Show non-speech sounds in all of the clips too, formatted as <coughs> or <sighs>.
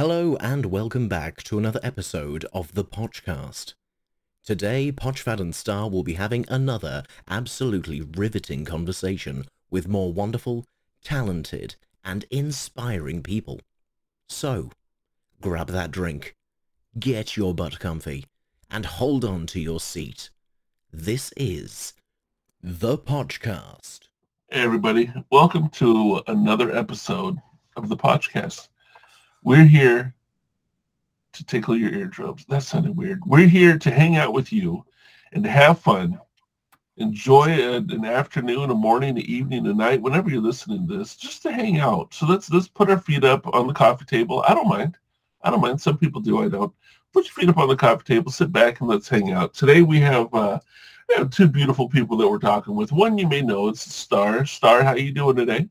Hello and welcome back to another episode of the PochCast. Today, Pochfad and Star will be having another absolutely riveting conversation with more wonderful, talented, and inspiring people. So, grab that drink, get your butt comfy, and hold on to your seat. This is the PochCast. Hey everybody, welcome to another episode of the PochCast. We're here to tickle your eardrums. That sounded weird. We're here to hang out with you and have fun. Enjoy a, an afternoon, a morning, an evening, a night, whenever you're listening to this, just to hang out. So let's let's put our feet up on the coffee table. I don't mind. I don't mind. Some people do. I don't. Put your feet up on the coffee table, sit back, and let's hang out. Today we have uh, we have two beautiful people that we're talking with. One you may know, it's Star. Star, how you doing today?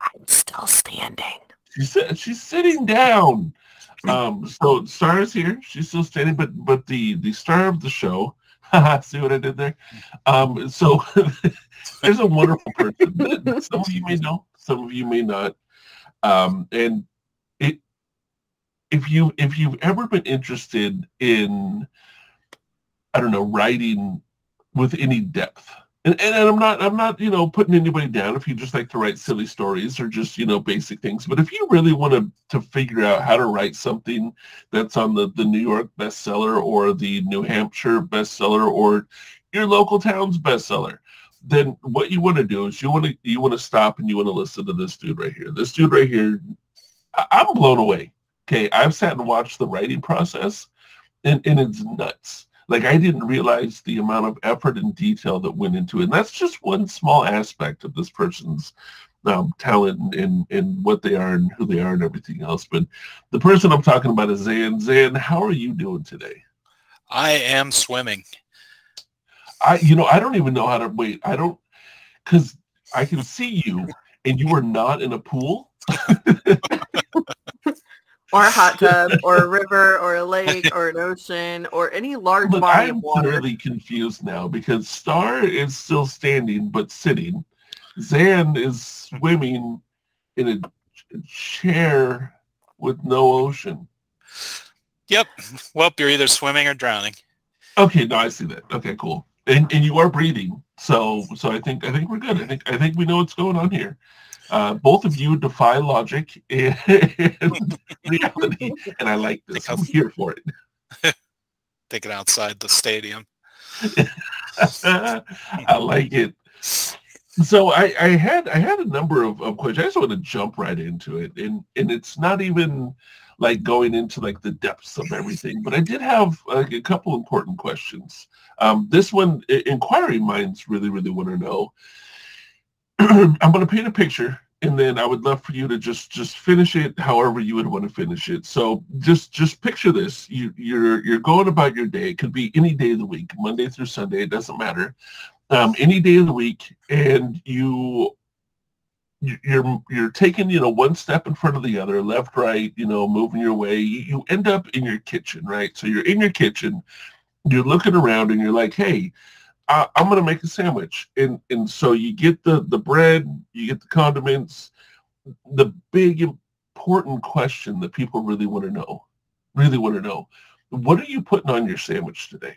I'm still standing. She's she's sitting down. <laughs> Um, so Star is here. She's still standing, but but the the star of the show. <laughs> See what I did there? Um, so <laughs> there's a wonderful person. Some of you may know, some of you may not. Um, and it if you if you've ever been interested in I don't know writing with any depth. And, and I'm not I'm not you know putting anybody down if you just like to write silly stories or just you know basic things. But if you really want to to figure out how to write something that's on the the New York bestseller or the New Hampshire bestseller or your local town's bestseller, then what you want to do is you want to you want to stop and you want to listen to this dude right here. This dude right here, I, I'm blown away. Okay, I've sat and watched the writing process, and and it's nuts like I didn't realize the amount of effort and detail that went into it. And that's just one small aspect of this person's um, talent and, and, and what they are and who they are and everything else. But the person I'm talking about is Zsan. Zsan, how are you doing today? I am swimming. I, you know, I don't even know how to wait. I don't, because I can see you and you are not in a pool. <laughs> Or a hot tub, <laughs> or a river, or a lake, or an ocean, or any large Look, body I'm of water. really confused now because Star is still standing but sitting. Zsan is swimming in a chair with no ocean. Yep. Well, you're either swimming or drowning. Okay, no, I see that. Okay, cool. And and you are breathing, so so I think I think we're good. I think I think we know what's going on here. Uh, both of you defy logic and <laughs> reality, and I like this. I'm here for it. <laughs> Thinking outside the stadium. <laughs> I like it. So I, I had I had a number of, of questions. I just want to jump right into it, and and it's not even like going into like the depths of everything, but I did have like a couple important questions. Um, this one, inquiry minds really really want to know. <clears throat> I'm going to paint a picture, and then I would love for you to just just finish it however you would want to finish it. So just just picture this: you you're you're going about your day. It could be any day of the week, Monday through Sunday. It doesn't matter um, any day of the week, and you you- you're you're taking you know one step in front of the other, left, right, you know, moving your way. You, you end up in your kitchen, right? So you're in your kitchen, you're looking around, and you're like, hey. I, I'm gonna make a sandwich, and and so you get the the bread, you get the condiments. The big important question that people really want to know, really want to know, what are you putting on your sandwich today?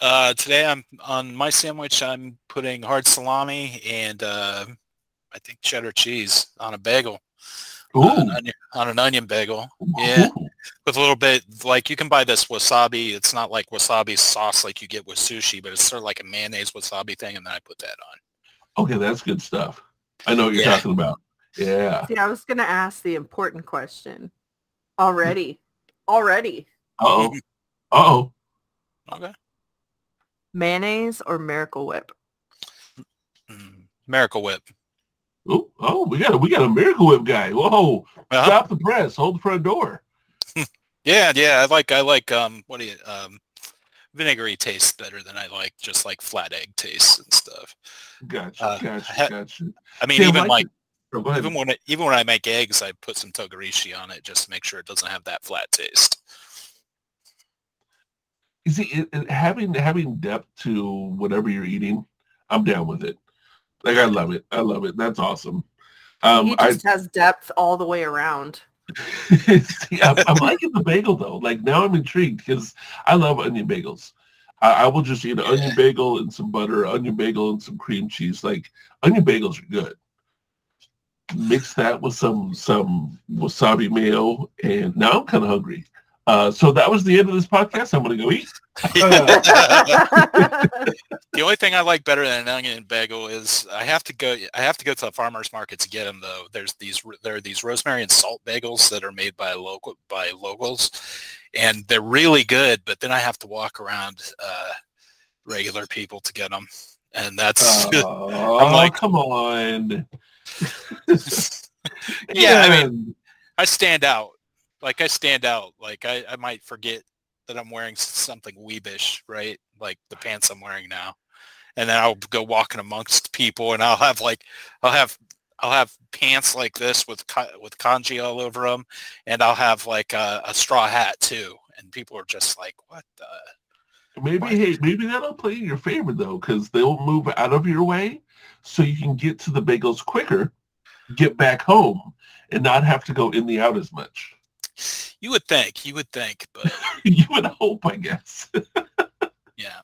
Uh, today I'm on my sandwich. I'm putting hard salami and uh, I think cheddar cheese on a bagel. Ooh, On an, onion, on an onion bagel yeah. Ooh. with a little bit like you can buy this wasabi. It's not like wasabi sauce like you get with sushi, but it's sort of like a mayonnaise wasabi thing, and then I put that on. Okay, that's good stuff. I know what you're Yeah. talking about. Yeah. See, I was going to ask the important question. Already. Already. Uh-oh. Uh-oh. Okay. Mayonnaise or Miracle Whip? Mm, Miracle Whip. Ooh, oh, we got a we got a miracle whip guy. Whoa. Uh-huh. Stop the press. Hold the front door. Yeah, yeah. I like I like um what do you um vinegary tastes better than I like just like flat egg tastes and stuff. Gotcha, Uh, gotcha, ha- gotcha. I mean See, I even like like. Oh, even when I, even when I make eggs, I put some togarashi on it just to make sure it doesn't have that flat taste. You see, it, it, having having depth to whatever you're eating, I'm down with it. Like I love it. I love it. That's awesome. Um, he I just has depth all the way around. I'm, I'm liking the bagel though. Like now I'm intrigued because I love onion bagels. I, I will just eat an onion bagel and some butter, onion bagel and some cream cheese. Like onion bagels are good. Mix that with some some wasabi mayo, and now I'm kind of hungry. Uh, so that was the end of this podcast. I'm gonna go eat. <laughs> <laughs> The only thing I like better than an onion bagel is I have to go. I have to go to the farmers market to get them though. There's these there are these rosemary and salt bagels that are made by local by locals, and they're really good. But then I have to walk around uh, regular people to get them, and that's <laughs> Oh, I'm like- come on. yeah. I mean, I stand out. Like I stand out. Like I, I might forget that I'm wearing something weebish, right? Like the pants I'm wearing now. And then I'll go walking amongst people and I'll have like I'll have I'll have pants like this with with kanji all over them and I'll have like a, a straw hat too. And people are just like, "What the Maybe hey, maybe that'll play in your favor though, because they'll move out of your way, so you can get to the bagels quicker, get back home, and not have to go in the out as much. You would think, you would think, but <laughs> you would hope, I guess. yeah.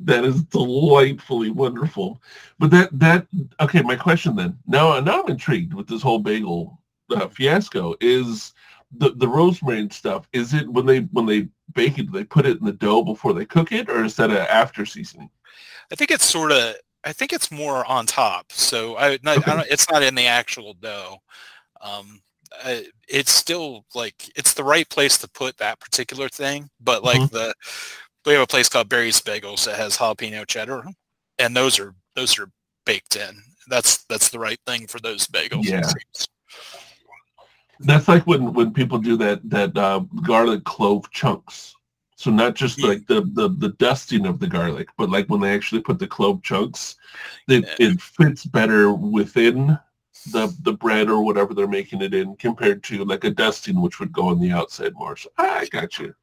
that is delightfully wonderful. But that that okay. My question then. Now now I'm intrigued with this whole bagel uh, fiasco. Is the the rosemary and stuff? Is it when they when they bake it? Do they put it in the dough before they cook it, or is that an after seasoning? I think it's sort of. I think it's more on top. So I, not, Okay. I don't, it's not in the actual dough. Um, I, it's still like it's the right place to put that particular thing. But like Mhm. the we have a place called Barry's Bagels that has jalapeno cheddar, and those are those are baked in. That's that's the right thing for those bagels. Yeah. That's like when when people do that that uh, garlic clove chunks. So not just Yeah. like the, the the dusting of the garlic, but like when they actually put the clove chunks, it, Yeah. it fits better within the the bread or whatever they're making it in compared to like a dusting which would go on the outside more. So I got you.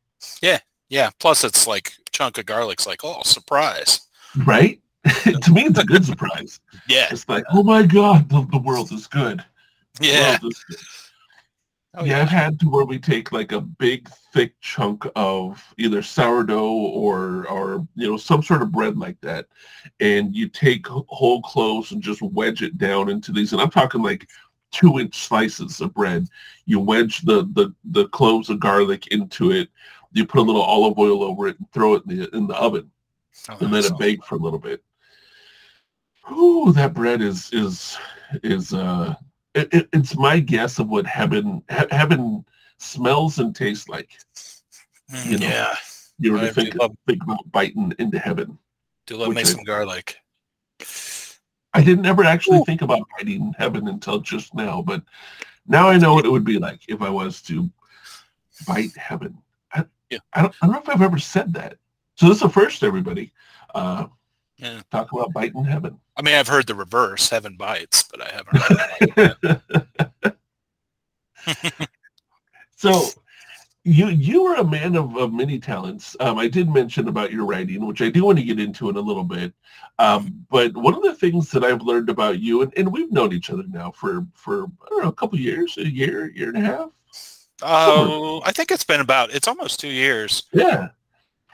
Yeah. Yeah. Plus, it's like chunk of garlic's like oh surprise. Right? <laughs> to me it's a good surprise. Yeah. It's like, oh my god, the, the world is good. The Yeah. world is good. Oh, yeah, I've had to where we take like a big thick chunk of either sourdough or or you know some sort of bread like that, and you take whole cloves and just wedge it down into these, and I'm talking like two inch slices of bread. You wedge the the the cloves of garlic into it. You put a little olive oil over it and throw it in the in the oven, Oh, and let it bake for a little bit. Ooh, that bread is is is uh it, it, it's my guess of what heaven he- heaven smells and tastes like. Mm, you know, yeah. You I ever do think love- think about biting into heaven? Do love me I- some garlic. I didn't ever actually Ooh. think about biting heaven until just now, but now I know what it would be like if I was to bite heaven. I, Yeah. I don't I don't know if I've ever said that. So this is the first, everybody. Uh, Yeah. talk about biting heaven. I mean, I've heard the reverse, heaven bites, but I haven't heard <laughs> so you you were a man of, of many talents. Um, I did mention about your writing, which I do want to get into in a little bit. Um, but one of the things that I've learned about you, and, and we've known each other now for for I don't know a couple years, a year, year and a half. Oh, I think it's been about, it's almost two years. Yeah,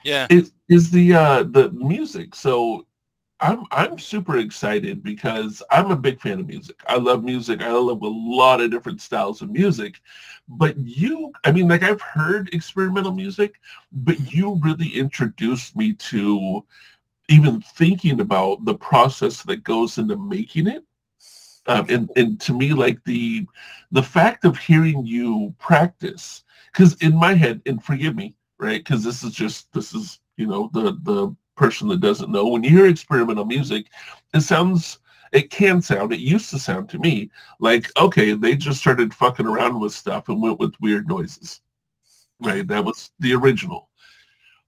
Yeah. is is the uh, the music. So I'm I'm super excited because I'm a big fan of music. I love music. I love a lot of different styles of music. But you, I mean, like I've heard experimental music, but you really introduced me to even thinking about the process that goes into making it. Um, and, and to me, like the the fact of hearing you practice, because in my head, and forgive me, right? Because this is just this is you know the the person that doesn't know. When you hear experimental music, it sounds it can sound it used to sound to me like okay they just started fucking around with stuff and went with weird noises right? That was the original.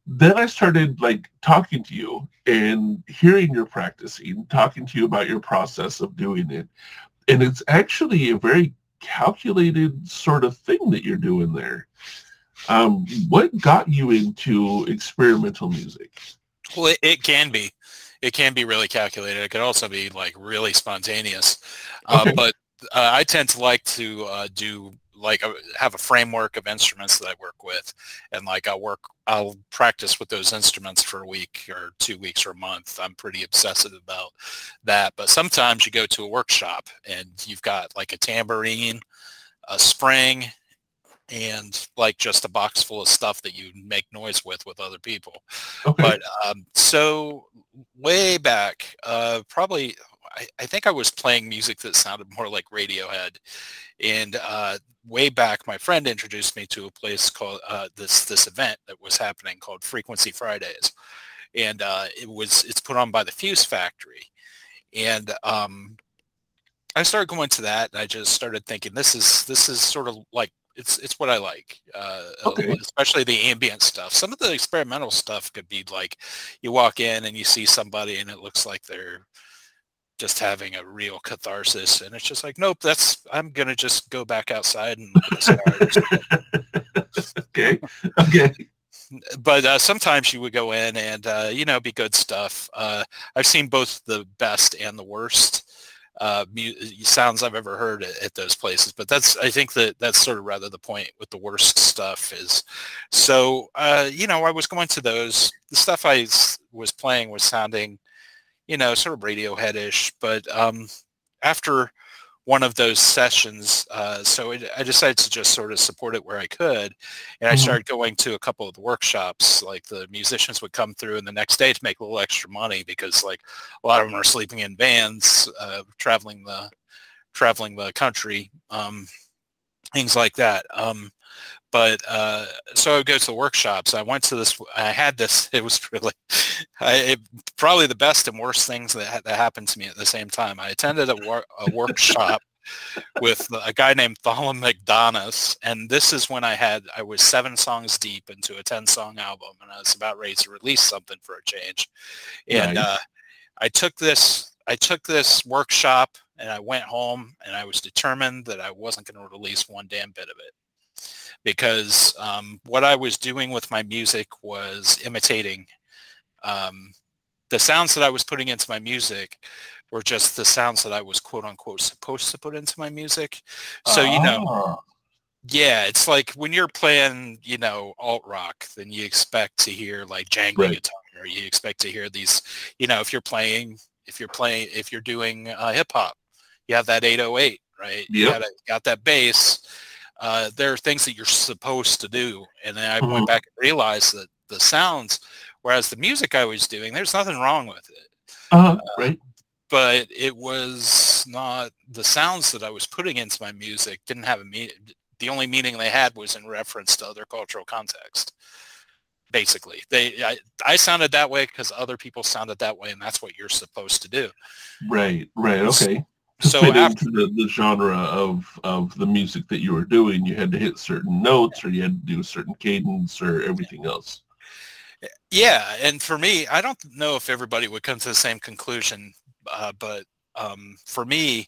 Then i started like talking to you and hearing your practicing talking to you about your process of doing it. And it's actually a very calculated sort of thing that you're doing there. Um, what got you into experimental music Well, it, it can be. It can be really calculated. It could also be like really spontaneous. Uh, but uh, I tend to like to uh, do like a, have a framework of instruments that I work with, and like I'll work, I'll practice with those instruments for a week or two weeks or a month. I'm pretty obsessive about that. But sometimes you go to a workshop and you've got like a tambourine, a spring, and like just a box full of stuff that you make noise with with other people. Okay. But um, so way back, uh, probably I, I think I was playing music that sounded more like Radiohead, and uh, way back, my friend introduced me to a place called uh, this this event that was happening called Frequency Fridays, and uh, it was it's put on by the Fuse Factory, and um, I started going to that, and I just started thinking this is this is sort of like it's it's what I like, uh, Okay. especially the ambient stuff. Some of the experimental stuff could be like you walk in and you see somebody and it looks like they're just having a real catharsis, and it's just like, nope, that's I'm gonna just go back outside and look at the stars. <laughs> okay. Okay. but uh, sometimes you would go in and uh, you know be good stuff. Uh, I've seen both the best and the worst uh, mu- sounds I've ever heard at, at those places. But that's I think that that's sort of rather the point with the worst stuff is. So uh, you know I was going to those. The stuff I s- was playing was sounding, you know, sort of Radioheadish. But um, after one of those sessions, uh, so it, I decided to just sort of support it where I could, and I Mhm. started going to a couple of the workshops. Like the musicians would come through, and the next day to make a little extra money because like a lot of them are sleeping in vans, uh, traveling the traveling the country, um, things like that. Um, but uh, so I would go to the workshops. I went to this. I had this. <laughs> It was really I, it, probably the best and worst things that that happened to me at the same time. I attended a, wor- a workshop with a guy named Thollem McDonas, and this is when I had I was seven songs deep into a ten song album, and I was about ready to release something for a change. And Nice. uh, I took this I took this workshop and I went home and I was determined that I wasn't going to release one damn bit of it because um, what I was doing with my music was imitating um, the sounds that I was putting into my music were just the sounds that I was quote unquote supposed to put into my music. So you know, Ah, yeah, it's like when you're playing, you know, alt rock, then you expect to hear like jangly Right. guitar, or you expect to hear these, you know, if you're playing, if you're playing, if you're doing uh, hip hop, you have that 808, right? You got, a- got that bass. Uh, there are things that you're supposed to do, and then I Mhm. went back and realized that the sounds, whereas the music I was doing, there's nothing wrong with it uh, right. but it was not the sounds that I was putting into my music didn't have a meaning. The only meaning they had was in reference to other cultural context. Basically, they I, I sounded that way because other people sounded that way, and that's what you're supposed to do. Right. Right. Okay. To So fit after- into the, the genre of, of the music that you were doing, you had to hit certain notes or you had to do a certain cadence or everything else. Yeah, and for me, I don't know if everybody would come to the same conclusion, uh, but um, for me,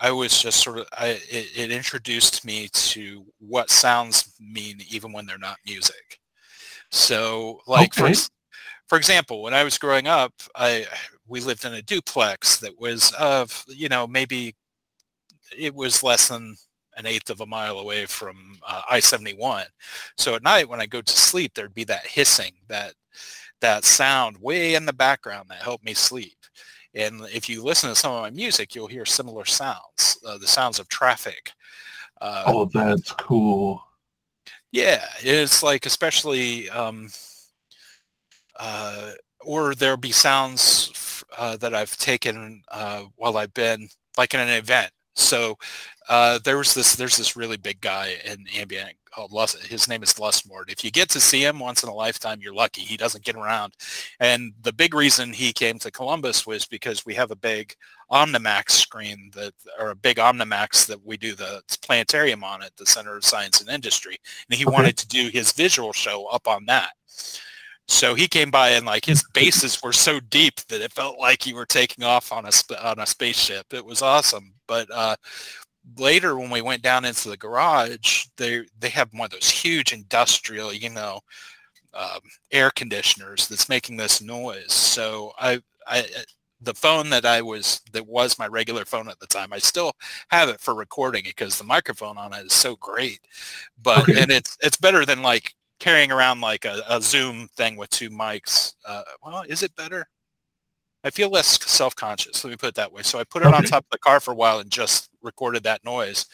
I was just sort of I it, it introduced me to what sounds mean even when they're not music. So, like for Okay. ex- for example, when I was growing up, I we lived in a duplex that was of you know maybe it was less than an eighth of a mile away from uh, I-71. So at night when I go to sleep, there'd be that hissing, that that sound way in the background that helped me sleep. And if you listen to some of my music, you'll hear similar sounds, uh, the sounds of traffic. Uh, Oh, that's cool. yeah, it's like especially, um, uh, or there'll be sounds uh, that I've taken uh, while I've been like in an event. So uh, there was this, there's this really big guy in ambient called Lust. His name is Lustmord. If you get to see him once in a lifetime, you're lucky. He doesn't get around. And the big reason he came to Columbus was because we have a big Omnimax screen that, or a big Omnimax that we do the planetarium on at the Center of Science and Industry. And he Okay. wanted to do his visual show up on that. So he came by and like his <laughs> bases were so deep that it felt like you were taking off on a sp- on a spaceship. It was awesome. But uh, later when we went down into the garage, they they have one of those huge industrial, you know, um, air conditioners that's making this noise. So I I the phone that I was that was my regular phone at the time. I still have it for recording because the microphone on it is so great. But Okay. and it's it's better than like carrying around like a, a Zoom thing with two mics. Uh, well, is it better? I feel less self-conscious. Let me put it that way. So I put it on top of the car for a while and just recorded that noise.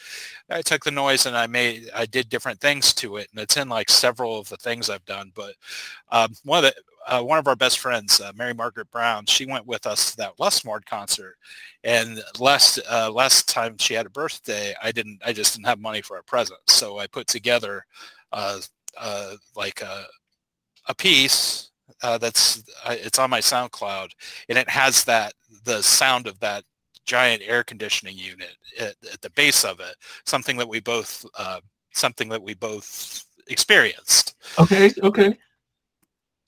I took the noise and I made I did different things to it, and it's in like several of the things I've done. But um, one of the uh, one of our best friends, uh, Mary Margaret Brown, she went with us to that Lustmord concert, and last uh, last time she had a birthday, I didn't I just didn't have money for a present, so I put together uh, like a a piece uh, that's uh, it's on my SoundCloud, and it has that the sound of that giant air conditioning unit at, at the base of it, something that we both uh, something that we both experienced. Okay, okay.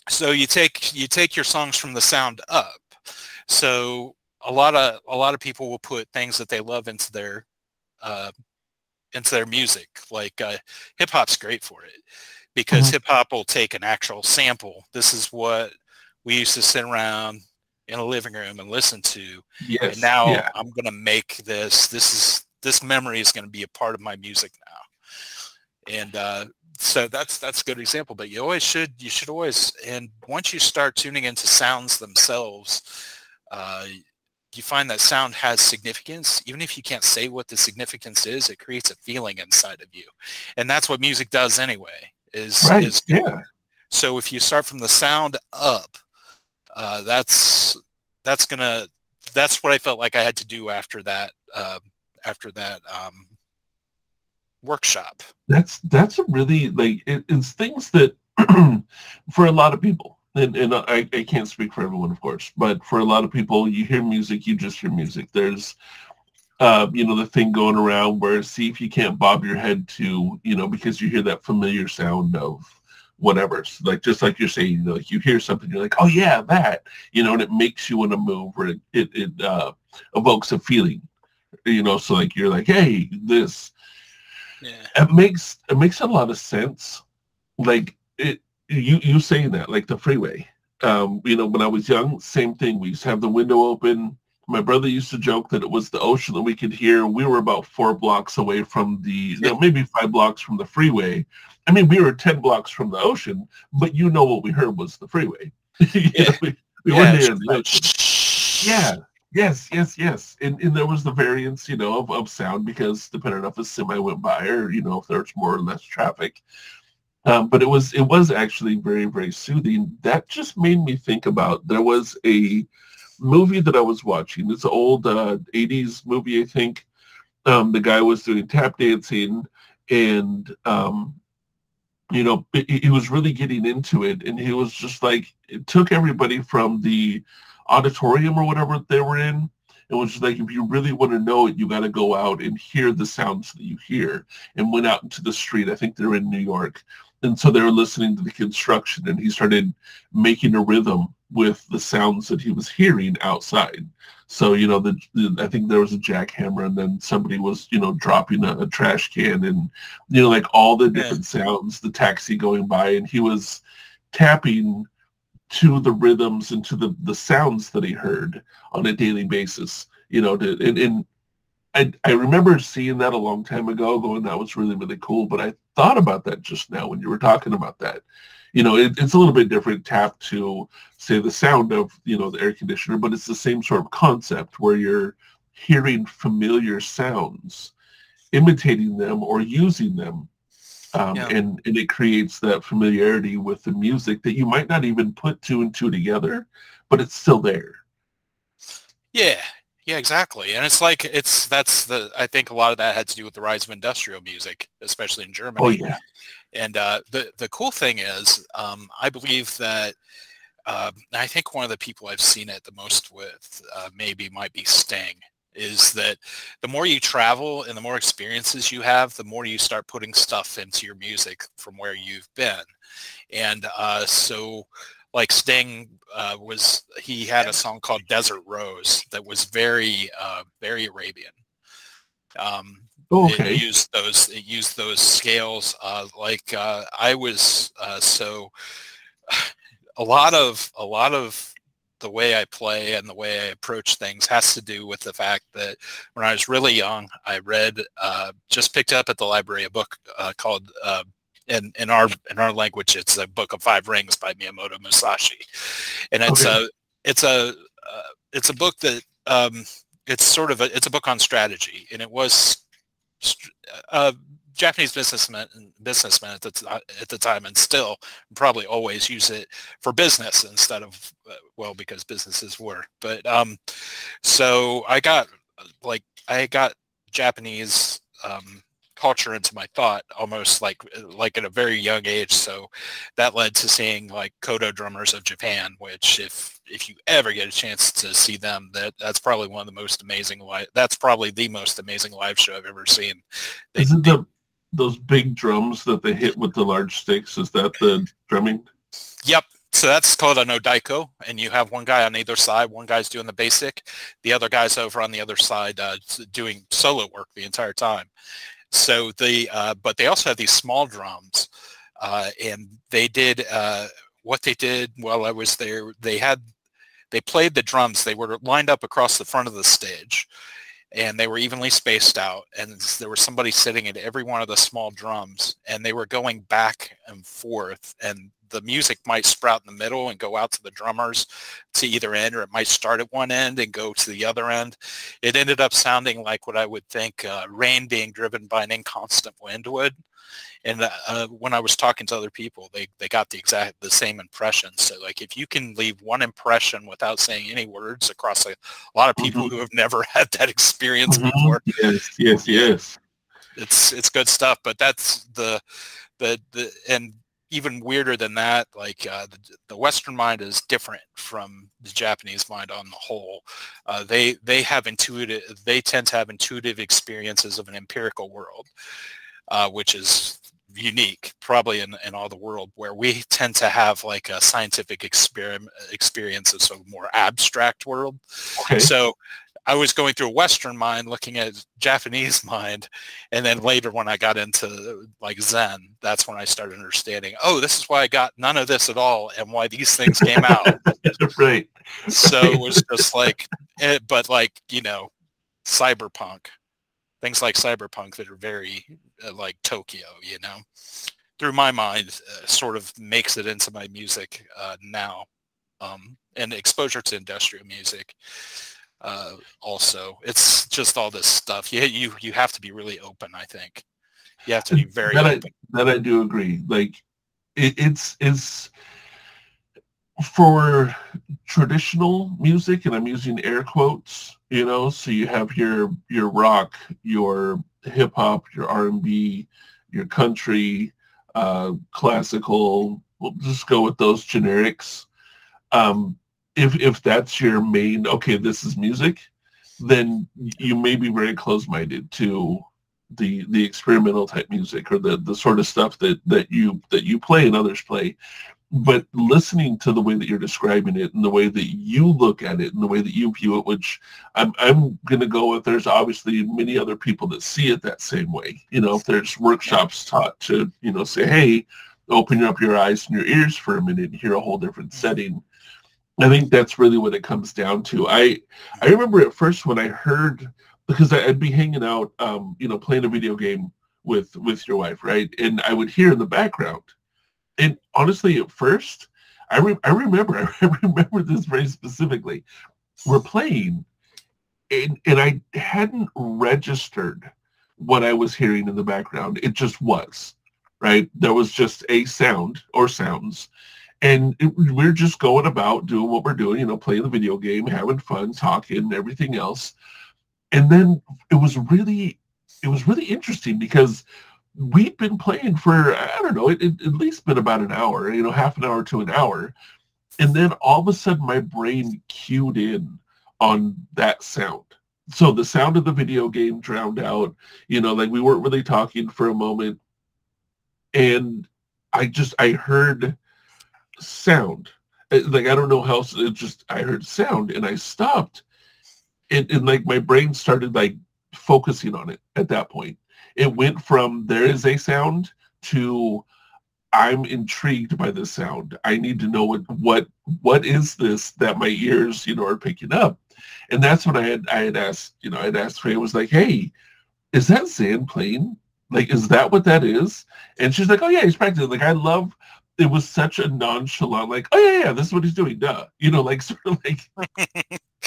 So you take you take your songs from the sound up. So a lot of a lot of people will put things that they love into their uh, into their music. Like uh, hip hop's great for it because Mhm. hip hop will take an actual sample. This is what we used to sit around in a living room and listen to Yes. and now yeah. I'm gonna make this. This is this memory is gonna be a part of my music now, and uh, so that's that's a good example. But you always should you should always and once you start tuning into sounds themselves, uh, you find that sound has significance. Even if you can't say what the significance is, it creates a feeling inside of you, and that's what music does anyway. Is Right. is Yeah. so if you start from the sound up, uh, that's that's gonna that's what I felt like I had to do after that um, after that um, workshop. That's that's a really like it, it's things that <clears throat> for a lot of people, and, and I, I can't speak for everyone, of course, but for a lot of people, you hear music, you just hear music. There's uh, you know, the thing going around where see if you can't bob your head to, you know, because you hear that familiar sound of whatever. So like just like you're saying, you know, like you hear something, you're like, oh yeah, that, you know, and it makes you want to move or it it, it uh, evokes a feeling, you know. So like you're like, hey, this, Yeah. it makes it makes a lot of sense. Like it, you you saying that like the freeway. Um, you know, when I was young, same thing. We used to have the window open. My brother used to joke that it was the ocean that we could hear. We were about four blocks away from the, know, maybe five blocks from the freeway. I mean, we were ten blocks from the ocean, but you know what we heard was the freeway. <laughs> Yeah. know, we we Yeah, weren't it's near the ocean. Yeah. Yes, yes, yes. And, and there was the variance, you know, of, of sound because depending on if a semi went by or, you know, if there's more or less traffic. Um, but it was it was actually very, very soothing. That just made me think about there was a movie that I was watching. this old uh, 80s movie, I think. Um, the guy was doing tap dancing and um, you know, he was really getting into it and he was just like it took everybody from the auditorium or whatever they were in. It was like if you really want to know it, you got to go out and hear the sounds that you hear. And went out into the street. I think they're in New York, and so they were listening to the construction, and he started making a rhythm with the sounds that he was hearing outside. So you know, the, the I think there was a jackhammer, and then somebody was you know dropping a, a trash can, and you know like all the different sounds, the taxi going by, and he was tapping to the rhythms and to the, the sounds that he heard on a daily basis. You know, to, and, and I, I remember seeing that a long time ago, going, that was really, really cool. But I thought about that just now when you were talking about that. You know, it, it's a little bit different tap to, say, the sound of, you know, the air conditioner, but it's the same sort of concept where you're hearing familiar sounds, imitating them or using them um, Yeah. and and it creates that familiarity with the music that you might not even put two and two together, but it's still there. Yeah, yeah, exactly. And it's like it's that's the I think a lot of that had to do with the rise of industrial music, especially in Germany. Oh yeah, And uh, the the cool thing is, um, I believe that uh, I think one of the people I've seen it the most with uh, maybe might be Sting. Is that the more you travel and the more experiences you have, the more you start putting stuff into your music from where you've been. And uh, so, like Sting uh, was, he had a song called Desert Rose that was very, uh, very Arabian. Um, oh, it used those it used those scales uh, like uh, I was uh, so <sighs> a lot of a lot of the way I play and the way I approach things has to do with the fact that when I was really young, I read, uh, just picked up at the library a book uh, called, uh, in, in our in our language, it's a book of five rings by Miyamoto Musashi, and it's Okay. a it's a uh, it's a book that um, it's sort of a it's a book on strategy, and it was uh, Japanese businessmen businessmen at the at the time, and still probably always use it for business instead of uh, well because businesses were. But um, so I got uh, like I got Japanese um, culture into my thought almost like like at a very young age. So that led to seeing like Kodo drummers of Japan, which if if you ever get a chance to see them, that that's probably one of the most amazing live. That's probably the most amazing live show I've ever seen. They, Is it the those big drums that they hit with the large sticks? Is that the drumming? Yep. So that's called an odaiko, and you have one guy on either side. One guy's doing the basic, the other guy's over on the other side uh, doing solo work the entire time. So the uh, but they also have these small drums, uh, and they did uh, what they did while I was there. They had they played the drums. They were lined up across the front of the stage, and they were evenly spaced out. And there was somebody sitting at every one of the small drums, and they were going back and forth. And the music might sprout in the middle and go out to the drummers to either end, or it might start at one end and go to the other end. It ended up sounding like what I would think uh, rain being driven by an inconstant wind would. And uh, when I was talking to other people, they, they got the exact the same impression. So like if you can leave one impression without saying any words across a, a lot of people Mhm. who have never <laughs> had that experience Mhm. before, Yes, yes, yes. it's it's good stuff but that's the the the and even weirder than that like uh, the, the western mind is different from the japanese mind on the whole uh, they they have intuitive they tend to have intuitive experiences of an empirical world uh, which is unique probably in, in all the world where we tend to have like a scientific experiment experience of sort of more abstract world Okay. so I was going through a Western mind, looking at Japanese <laughs> mind, and then later when I got into like Zen, that's when I started understanding. Oh, this is why I got none of this at all, and why these things came out. <laughs> right. so it was just like, it, but like you know, cyberpunk, things like cyberpunk that are very uh, like Tokyo, you know, through my mind, uh, sort of makes it into my music uh, now, um, and exposure to industrial music uh, also. It's just all this stuff. You you you have to be really open. I think you have to be <laughs> very That I- that I do agree. Like it, it's it's for traditional music, and I'm using air quotes. You know, so you have your your rock, your hip hop, your R and B, your country, uh, classical. We'll just go with those generics. Um, if if that's your main, okay, this is music, then you may be very close minded to the the experimental type music or the the sort of stuff that that you that you play and others play. But listening to the way that you're describing it and the way that you look at it and the way that you view it which i'm i'm going to go with there's obviously many other people that see it that same way. You know if there's workshops taught to you know say hey open up your eyes and your ears for a minute and hear a whole different setting i think that's really what it comes down to i i remember at first when i heard because I- I'd be hanging out, um, you know, playing a video game with with your wife, right? And I would hear in the background. And honestly, at first, I re- I remember <laughs> I remember this very specifically. We're playing, and and I hadn't registered what I was hearing in the background. It just was, right? There was just a sound or sounds. And it, we're just going about doing what we're doing, you know, playing the video game, having fun, talking, and everything else. And then it was really it was really interesting because we'd been playing for i don't know it, it at least been about an hour you know half an hour to an hour. And then all of a sudden my brain cued in on that sound. So the sound of the video game drowned out you know like we weren't really talking for a moment. And i just i heard sound Uh, like i don't know how else it just i heard sound and i stopped and, and like my brain started like focusing on it at that point. It went from there is a sound to I'm intrigued by the sound. I need to know what what what is this that my ears, you know, are picking up. And that's what I had I had asked, you know, I had asked I was like, hey, is that Zsan playing? Like, is that what that is? And she's like, oh yeah, he's practicing. Like, I love it was such a nonchalant, like, oh yeah, yeah, this is what he's doing, duh. You know, like <laughs> sort of like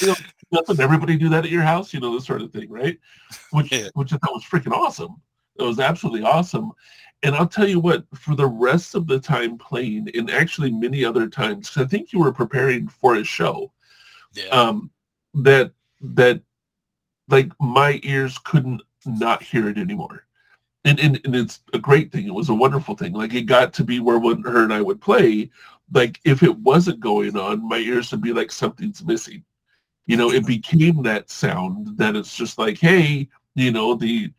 you know, <laughs> doesn't everybody do that at your house? You know, this sort of thing, right? Which Yeah. which I thought was freaking awesome. It was absolutely awesome. And I'll tell you what, for the rest of the time playing, and actually many other times, 'cause I think you were preparing for a show, Yeah. um, that that like my ears couldn't not hear it anymore. And, and and it's a great thing. It was a wonderful thing. Like it got to be where when her and I would play, like if it wasn't going on, my ears would be like something's missing. You know, it became that sound that it's just like, hey, you know, the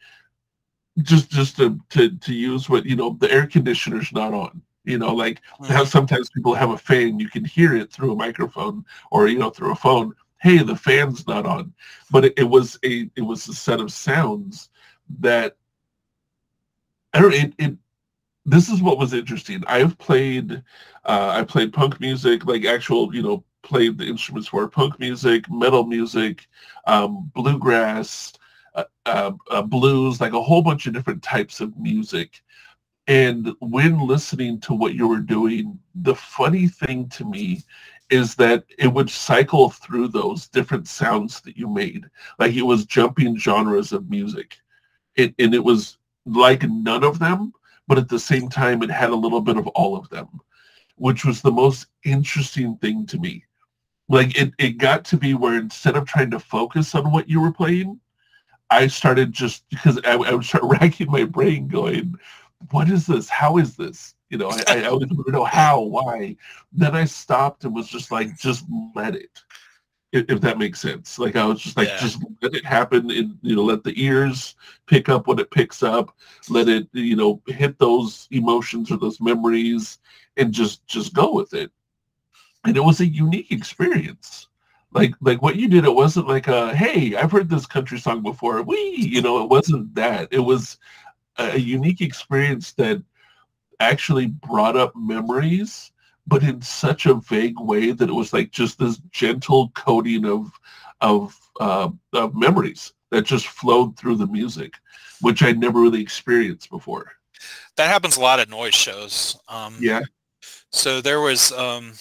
just just to to to use what you know, the air conditioner's not on. You know, like how sometimes people have a fan, you can hear it through a microphone or you know through a phone. Hey, the fan's not on, but it, it was a it was a set of sounds that I don't. It, it this is what was interesting. I've played uh, I played punk music, like actual you know played the instruments for punk music, metal music, um, bluegrass, uh, uh, uh, blues, like a whole bunch of different types of music. And when listening to what you were doing, the funny thing to me is that it would cycle through those different sounds that you made. Like it was jumping genres of music. It, and it was like none of them, but at the same time, it had a little bit of all of them, which was the most interesting thing to me. Like it, it got to be where instead of trying to focus on what you were playing, I started just because I, I would start <laughs> racking my brain going, what is this? How is this? You know, I, I, would want to know how, why. Then I stopped and was just like, just let it. If, that makes sense. Like I was just like, Yeah. just let it happen and, you know, let the ears pick up what it picks up. Let it, you know, hit those emotions or those memories and just, just go with it. And it was a unique experience like like what you did it wasn't like a hey i've heard this country song before we you know it wasn't that it was a unique experience that actually brought up memories but in such a vague way that it was like just this gentle coating of of uh, of memories that just flowed through the music which i'd never really experienced before that happens a lot at noise shows. Um, yeah So there was um,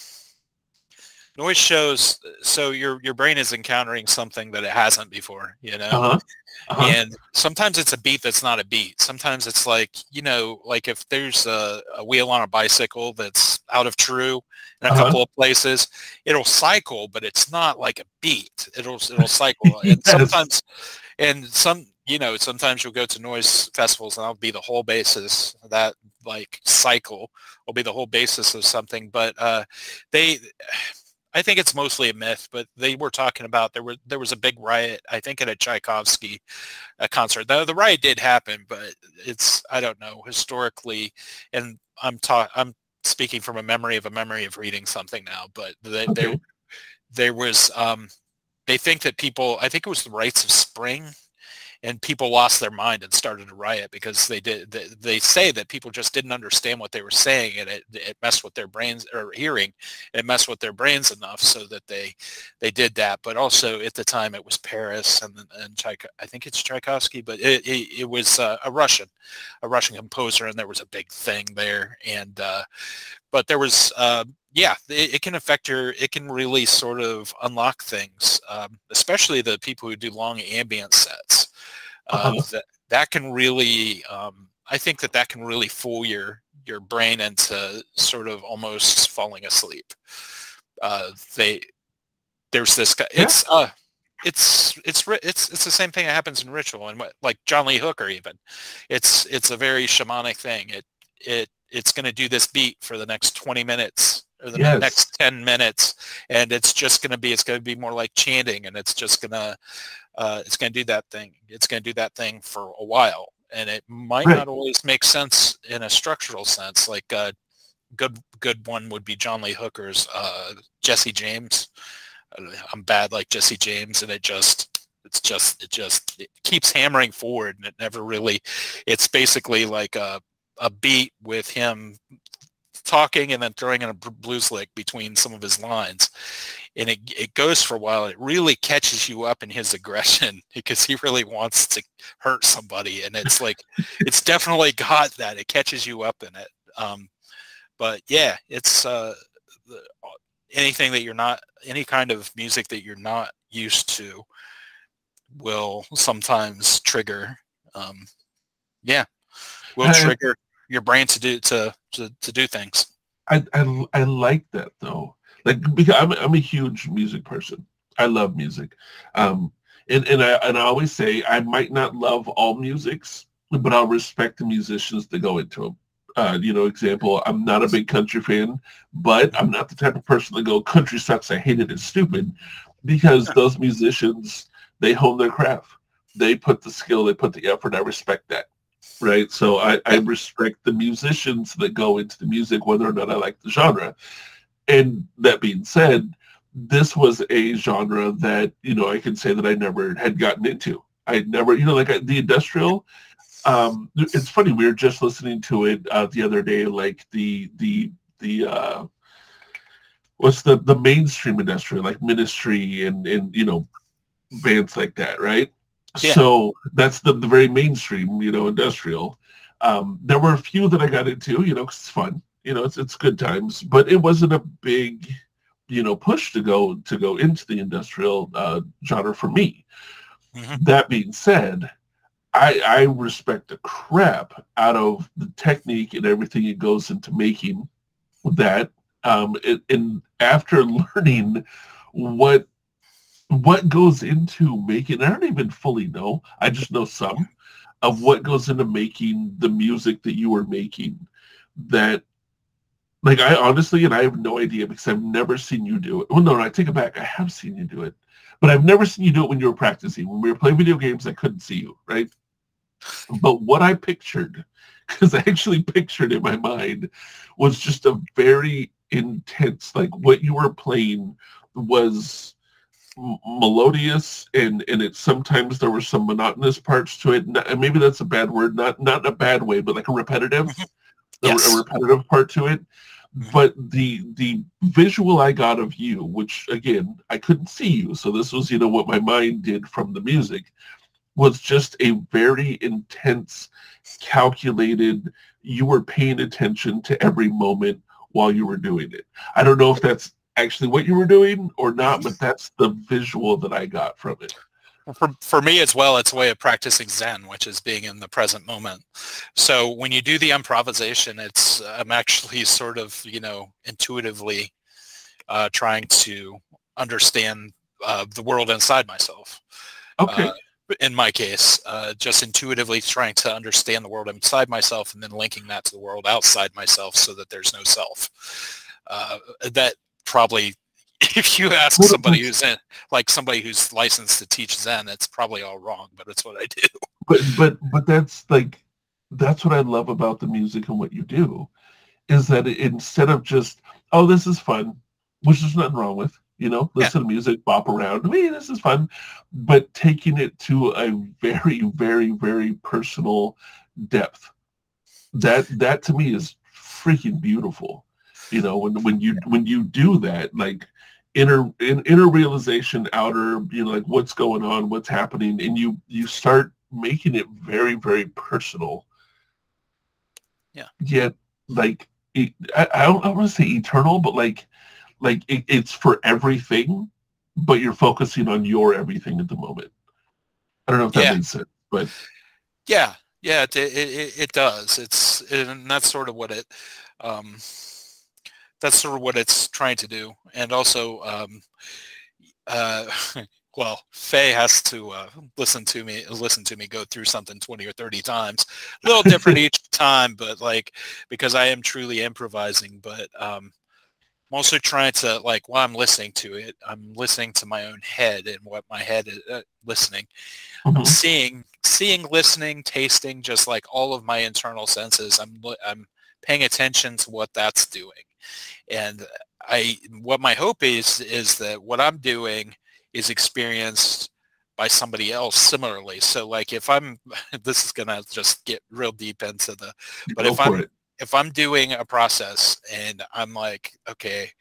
noise shows. So your your brain is encountering something that it hasn't before. You know. uh-huh, uh-huh. And sometimes it's a beat that's not a beat. Sometimes it's like, you know, like if there's a, a wheel on a bicycle that's out of true in a Uh-huh. couple of places, it'll cycle, but it's not like a beat. It'll it'll cycle. <laughs> And sometimes and some you know, sometimes you'll go to noise festivals and that'll be the whole basis. That like cycle will be the whole basis of something. But uh they I think it's mostly a myth, but they were talking about there were there was a big riot, I think at a Tchaikovsky uh, concert. The, the riot did happen, but it's I don't know historically, and I'm ta- I'm speaking from a memory of a memory of reading something now, but they, there Okay. there was um, they think that people I think it was the rites of spring and people lost their mind and started a riot because they did they, they say that people just didn't understand what they were saying and it, it messed with their brains or hearing. It messed with their brains enough so that they they did that. But also at the time it was paris and and i think it's tchaikovsky but it, it, it was uh, a russian a russian composer and there was a big thing there. And uh, but there was uh, yeah it, it can affect your it can really sort of unlock things um, especially the people who do long ambient sets uh, Uh-huh. that that can really um, I think that that can really fool your your brain into sort of almost falling asleep. Uh, they there's this guy. Yeah. It's uh it's it's it's it's the same thing that happens in ritual and what like John Lee Hooker even. It's it's a very shamanic thing. It it it's going to do this beat for the next 20 minutes or the Yes. next 10 minutes and it's just going to be it's going to be more like chanting and it's just going to uh, it's going to do that thing it's going to do that thing for a while and it might Right. not always make sense in a structural sense like a good good one would be John Lee Hooker's uh, Jesse James Uh, I'm bad like Jesse James and it just it's just it just it keeps hammering forward and it never really it's basically like a a beat with him talking and then throwing in a blues lick between some of his lines and it, it goes for a while it really catches you up in his aggression <laughs> because he really wants to hurt somebody and it's <laughs> like it's definitely got that it catches you up in it. Um, but yeah it's uh, the, anything that you're not any kind of music that you're not used to will sometimes trigger um, yeah will trigger your brain to do to to, to do things. I, I i like that though like because i'm, I'm a huge music person i love music um and and i and i always say i might not love all musics but i'll respect the musicians that go into them uh, you know, example, I'm not a big country fan, but I'm not the type of person to go, country sucks, I hate it, it's stupid, because those musicians, they hone their craft. They put the skill, they put the effort. I respect that, right? So I, I respect the musicians that go into the music, whether or not I like the genre. And that being said, this was a genre that, you know, I can say that I never had gotten into. I never, you know, like the industrial, um, it's funny. We were just listening to it uh, the other day, like the the the uh, what's the the mainstream industry, like Ministry and and you know bands like that, right? Yeah. So that's the the very mainstream, you know, industrial. Um, there were a few that I got into, you know, cause it's fun, you know, it's it's good times, but it wasn't a big, you know, push to go to go into the industrial uh, genre for me. Mm-hmm. That being said, I, I respect the crap out of the technique and everything it goes into making that. Um, it, and after <laughs> learning what what goes into making, I don't even fully know. I just know some of what goes into making the music that you are making. That, like, I honestly, and I have no idea because I've never seen you do it. Well, no, no, I take it back. I have seen you do it, but I've never seen you do it when you were practicing. When we were playing video games, I couldn't see you, right? But what I pictured, <laughs> because I actually pictured in my mind, was just a very intense, like what you were playing was melodious and and it sometimes there were some monotonous parts to it and maybe that's a bad word not not a bad way but like a repetitive mm-hmm. Yes. a, a repetitive part to it but the the visual I got of you, which again I couldn't see you, so this was you know what my mind did from the music, was just a very intense, calculated, you were paying attention to every moment while you were doing it. I don't know if that's actually what you were doing or not, but that's the visual that I got from it. For, for me as well, it's a way of practicing Zen, which is being in the present moment. So when you do the improvisation, it's I'm actually <laughs> sort of, you know, intuitively uh, trying to understand uh, the world inside myself. Okay. Uh, in my case, uh, just intuitively trying to understand the world inside myself and then linking that to the world outside myself so that there's no self. Uh, that probably, <laughs> if you ask somebody who's in, like somebody who's licensed to teach Zen, it's probably all wrong, but it's what I do. <laughs> But, but, but that's like, that's what I love about the music and what you do is that instead of just, oh, this is fun, which there's nothing wrong with, you know, listen yeah. to music, bop around. I mean, this is fun, but taking it to a very, very, very personal depth. That that to me is freaking beautiful. You know, when when you when you do that, like inner in, inner realization, outer, you know, like what's going on, what's happening, and you you start making it very, very personal. Yeah. Yet, like, I, I don't, I don't want to say eternal, but like like it, it's for everything, but you're focusing on your everything at the moment. I don't know if that yeah. makes sense, but yeah, yeah, it, it, it does. It's and that's sort of what it um, that's sort of what it's trying to do, and also um, uh, <laughs> well, Faye has to uh, listen to me, listen to me go through something 20 or 30 times, a little different <laughs> each time, but like, because I am truly improvising, but um, I'm also trying to like while I'm listening to it, I'm listening to my own head and what my head is uh, listening. Mm-hmm. I'm seeing, seeing, listening, tasting, just like all of my internal senses. I'm I'm paying attention to what that's doing, and I what my hope is is that what I'm doing is experienced by somebody else similarly. So like if I'm, <laughs> this is gonna just get real deep into the, but Go if I'm, it if I'm doing a process and I'm like, okay,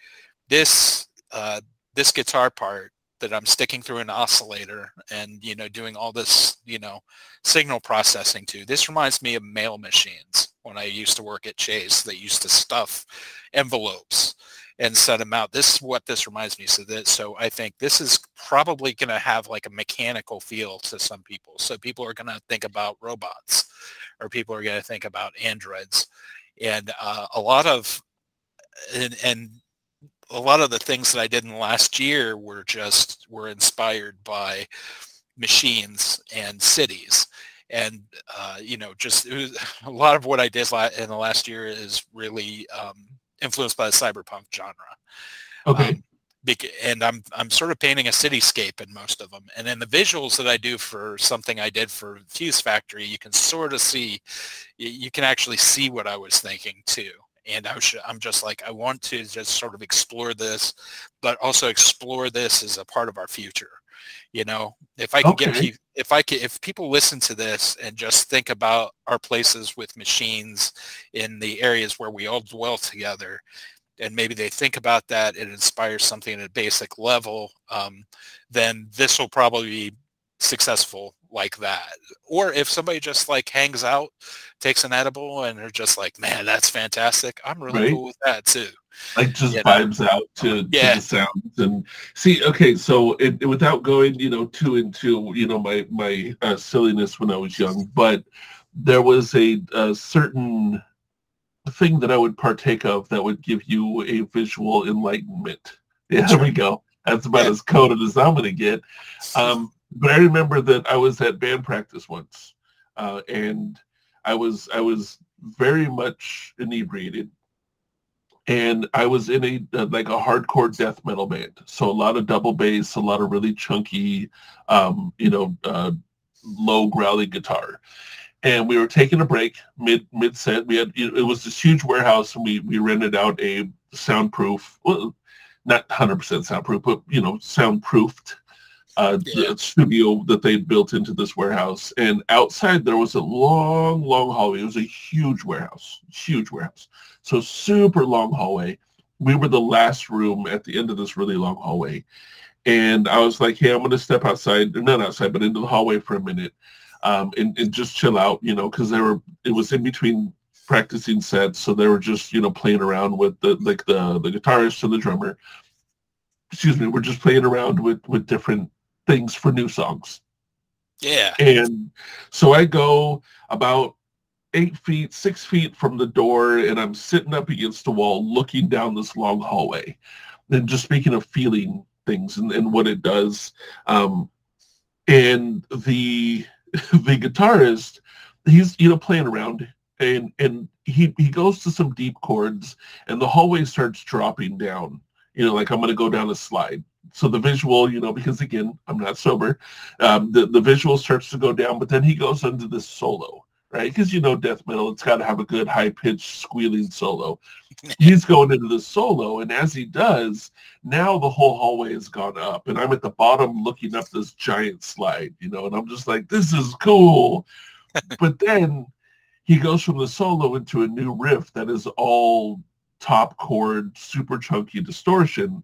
this uh, this guitar part that I'm sticking through an oscillator and you know doing all this you know signal processing to. This reminds me of mail machines when I used to work at Chase. They used to stuff envelopes and send them out. This is what this reminds me. So that so I think this is probably going to have like a mechanical feel to some people. So people are going to think about robots, or people are going to think about androids, and uh, a lot of and, and a lot of the things that I did in the last year were just were inspired by machines and cities and uh, you know just was, <sighs> a lot of what i did in the last year is really um, influenced by the cyberpunk genre Okay. um, and I'm I'm sort of painting a cityscape in most of them. And then the visuals that I do for something I did for Fuse Factory, you can sort of see, you can actually see what I was thinking too and I was, I'm just like, I want to just sort of explore this, but also explore this as a part of our future. You know, if I can Okay. get, if I can, if people listen to this and just think about our places with machines in the areas where we all dwell together, and maybe they think about that, it inspires something at a basic level, um, then this will probably be successful like that. Or if somebody just like hangs out, takes an edible, and they're just like, man, that's fantastic. I'm really Right. cool with that too. like just you know. vibes out to, to the sounds and see okay so it, without going you know too into you know my my uh, silliness when i was young but there was a, a certain thing that i would partake of that would give you a visual enlightenment yeah <laughs> there we go that's about Yeah. as coded as i'm going to get <laughs> um, but i remember that i was at band practice once uh, and i was i was very much inebriated and I was in a uh, like a hardcore death metal band. So a lot of double bass, a lot of really chunky, um, you know, uh, low growly guitar. And we were taking a break mid mid set. We had it was this huge warehouse, and we we rented out a soundproof, well, not hundred percent soundproof, but you know, soundproofed uh, Yeah. studio that they built into this warehouse. And outside there was a long, long hallway. It was a huge warehouse, huge warehouse. So super long hallway. We were the last room at the end of this really long hallway. And I was like, hey, I'm going to step outside, not outside, but into the hallway for a minute um, and, and just chill out, you know, because they were, it was in between practicing sets. So they were just, you know, playing around with the, like the, the guitarist and the drummer. Excuse me, we're just playing around with, with different things for new songs. Yeah. And so I go about eight feet, six feet from the door, and I'm sitting up against the wall looking down this long hallway. And just speaking of feeling things and, and what it does. Um, and the <laughs> the guitarist, he's you know playing around and and he he goes to some deep chords and the hallway starts dropping down. You know, like I'm gonna go down a slide. So the visual, you know, because again, I'm not sober, um, the, the visual starts to go down, but then he goes into this solo, right? Because you know death metal, it's got to have a good high pitched squealing solo. <laughs> He's going into the solo, and as he does, now the whole hallway has gone up, and I'm at the bottom looking up this giant slide, you know, and I'm just like, this is cool. <laughs> but then he goes from the solo into a new riff that is all top chord, super chunky distortion,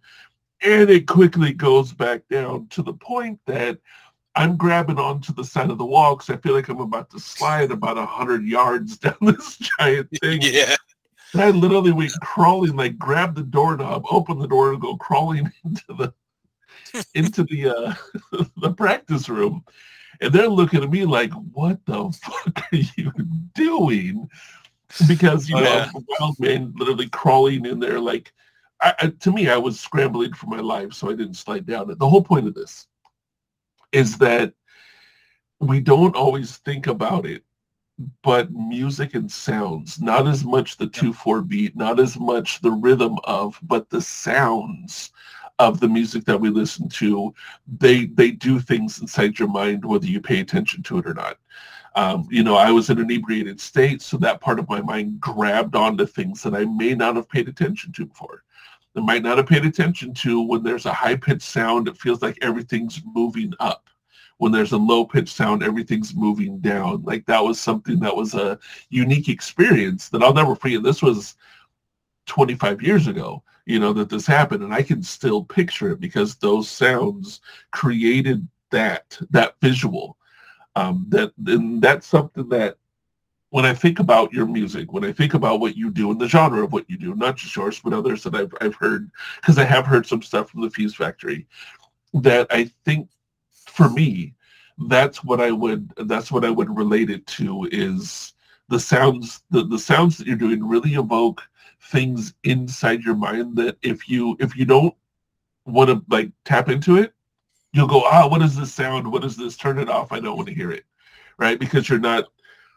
and it quickly goes back down to the point that I'm grabbing onto the side of the wall because I feel like I'm about to slide about a hundred yards <laughs> down this giant <laughs> thing. Yeah. And I literally went crawling, like grab the doorknob, open the door, and go crawling <laughs> into the into the uh, the practice room. And they're looking at me like, "What the fuck are you doing?" Because you Oh, know, yeah. a wild man literally crawling in there. Like, I, I, to me, I was scrambling for my life, so I didn't slide down. The whole point of this is that we don't always think about it but music and sounds, not as much the 2-4 beat, not as much the rhythm of, but the sounds of the music that we listen to, they they do things inside your mind whether you pay attention to it or not. Um, you know, I was in an inebriated state, so that part of my mind grabbed onto things that I may not have paid attention to before. I might not have paid attention to when there's a high-pitched sound, it feels like everything's moving up. when there's a low-pitched sound, everything's moving down. Like that was something that was a unique experience that I'll never forget. This was 25 years ago, you know, that this happened. And I can still picture it because those sounds created that, that visual. Um, that, and that's something that when I think about your music, when I think about what you do and the genre of what you do, not just yours, but others that I've, I've heard, because I have heard some stuff from the Fuse Factory, that I think for me, that's what I would that's what I would relate it to is the sounds the, the sounds that you're doing really evoke things inside your mind that if you if you don't want to like tap into it, you'll go, ah, what is this sound? What is this? Turn it off. I don't want to hear it. Right? Because you're not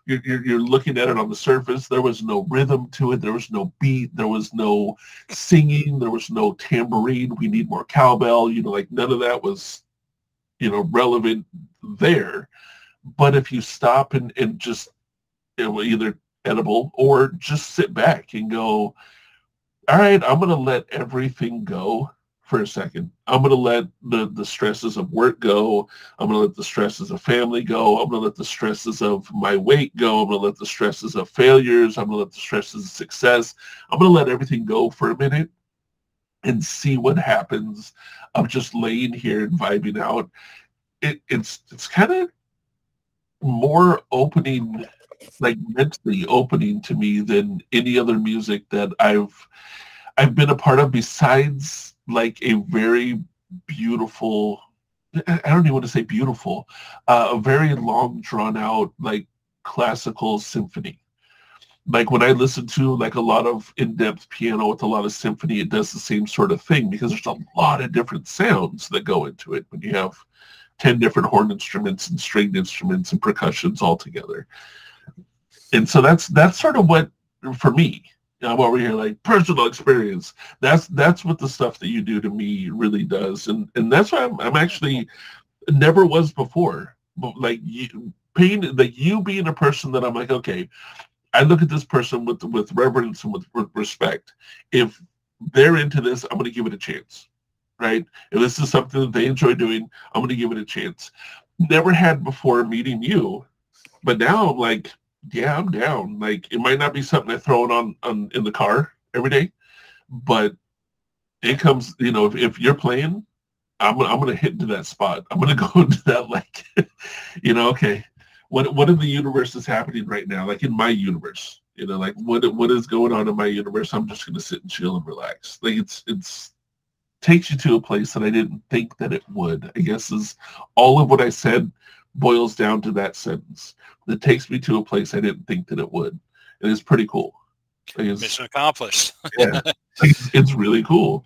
you're, you're, you're looking at it on the surface. There was no rhythm to it. There was no beat. There was no singing. There was no tambourine. We need more cowbell. You know, like none of that was, you know, relevant there. But if you stop and, and just you know, either edible or just sit back and go, all right, I'm going to let everything go for a second. I'm going to let the, the stresses of work go. I'm going to let the stresses of family go. I'm going to let the stresses of my weight go. I'm going to let the stresses of failures. I'm going to let the stresses of success. I'm going to let everything go for a minute and see what happens of just laying here and vibing out. It, it's it's kind of more opening, like mentally opening to me than any other music that I've I've been a part of besides like a very beautiful I don't even want to say beautiful, uh, a very long drawn out like classical symphony. Like when I listen to like a lot of in-depth piano with a lot of symphony, it does the same sort of thing because there's a lot of different sounds that go into it when you have 10 different horn instruments and stringed instruments and percussions all together. And so that's that's sort of what for me, Uh, I'm over here like personal experience. That's that's what the stuff that you do to me really does, and and that's why I'm, I'm actually never was before. But like you, paying like you being a person that I'm like, okay, I look at this person with with reverence and with, with respect. If they're into this, I'm going to give it a chance, right? If this is something that they enjoy doing, I'm going to give it a chance. Never had before meeting you, but now I'm like, yeah, I'm down. Like it might not be something I throw it on, on in the car every day, but it comes, you know, if, if you're playing, I'm I'm gonna hit into that spot. I'm gonna <laughs> go into that like, <laughs> you know, okay, what what in the universe is happening right now? Like in my universe, you know, like what what is going on in my universe? I'm just gonna sit and chill and relax. Like it's it's takes you to a place that I didn't think that it would. I guess is all of what I said boils down to that sentence that takes me to a place I didn't think that it would. And it's pretty cool. It's, Mission accomplished. <laughs> yeah, it's, it's really cool.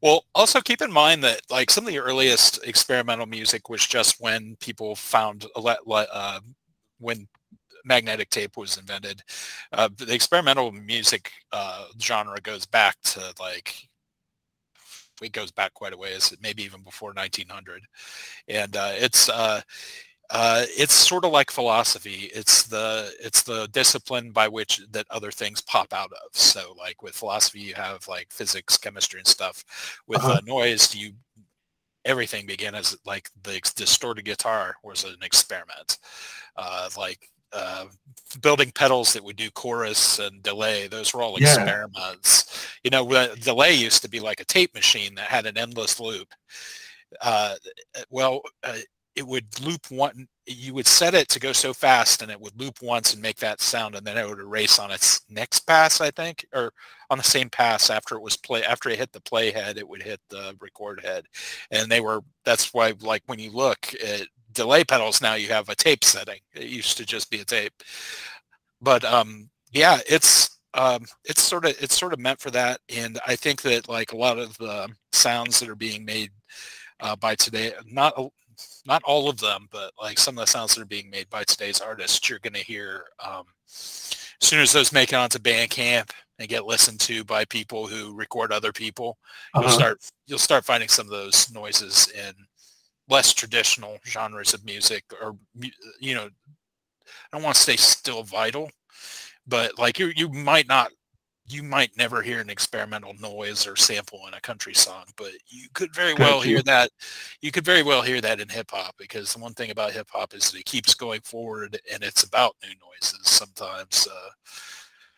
Well, also keep in mind that like some of the earliest experimental music was just when people found uh, when magnetic tape was invented. Uh, the experimental music uh, genre goes back to like it goes back quite a ways, maybe even before 1900, and uh, it's uh, it's sort of like philosophy. It's the it's the discipline by which that other things pop out of. So like with philosophy, you have like physics, chemistry, and stuff. With uh-huh. uh, noise, you everything began as like the distorted guitar was an experiment. Uh, like uh, building pedals that would do chorus and delay. Those were all yeah. experiments. You know, delay used to be like a tape machine that had an endless loop. Uh, well, uh, it would loop one you would set it to go so fast and it would loop once and make that sound and then it would erase on its next pass i think or on the same pass after it was play after it hit the play head it would hit the record head. And they were that's why like when you look at delay pedals now you have a tape setting. It used to just be a tape. But um yeah it's um, it's sort of it's sort of meant for that. And i think that like a lot of the sounds that are being made uh, by today not not all of them, but like some of the sounds that are being made by today's artists, you're going to hear um, as soon as those make it onto Bandcamp and get listened to by people who record other people, uh-huh. you'll start you'll start finding some of those noises in less traditional genres of music, or you know, I don't want to say still vital, but like you you might not you might never hear an experimental noise or sample in a country song, but you could very well hear that. You could very well hear that in hip hop because the one thing about hip hop is that it keeps going forward and it's about new noises sometimes. Uh,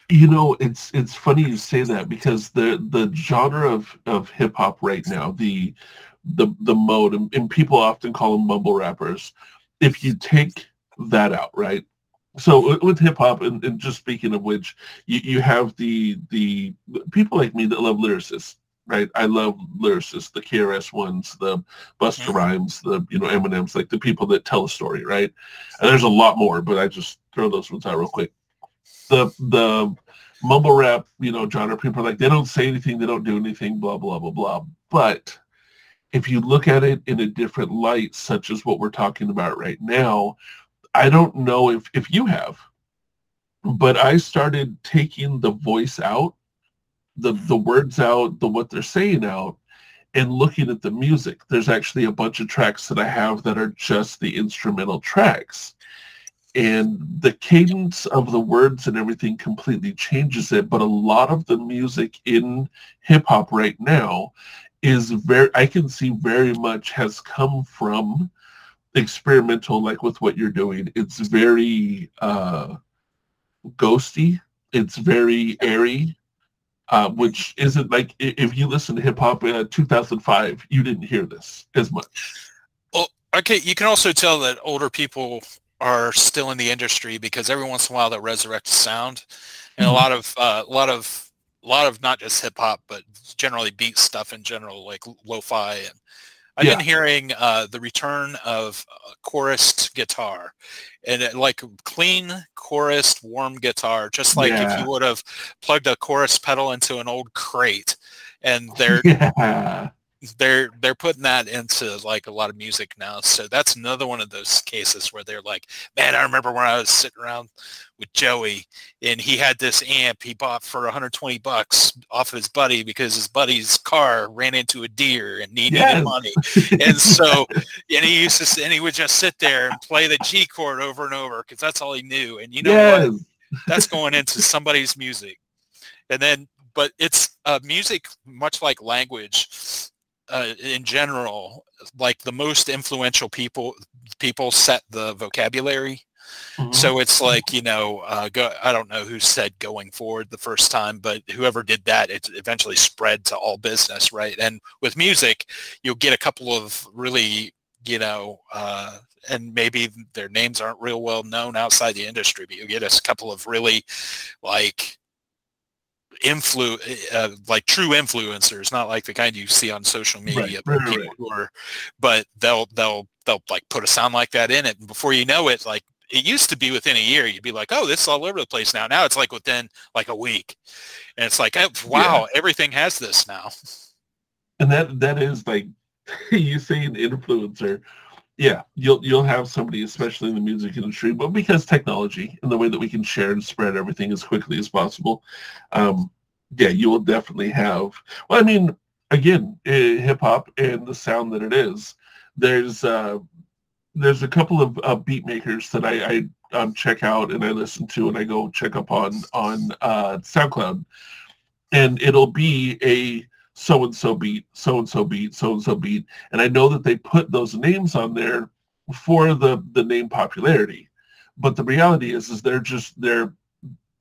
You know, it's it's funny you say that because the the genre of of hip hop right now, the the the mode, and, and people often call them mumble rappers. If you take that out, right? So with- with hip hop, and, and just speaking of which, you, you have the the people like me that love lyricists, right? I love lyricists, the KRS ones, the Busta Mhm. Rhymes, the you know Eminems, like the people that tell a story, right? And there's a lot more, but I just throw those ones out real quick the the mumble rap, you know, genre people are like they don't say anything, they don't do anything, blah blah blah blah. But if you look at it in a different light, such as what we're talking about right now, I don't know if if you have, but I started taking the voice out, the the words out, the what they're saying out, and looking at the music. There's actually a bunch of tracks that I have that are just the instrumental tracks and the cadence of the words and everything completely changes it but a lot of the music in hip hop right now is very i can see very much has come from experimental like with what you're doing. It's very uh ghosty. It's very airy uh, which isn't like if you listen to hip hop in 2005 you didn't hear this as much. Well, okay, you can also tell that older people are still in the industry because every once in a while they resurrect sound, and Mhm. a lot of uh, a lot of a lot of not just hip hop but generally beat stuff in general like lo-fi and I've Yeah. been hearing uh, the return of uh, chorused guitar and it, like clean chorused warm guitar just like if you would have plugged a chorus pedal into an old crate and <laughs> they're yeah they're they're putting that into like a lot of music now. So that's another one of those cases where they're like, man, I remember when I was sitting around with Joey and he had this amp he bought for 120 bucks off of his buddy because his buddy's car ran into a deer and needed Yes. money. And so and he used to and he would just sit there and play the G chord over and over because that's all he knew. And you know what? that's going <laughs> into somebody's music and then but it's uh, music much like language uh, in general like the most influential people people set the vocabulary Mhm. so it's like you know uh, go, i don't know who said going forward the first time but whoever did that it eventually spread to all business right and with music you'll get a couple of really you know uh, and maybe their names aren't real well known outside the industry but you get a couple of really like influ uh, like true influencers not like the kind you see on social media but right, right, people right. who are but they'll they'll they'll like put a sound like that in it and before you know it like it used to be within a year you'd be like oh this is all over the place now. Now it's like within like a week and it's like oh, wow everything has this now. And that that is like <laughs> you say an influencer yeah you'll you'll have somebody especially in the music industry but because technology and the way that we can share and spread everything as quickly as possible um yeah you will definitely have well i mean again hip hop and the sound that it is there's uh there's a couple of uh, beat makers that i i um, check out and i listen to and i go check up on on uh soundcloud. And it'll be a so and so beat, so and so beat, so and so beat, and I know that they put those names on there for the the name popularity, but the reality is is they're just they're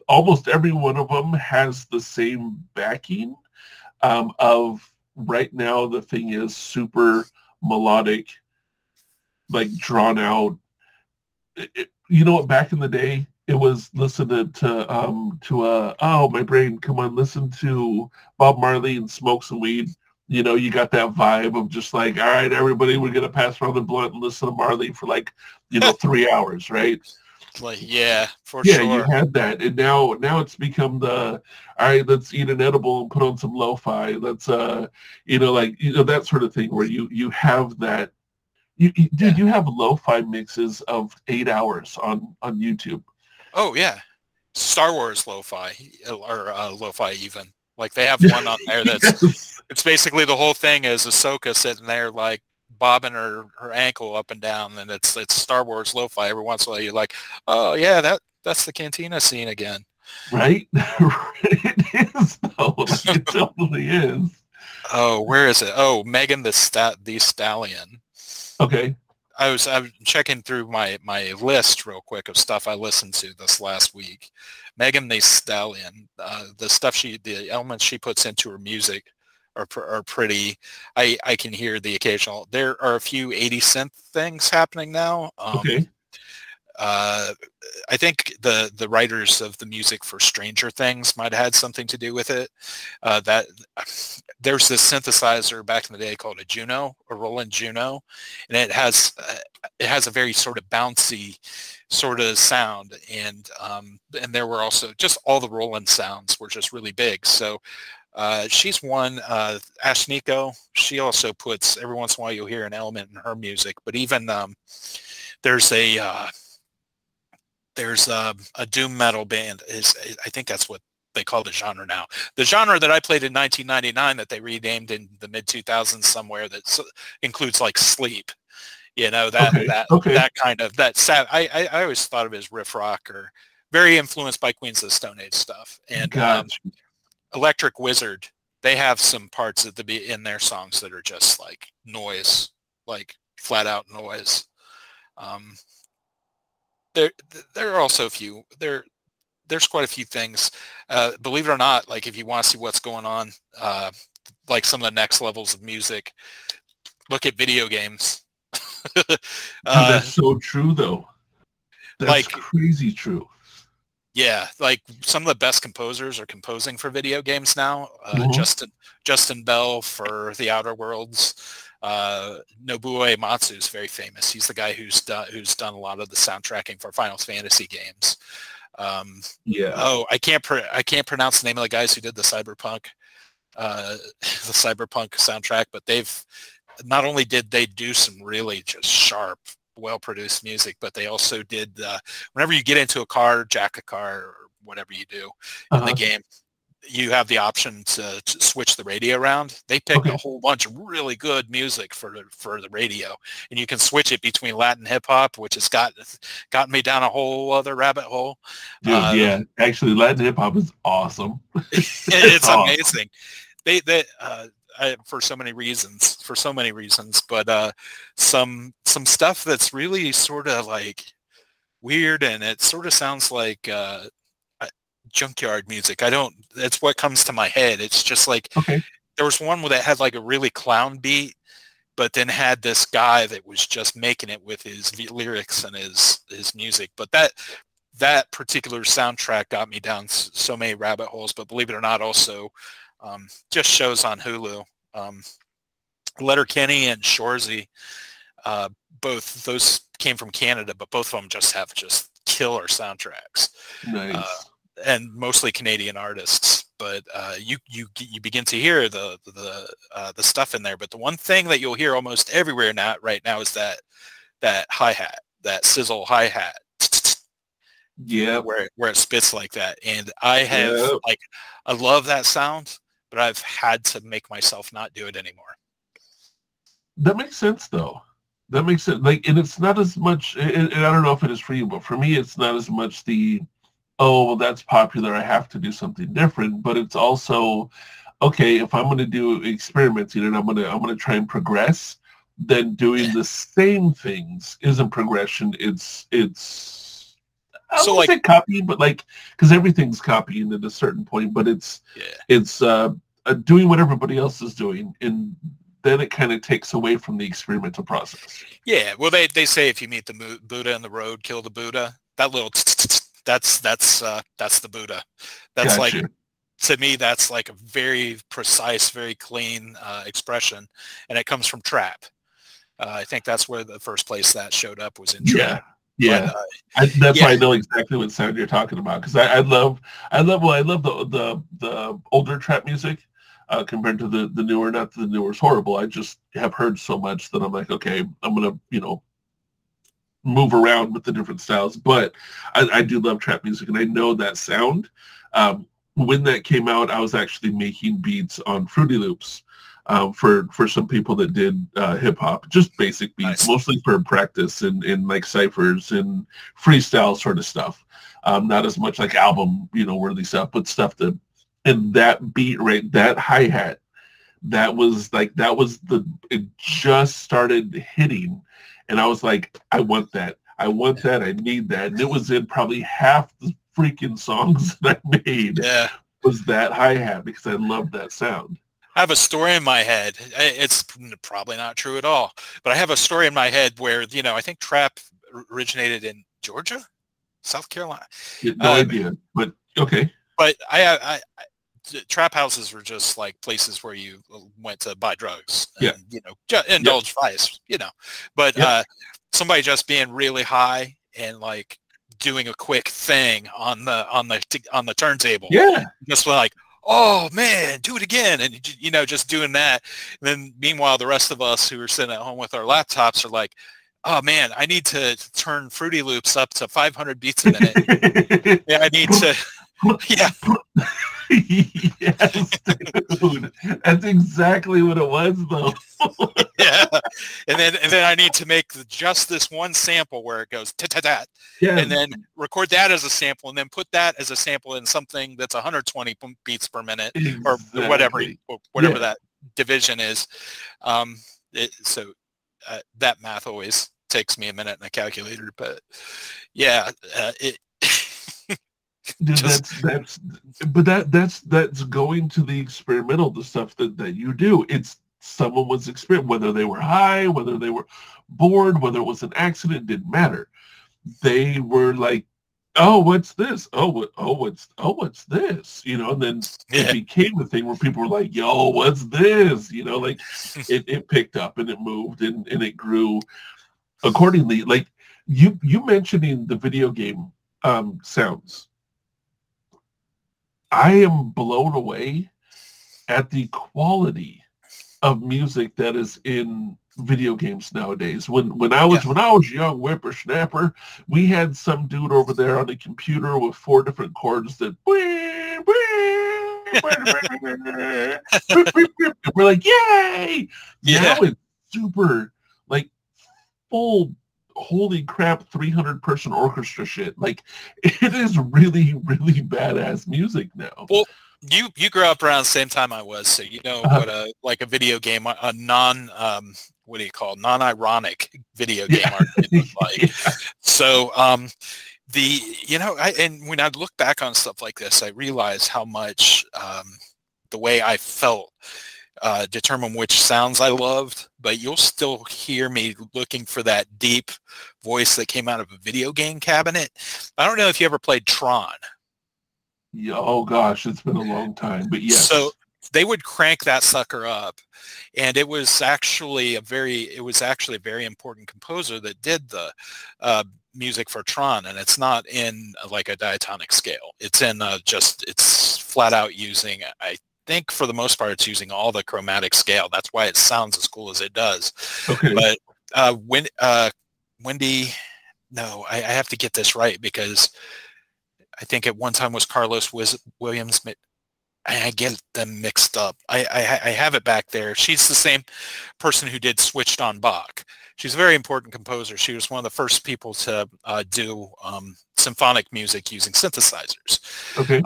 almost every one of them has the same backing um, of right now the thing is super melodic, like drawn out. It- you know what? Back in the day, it was listen to, um to uh oh my brain come on listen to Bob Marley and smoke some weed. You know, you got that vibe of just like, all right, everybody, we're gonna pass around the blunt and listen to Marley for like, you know, three <laughs> hours, right? like yeah for yeah, sure you had that, and now now it's become the all right. Let's eat an edible and put on some lo-fi. Let's uh, you know, like you know that sort of thing where you you have that. You, you dude, you have lo-fi mixes of eight hours on on YouTube. Oh yeah star wars lo-fi or uh, lo-fi even like they have one on there that's <laughs> Yes. it's basically the whole thing is Ahsoka sitting there like bobbing her, her ankle up and down and it's it's Star Wars lo-fi every once in a while you're like oh yeah that that's the cantina scene again Right? <laughs> it is though. <laughs> It totally is. Oh, where is it? Oh, Megan the Stat the Stallion. Okay. I was I'm checking through my my list real quick of stuff I listened to this last week. Megan Thee Stallion, uh, the stuff she the elements she puts into her music are are pretty. I I can hear the occasional. There are a few 80 synth things happening now. Um, Okay. uh, I think the the writers of the music for Stranger Things might have had something to do with it. Uh, that there's this synthesizer back in the day called a Juno, a Roland Juno, and it has uh, it has a very sort of bouncy sort of sound, and um, and there were also just all the Roland sounds were just really big. So. Uh, she's one, uh, Ashnikko. She also puts, every once in a while you'll hear an element in her music, but even um, there's a, uh, there's a, a doom metal band is I think that's what they call the genre now. The genre that I played in 1999 that they renamed in the mid 2000s somewhere that includes like sleep. You know that Okay, that okay. that kind of that sad. I, I I always thought of it as riff rock or very influenced by Queens of the Stone Age stuff. And um, Electric Wizard, they have some parts at the be in their songs that are just like noise, like flat out noise. Um, there, there are also a few. There, there's quite a few things. Uh, believe it or not, like if you want to see what's going on, uh, like some of the next levels of music, look at video games. <laughs> Uh, that's so true though. That's like- crazy true. Yeah, like some of the best composers are composing for video games now. Uh, Mhm. Justin Justin Bell for The Outer Worlds. Uh, Nobuo Uematsu is very famous. He's the guy who's done who's done a lot of the soundtracking for Final Fantasy games. Um, Yeah. oh, I can't pr- I can't pronounce the name of the guys who did the Cyberpunk uh, <laughs> the Cyberpunk soundtrack, but they've not only did they do some really just sharp well-produced music, but they also did. Uh, whenever you get into a car, jack a car, or whatever you do in Uh-huh. the game, you have the option to, to switch the radio around. They picked Okay. a whole bunch of really good music for the for the radio, and you can switch it between Latin hip hop, which has got gotten me down a whole other rabbit hole. Dude, uh, yeah. Actually, Latin hip hop is awesome. <laughs> it's awesome. amazing. They they uh, I, for so many reasons, for so many reasons, but uh, some some stuff that's really sort of like weird, and it sort of sounds like uh, junkyard music. I don't. That's what comes to my head. It's just like Okay. there was one that had like a really clown beat, but then had this guy that was just making it with his v- lyrics and his his music. But that that particular soundtrack got me down s- so many rabbit holes. But believe it or not, also um, just shows on Hulu. Um, Letterkenny and Shoresy, uh, both those came from Canada, but both of them just have just killer soundtracks Nice. Uh, and mostly Canadian artists. But uh, you you you begin to hear the the uh, the stuff in there. But the one thing that you'll hear almost everywhere now right now is that that hi hat, that sizzle hi hat, yeah. where where it spits like that. And I have Yeah. like I love that sound, but I've had to make myself not do it anymore. That makes sense though. That makes sense. Like, and it's not as much. And, and I don't know if it is for you, but for me, it's not as much the, oh, well, that's popular. I have to do something different. But it's also, okay, if I'm going to do experimenting and I'm going to I'm going to try and progress, then doing the same things isn't progression. It's it's. I So, like- like say copy, but like because everything's copying at a certain point. But it's Yeah. it's uh, uh, doing what everybody else is doing, and then it kind of takes away from the experimental process. Yeah, well, they, they say if you meet the Buddha in the road, kill the Buddha. That little that's that's uh, that's the Buddha. That's like to me that's like a very precise, very clean uh, expression, and it comes from trap. Uh, I think that's where the first place that showed up was in yeah, trap. yeah. But, uh, I, that's why. I know exactly what sound you're talking about because I, I love, I love, well, I love the the the older trap music uh, compared to the the newer. Not that the newer is horrible. I just have heard so much that I'm like, okay, I'm gonna, you know, move around with the different styles. But I, I do love trap music, and I know that sound. Um, when that came out, I was actually making beats on Fruity Loops um, for for some people that did uh, hip hop, just basic beats, Nice. mostly for practice and and like ciphers and freestyle sort of stuff. Um, not as much like album, you know, worthy stuff, but stuff that and that beat rate, that hi hat, that was like that was the it just started hitting, and I was like, I want that, I want that, I need that, and it was in probably half the freaking songs <laughs> that I made Yeah. was that hi hat because I loved that sound. I have a story in my head. It's probably not true at all, but I have a story in my head where, you know, I think trap originated in Georgia, South Carolina. Yeah, No Uh, idea, but okay. But I, I, trap houses were just like places where you went to buy drugs. Yeah. And, you know, indulge vice, you know, but Yep. uh, somebody just being really high and like doing a quick thing on the, on the, on the turntable. Yeah, just like, oh man, do it again, and you know, just doing that. And then meanwhile, the rest of us who are sitting at home with our laptops are like, oh man, I need to turn Fruity Loops up to 500 beats a minute. <laughs> yeah, I need to. <laughs> Yeah, yes, dude. That's exactly what it was, though. <laughs> yeah, and then and then I need to make just this one sample where it goes ta ta ta, Yeah, and then record that as a sample, and then put that as a sample in something that's 120 beats per minute, or whatever whatever Yeah. that division is. Um, it, so uh, that math always takes me a minute in a calculator, but yeah, uh, it. Dude, <laughs> Just- that's that's but that that's that's going to the experimental the stuff that that you do. It's someone was experiment whether they were high whether they were bored whether it was an accident didn't matter. They were like oh what's this? Oh what oh what's oh what's this? You know and then Yeah. it became a thing where people were like yo what's this? You know like <laughs> it, it picked up and it moved and, and it grew accordingly. Like you you mentioning the video game um sounds I am blown away at the quality of music that is in video games nowadays. When when I was when I was young whippersnapper, we had some dude over there on the computer with four different chords that we're like, yay! Yeah. Now it's super like full holy crap 300 person orchestra shit like <laughs> it is really really badass music now Well, you you grew up around the same time I was, so you know Uh-huh. what a like a video game, a non um, what do you call it? non-ironic video game Yeah. arcade was like. Yeah. So um, the you know, I, and when I look back on stuff like this, I realize how much um, the way I felt uh, determine which sounds I loved. But you'll still hear me looking for that deep voice that came out of a video game cabinet. I don't know if you ever played Tron. Yeah, oh gosh it's been a long time but yes So they would crank that sucker up, and it was actually a very it was actually a very important composer that did the uh, music for Tron, and it's not in like a diatonic scale. It's in uh, just it's flat out using I think for the most part it's using all the chromatic scale. That's why it sounds as cool as it does. okay But uh, when uh, Wendy, no, I, I have to get this right because I think at one time was Carlos Wiz- Williams. I get them mixed up. I, I I have it back there. She's the same person who did Switched on Bach. She's a very important composer. She was one of the first people to uh, do um, symphonic music using synthesizers okay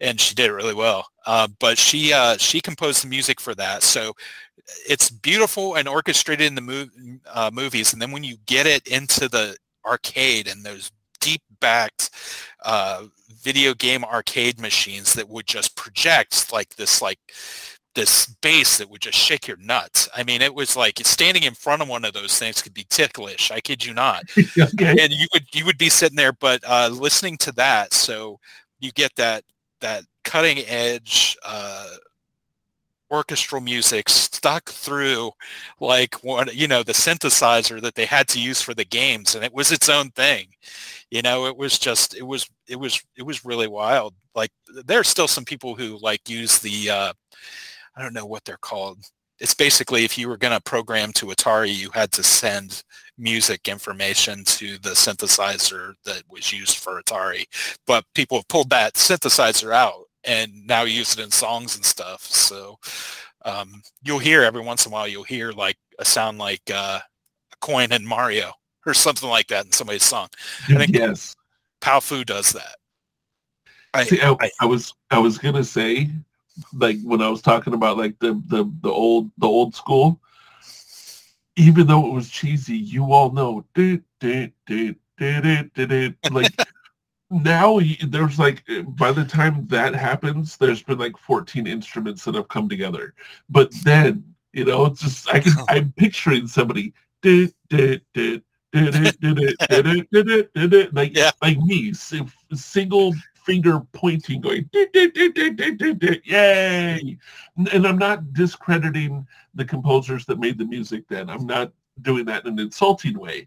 and she did it really well. Uh, but she uh, she composed the music for that, so it's beautiful and orchestrated in the mov- uh, movies. And then when you get it into the arcade and those deep backed uh, video game arcade machines that would just project like this like this bass that would just shake your nuts. I mean, it was like standing in front of one of those things could be ticklish. I kid you not <laughs> okay and you would you would be sitting there but uh listening to that so you get that that cutting edge uh orchestral music stuck through like one you know the synthesizer that they had to use for the games and it was its own thing. You know it was just it was it was it was really wild. Like there's still some people who like use the uh i don't know what they're called it's basically if you were going to program to atari you had to send music information to the synthesizer that was used for Atari. But people have pulled that synthesizer out and now use it in songs and stuff. So um, you'll hear every once in a while you'll hear like a sound like uh, a coin in Mario or something like that in somebody's song. I think <laughs> yes. Pao Fu does that. I, See, I, I- I was I was gonna say, like when I was talking about like the the, the old the old school, even though it was cheesy, you all know like now there's like by the time that happens, there's been like 14 instruments that have come together. But then you know, it's just I can I'm picturing somebody like like me, single finger pointing, going, yay! And I'm not discrediting the composers that made the music then. I'm not doing that in an insulting way.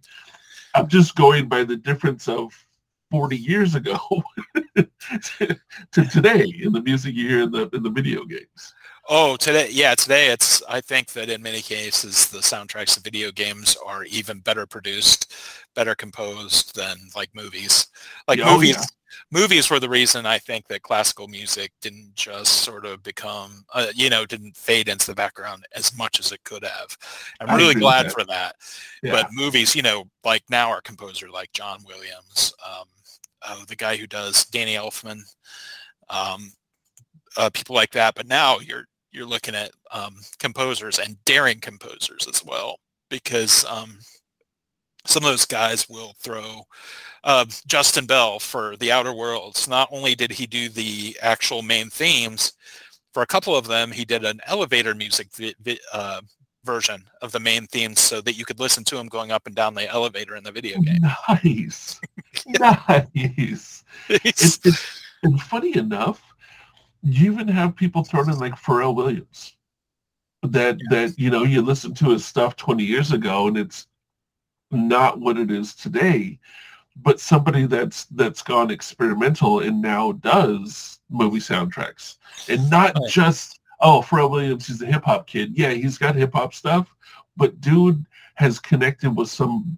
I'm just going by the difference of 40 years ago to, <laughs> to today in the music you hear in the, in the video games. Oh, today, yeah, today it's. I think that in many cases the soundtracks of video games are even better produced, better composed than like movies. Like Oh, movies, yeah. Movies were the reason I think that classical music didn't just sort of become, uh, you know, didn't fade into the background as much as it could have. I'm I really glad that. for that. Yeah. But movies, you know, like now our composer like John Williams, um, oh, the guy who does Danny Elfman, um, uh, people like that. But now you're you're looking at um, composers and daring composers as well, because um, some of those guys will throw uh, Justin Bell for The Outer Worlds. Not only did he do the actual main themes, for a couple of them he did an elevator music vi- vi- uh, version of the main themes so that you could listen to him going up and down the elevator in the video game. Nice. <laughs> nice. <laughs> It's, it's, and funny enough, you even have people thrown in like Pharrell Williams. That that you know you listen to his stuff 20 years ago and it's not what it is today. But somebody that's that's gone experimental and now does movie soundtracks. And not Right. just oh Pharrell Williams, he's a hip hop kid. Yeah, he's got hip hop stuff, but dude has connected with some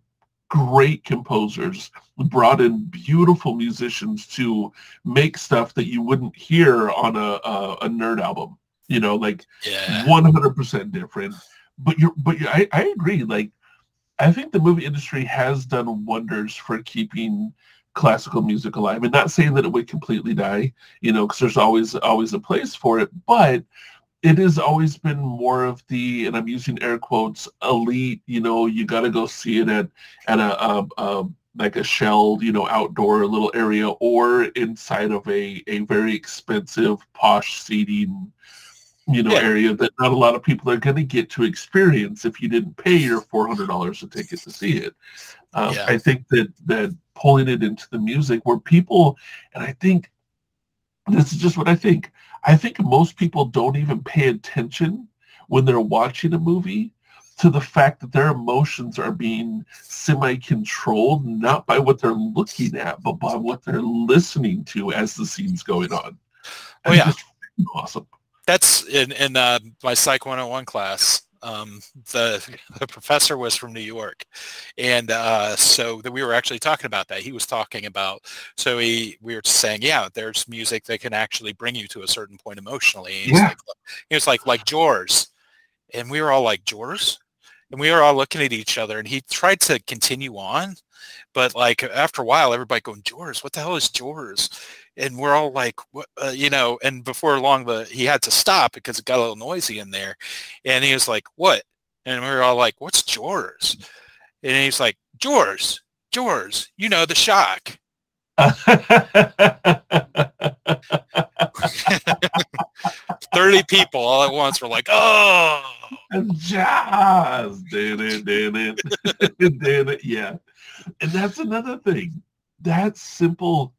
great composers, brought in beautiful musicians to make stuff that you wouldn't hear on a a, a nerd album. You know, like yeah. 100% different. But you're, but you're, I, I agree. Like, I think the movie industry has done wonders for keeping classical music alive. And not saying that it would completely die, you know, because there's always always a place for it. But it has always been more of the, and I'm using air quotes, elite. You know, you got to go see it at at a, a, a like a shelled, you know, outdoor little area or inside of a a very expensive posh seating you know Yeah. area that not a lot of people are going to get to experience if you didn't pay your four hundred dollars a ticket to see it. Um, Yeah. I think that that pulling it into the music where people, and I think this is just what I think. I think most people don't even pay attention when they're watching a movie to the fact that their emotions are being semi-controlled not by what they're looking at, but by what they're listening to as the scene's going on. Oh, yeah. awesome. That's in, in uh, my Psych 101 class. Um, the, the professor was from New York. And uh, so that we were actually talking about that. He was talking about, so he, we were saying, yeah, there's music that can actually bring you to a certain point emotionally. He's Yeah. like, he was like, like Jaws. And we were all like, Jaws? And we were all looking at each other and he tried to continue on. But like after a while, everybody going, Jaws, what the hell is Jaws? And we're all like, uh, you know, and before long, the he had to stop because it got a little noisy in there, and he was like, "What?" And we were all like, "What's Jaws?" And he's like, "Jaws, Jaws, you know, the shock." <laughs> Thirty people all at once were like, "Oh." Jazz. Did it, did it, did it. Yeah. And that's another thing. That simple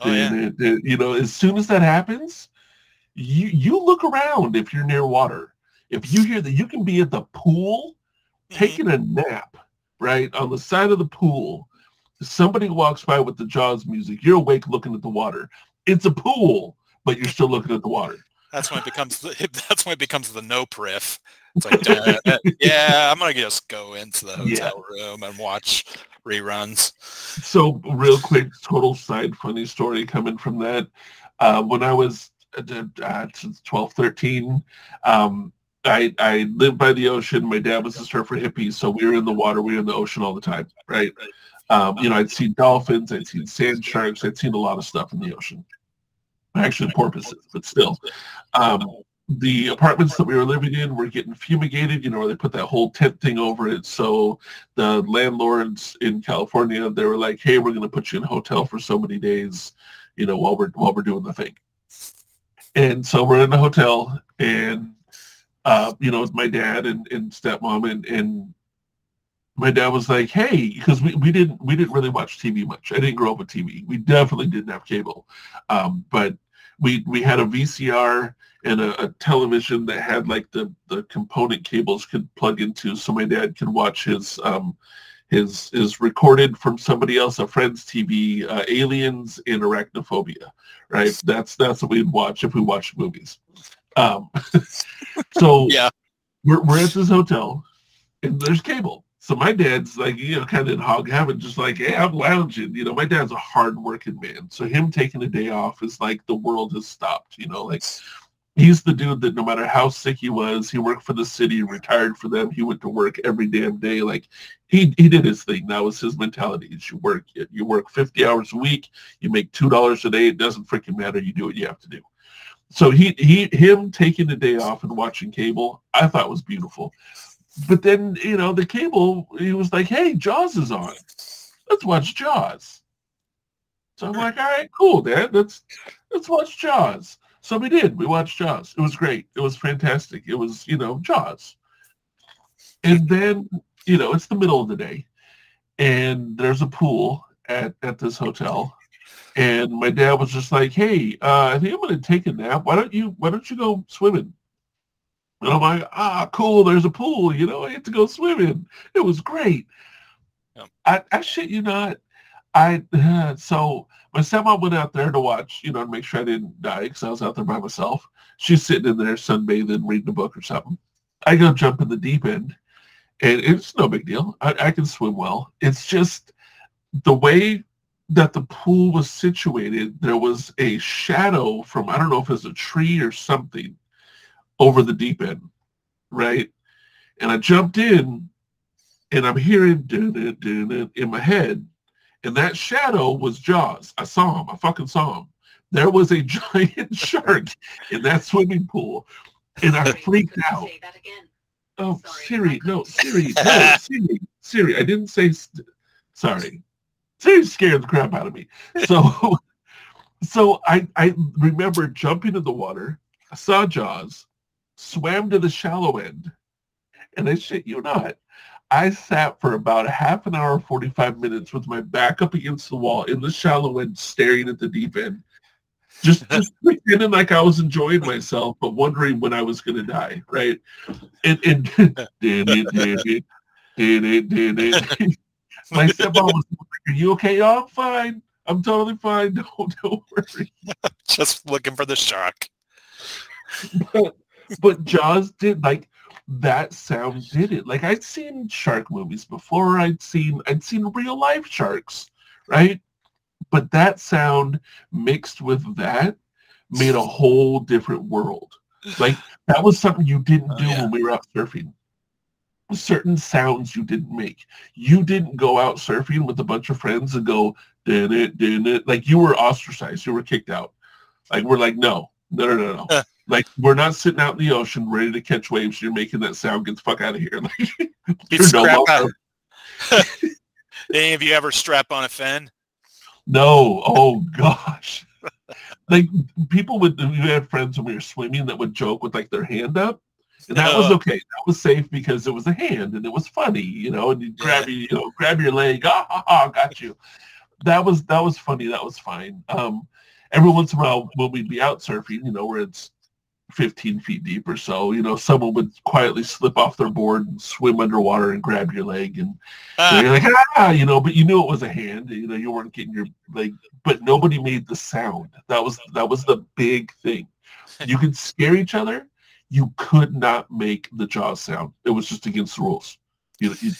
Oh yeah. did it, did it. You know, as soon as that happens, you you look around if you're near water. If you hear that you can be at the pool Mhm. taking a nap, right, on the side of the pool. Somebody walks by with the Jaws music. You're awake looking at the water. It's a pool, but you're still looking at the water. That's when it becomes the, <laughs> that's when it becomes the nope riff. It's like, "Duh, <laughs> uh, yeah, I'm gonna just go into the Yeah. hotel room and watch reruns. So real quick, total side funny story coming from that. Uh, when I was uh, since 12, 13. Um, I, I lived by the ocean. My dad was a surfer hippie, so we were in the water. We were in the ocean all the time, right? Um, you know, I'd seen dolphins, I'd seen sand sharks, I'd seen a lot of stuff in the ocean. Actually, porpoises, but still. Um, the apartments that we were living in were getting fumigated, you know, where they put that whole tent thing over it. So the landlords in California, they were like, hey, we're going to put you in a hotel for so many days, you know, while we're, while we're doing the thing. And so we're in a hotel and, uh, you know, my dad and, and stepmom and, and my dad was like, hey, because we, we didn't we didn't really watch TV much. I didn't grow up with TV. We definitely didn't have cable. Um, but we we had a VCR and a, a, television that had like the the component cables could plug into so my dad could watch his um his is recorded from somebody else a friend's tv uh, aliens and arachnophobia right that's that's what we'd watch if we watched movies um <laughs> so Yeah. we're, we're at this hotel and there's cable so my dad's like, you know, kind of in hog heaven, just like, hey, I'm lounging. You know, my dad's a hard working man. So him taking a day off is like the world has stopped, you know, like he's the dude that no matter how sick he was, he worked for the city, retired for them. He went to work every damn day. Like he, he did his thing. That was his mentality. Is you work, you work 50 hours a week, you make $2 a day. It doesn't freaking matter. You do what you have to do. So he, he, him taking the day off and watching cable, I thought was beautiful but then you know the cable he was like hey jaws is on let's watch jaws so i'm like all right cool dad let's let's watch jaws so we did. We watched jaws. It was great. It was fantastic. It was you know jaws. And then you know it's the middle of the day and there's a pool at at this hotel. And my dad was just like hey uh, i think i'm going to take a nap. Why don't you why don't you go swimming? And I'm like, ah, cool, there's a pool, you know, I get to go swimming. It was great. I, I shit you not. I <sighs> so my stepmom went out there to watch, you know, to make sure I didn't die because I was out there by myself. She's sitting in there sunbathing, reading a book or something. I go jump in the deep end, and it's no big deal. I, I can swim well. It's just the way that the pool was situated. There was a shadow from I don't know if it was a tree or something over the deep end, right? And I jumped in, and I'm hearing dun, dun, dun, in my head, and that shadow was Jaws. I saw him. I fucking saw him. There was a <laughs> giant shark in that swimming pool, and I <laughs> freaked out. Say that again. Oh, Sorry. Siri, no, Siri, no, <laughs> Siri, Siri. I didn't say. St- sorry, Siri scared the crap out of me. So, so I I remember jumping in the water. I saw Jaws, swam to the shallow end, and I shit you not. I sat for about a half an hour, 45 minutes with my back up against the wall in the shallow end, staring at the deep end. Just, <laughs> just pretending like I was enjoying myself, but wondering when I was going to die, right? And, and did it, did it, did it, did it. My stepmom was like, are you okay? Oh, I'm fine. I'm totally fine. <laughs> Don't, don't worry. <laughs> Just looking for the shark. but, but Jaws did like that sound did it. Like I'd seen shark movies before. I'd seen I'd seen real life sharks, right? But that sound mixed with that made a whole different world. Like that was something you didn't Oh, do yeah. when we were out surfing. Certain sounds you didn't make. You didn't go out surfing with a bunch of friends and go, did it, did it. Like you were ostracized. You were kicked out. Like we're like, no, no, no, no, no. Like we're not sitting out in the ocean ready to catch waves. You're making that sound. Get the fuck <laughs> out of here. Like, You'd you're no out. welcome. Any of you ever strap on a fin? No. Oh gosh. <laughs> like people would we had friends when we were swimming that would joke with like their hand up. And that was okay. That was safe because it was a hand and it was funny, you know, and you grab you, you know, grab your leg, ah, ha, ha, got you. That was that was funny. That was fine. Um every once in a while when we'd be out surfing, you know, where it's 15 feet deep or so, you know, someone would quietly slip off their board and swim underwater and grab your leg and Ah, and you're like, ah, you know, but you knew it was a hand. You know, you weren't getting your like, but nobody made the sound. That was that was the big thing. You could scare each other. You could not make the jaw sound. It was just against the rules. You, you,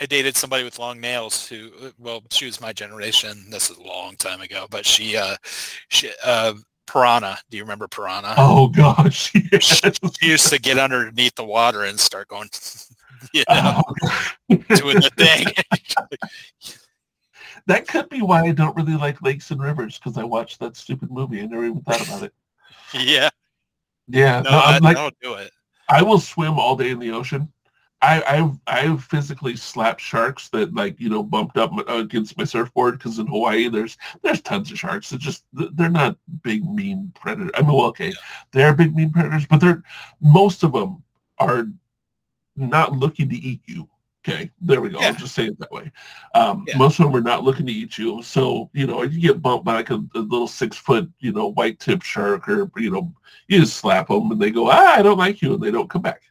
I dated somebody with long nails who, well, she was my generation. This is a long time ago, but she, uh, she, uh, piranha. Do you remember piranha? Oh gosh, <laughs> yes. She used to get underneath the water and start going, <laughs> you oh, know, Oh, doing the thing. <laughs> that could be why I don't really like lakes and rivers because I watched that stupid movie. I never even thought about it. yeah. Yeah, No, no, I, like don't do it. I will swim all day in the ocean. I I've I've physically slapped sharks that like you know bumped up against my surfboard because in Hawaii there's there's tons of sharks. It's just they're not big mean predators. I mean, well, okay, they're big mean predators, but they're most of them are not looking to eat you. Okay, there we go. Yeah. I'll just say it that way. Um, Yeah. Most of them are not looking to eat you. So you know, you get bumped by like a, a little six foot you know white tip shark or you know you just slap them and they go ah I don't like you and they don't come back.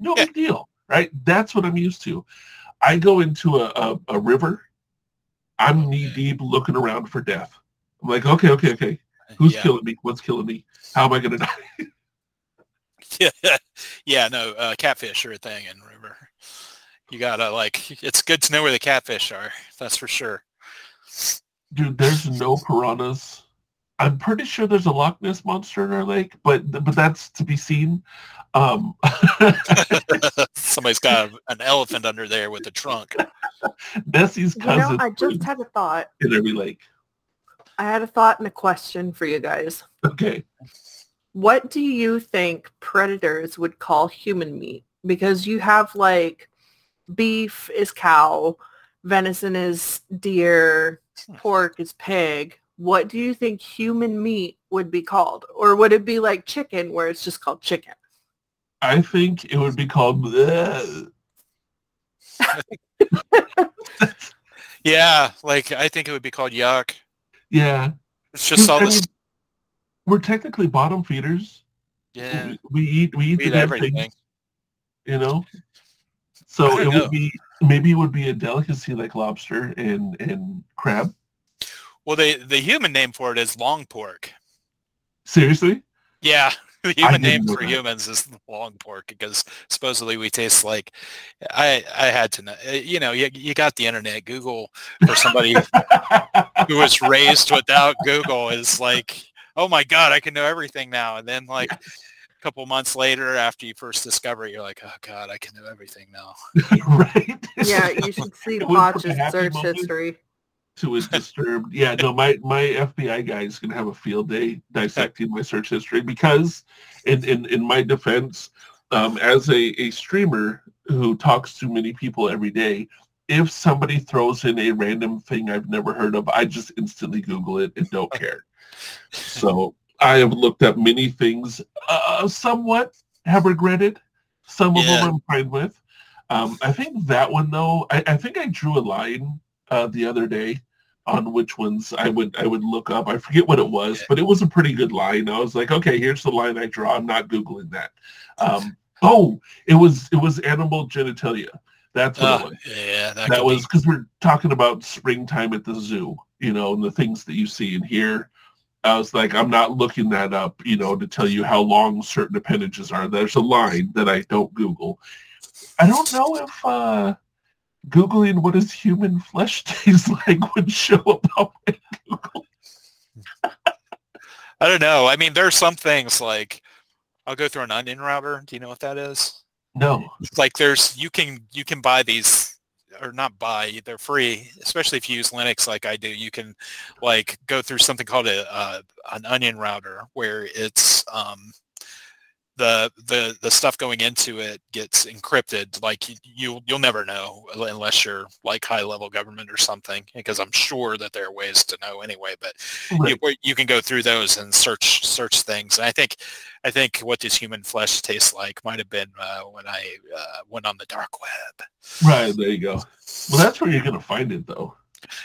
No Yeah. big deal, right? That's what I'm used to. I go into a, a, a river. I'm knee deep looking around for death. I'm like, okay, okay, okay. Who's yeah. killing me? What's killing me? How am I going <laughs> to die? yeah, <laughs> yeah, no, uh, catfish are a thing in river. You gotta like, it's good to know where the catfish are. That's for sure. Dude, there's no piranhas. I'm pretty sure there's a Loch Ness monster in our lake, but but that's to be seen. Um, <laughs> Somebody's got <laughs> an elephant under there with a trunk. Nessie's You know, I just had a thought. in every lake. I had a thought and a question for you guys. Okay. What do you think predators would call human meat? Because you have like beef is cow, venison is deer, pork is pig. What do you think human meat would be called? Or would it be like chicken where it's just called chicken? I think it would be called bleh. <laughs> Yeah, like I think it would be called yuck. Yeah. It's just all I this. mean, we're technically bottom feeders. Yeah, We, we eat we eat we eat everything. things, you know. <laughs> So it know. would be maybe it would be a delicacy like lobster and and crab. Well, the the human name for it is long pork. Seriously? Yeah, <laughs> the human name for that. humans is long pork because supposedly we taste like. I I had to know. uh, You know, you you got the internet. Google for somebody <laughs> who was raised without Google is like, oh my god, I can know everything now. And then like a couple months later, after you first discover it, you're like, oh god, I can know everything now. <laughs> right? Yeah, you should see It would Poch's search moment history. To his disturbed. Yeah, no, my my FBI guy is gonna have a field day dissecting my search history because, in in in my defense, um, as a a streamer who talks to many people every day, if somebody throws in a random thing I've never heard of, I just instantly Google it and don't <laughs> care. So I have looked up many things, uh, somewhat have regretted. Some of Yeah. them I'm fine with. Um, I think that one though, I, I think I drew a line uh, the other day on which ones I would I would look up. I forget what it was, but it was a pretty good line. I was like, okay, here's the line I draw. I'm not googling that. Um, oh, it was it was animal genitalia. That's what it was yeah, that, that was be- because we're talking about springtime at the zoo, you know, and the things that you see and hear. I was like, I'm not looking that up, you know, to tell you how long certain appendages are. There's a line that I don't Google. I don't know if uh, Googling what does human flesh <laughs> taste like would show up on my Google. I don't know. I mean, there are some things like I'll go through an onion router. Do you know what that is? No. like there's you can you can buy these or not buy they're free especially if you use linux like i do you can like go through something called a uh, an onion router where it's um the the the stuff going into it gets encrypted like you you'll, never know unless you're like high level government or something because i'm sure that there are ways to know anyway but Right. you, you can go through those and search search things. And I think I think what does human flesh taste like might have been uh, when I uh, went on the dark web. Right, there you go. Well, that's where you're going to find it, though.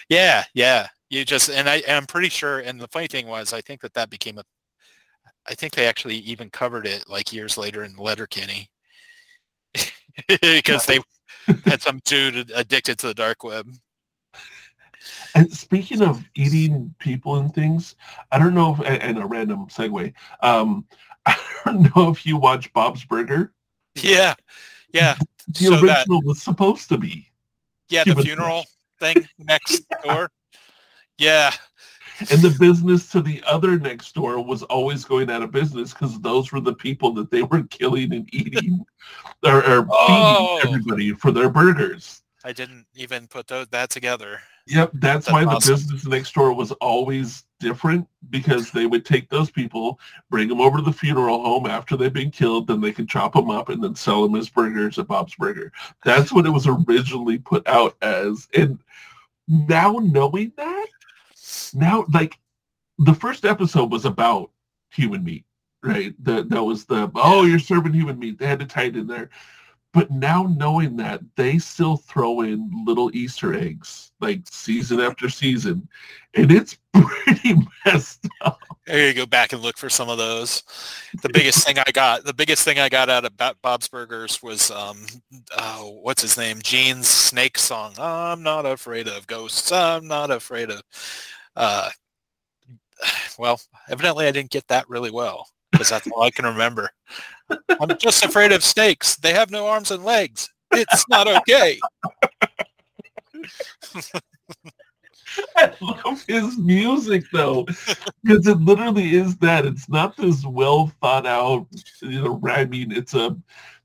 Yeah, yeah. You just and I and I'm pretty sure. And the funny thing was, I think that that became a. I think they actually even covered it like years later in Letterkenny because <laughs> they had some dude addicted to the dark web. And speaking of eating people and things, I don't know if, and a random segue, um, <laughs> I don't know if you watch Bob's Burger. Yeah, yeah, The So that- original was supposed to be. yeah. The funeral <laughs> thing next door. Yeah, and the business to the other next door was always going out of business because those were the people that they were killing and eating <laughs> or, or Oh. feeding everybody for their burgers. I didn't even put tho- that together. Yep, that's, That's why the business next door was always different because they would take those people, bring them over to the funeral home after they've been killed, then they could chop them up and then sell them as burgers at Bob's Burger. That's what it was originally put out as. And now knowing that, now like the first episode was about human meat, right? That that was the oh you're serving human meat. They had to tie it in there. But now knowing that they still throw in little Easter eggs like season after season, and it's <laughs> pretty messed up. I gotta go back and look for some of those. The biggest thing I got, the biggest thing I got out of Bob's Burgers was, um, oh, what's his name? Gene's Snake song. I'm not afraid of ghosts. I'm not afraid of. Uh, <sighs> well, evidently I didn't get that really well because that's all I can remember. I'm just afraid of snakes. They have no arms and legs. It's not okay. <laughs> I love his music though, because it literally is that. It's not this well thought out, you know, rhyming. It's a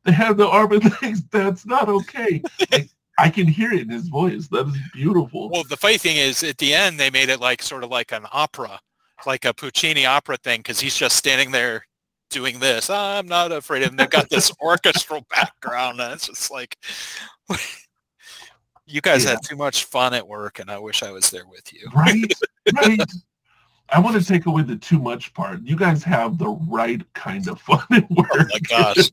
they have no arm and <laughs> legs. That's not okay. Like, I can hear it in his voice. That is beautiful. Well, the funny thing is, at the end, they made it like sort of like an opera, like a Puccini opera thing, because he's just standing there doing this. I'm not afraid of him. They've got this <laughs> orchestral background, and it's just like, <laughs> you guys Yeah. had too much fun at work, and I wish I was there with you. right, <laughs> right. I want to take away the too much part. You guys have the right kind of fun at oh work. Oh my gosh.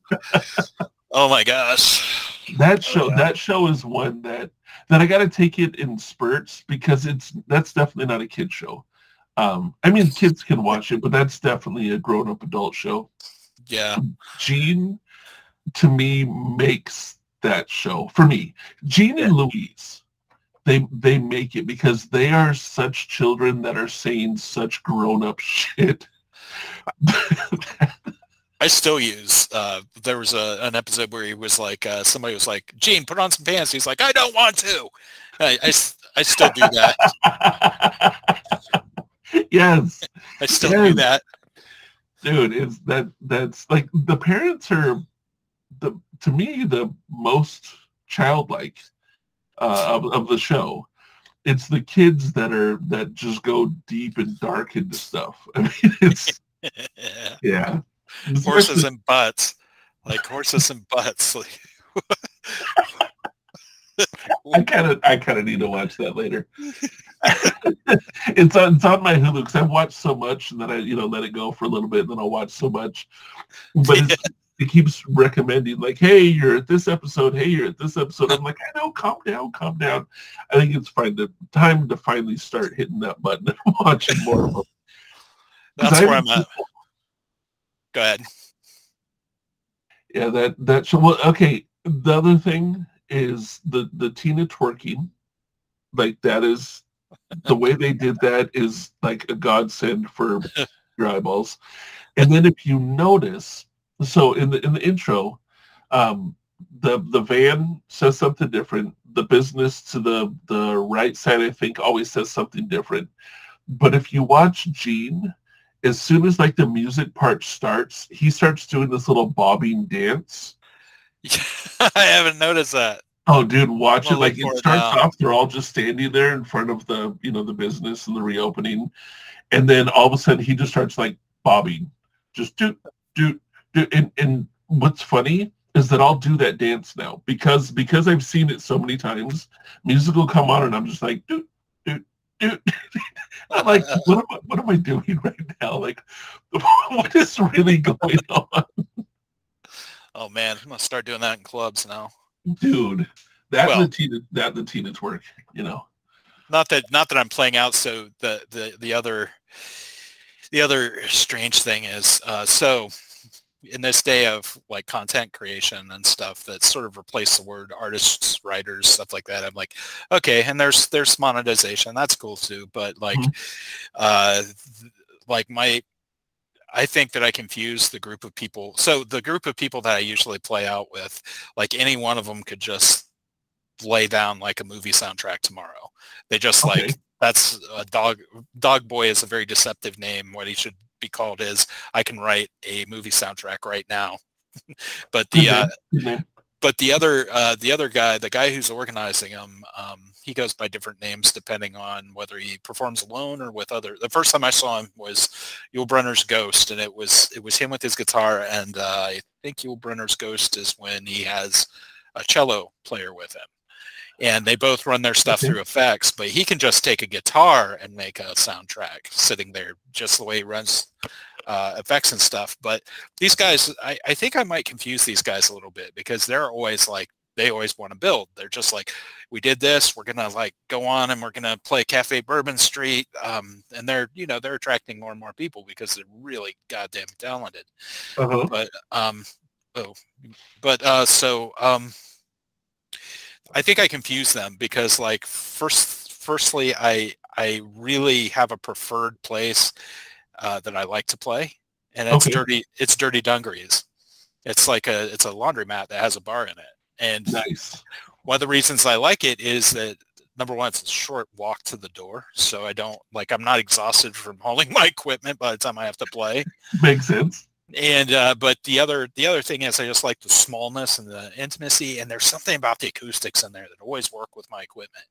Oh my gosh. That show yeah. that show is one that that I got to take it in spurts because it's that's definitely not a kid show. Um, I mean, kids can watch it, but that's definitely a grown-up adult show. Yeah. Gene, to me, makes that show for me. Gene and Louise, they they make it because they are such children that are saying such grown-up <laughs> shit. I still use. Uh, there was a, an episode where he was like, uh, somebody was like, "Gene, put on some pants." He's like, "I don't want to." I I still do that. <laughs> yes. I still Yes. do that. dude it's that that's like the parents are the to me the most childlike uh, of, of the show it's the kids that are that just go deep and dark into stuff <laughs> i mean it's <laughs> yeah <laughs> horses and butts, like horses and butts. <laughs> Like, i kind of i kind of need to watch that later. <laughs> It's on it's on my hulu because i've watched so much and then i you know let it go for a little bit and then i'll watch so much. But it's, it keeps recommending like hey you're at this episode. Hey you're at this episode. I'm like i know. Calm down. Calm down. I think it's fine to time to finally start hitting that button and watching more of them that's where I'm at. Go ahead. yeah that that show well okay the other thing is the the tina twerking like that is the way they did that is like a godsend for <laughs> your eyeballs. And then if you notice so in the in the intro um the the van says something different. The business to the the right side i think always says something different. But if you watch gene as soon as like the music part starts he starts doing this little bobbing dance <laughs> I haven't noticed that. Oh, dude, watch it. Like it starts off, they're all just standing there in front of the, you know, the business and the reopening, and then all of a sudden he just starts like bobbing, just do, do, do. And and what's funny is that I'll do that dance now because because I've seen it so many times. Music will come on and I'm just like, do, <laughs> I'm like, what am I, what am I doing right now? Like, <laughs> what is really going on, Oh man, I'm gonna start doing that in clubs now. dude? That Well- the Tina, that the Tina twerk, you know. Not that not that I'm playing out. So the the the other the other strange thing is uh, so in this day of like content creation and stuff that sort of replace the word artists, writers, stuff like that. I'm like, okay, and there's there's monetization. That's cool too. But like, Mhm. uh, th- like my I think that I confuse the group of people. So the group of people that I usually play out with, like any one of them could just lay down like a movie soundtrack tomorrow. They just Okay. like That's a dog. Dog Boy is a very deceptive name. What he should be called is I can write a movie soundtrack right now. <laughs> but the uh, but the other uh, the other guy, the guy who's organizing them, um, he goes by different names depending on whether he performs alone or with other. The first time I saw him was Yul Brynner's Ghost, and it was it was him with his guitar, and uh, I think Yul Brynner's Ghost is when he has a cello player with him and they both run their stuff okay. through effects but he can just take a guitar and make a soundtrack sitting there just the way he runs uh, effects and stuff but these guys I, I think i might confuse these guys a little bit because they're always like they always want to build they're just like we did this we're gonna like go on and we're gonna play cafe bourbon street um, and they're you know they're attracting more and more people because they're really goddamn talented uh-huh. but um oh but uh so um I think I confuse them because like first, firstly, I I really have a preferred place uh, that I like to play, and it's okay. dirty. It's Dirty Dungarees. It's like a it's a laundromat that has a bar in it, and nice. One of the reasons I like it is that number one, it's a short walk to the door, so I don't like I'm not exhausted from hauling <laughs> my equipment by the time I have to play. Makes sense and uh, but the other the other thing is I just like the smallness and the intimacy, and there's something about the acoustics in there that always work with my equipment.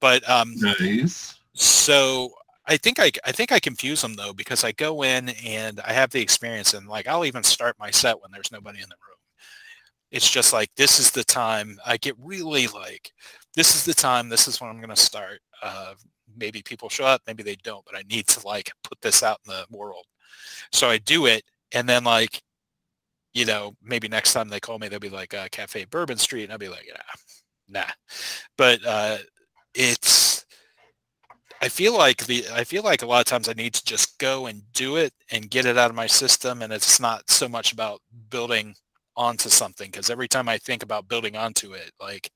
But um, nice. So I think I I think I confuse them though because I go in and I have the experience, and like I'll even start my set when there's nobody in the room. It's just like this is the time I get really like this is the time. This is when I'm going to start. Uh, maybe people show up, maybe they don't, but I need to like put this out in the world. So I do it and then like you know maybe next time they call me they'll be like uh, cafe bourbon street and i'll be like nah, nah. but uh, it's i feel like the i feel like a lot of times i need to just go and do it and get it out of my system and it's not so much about building onto something because every time i think about building onto it like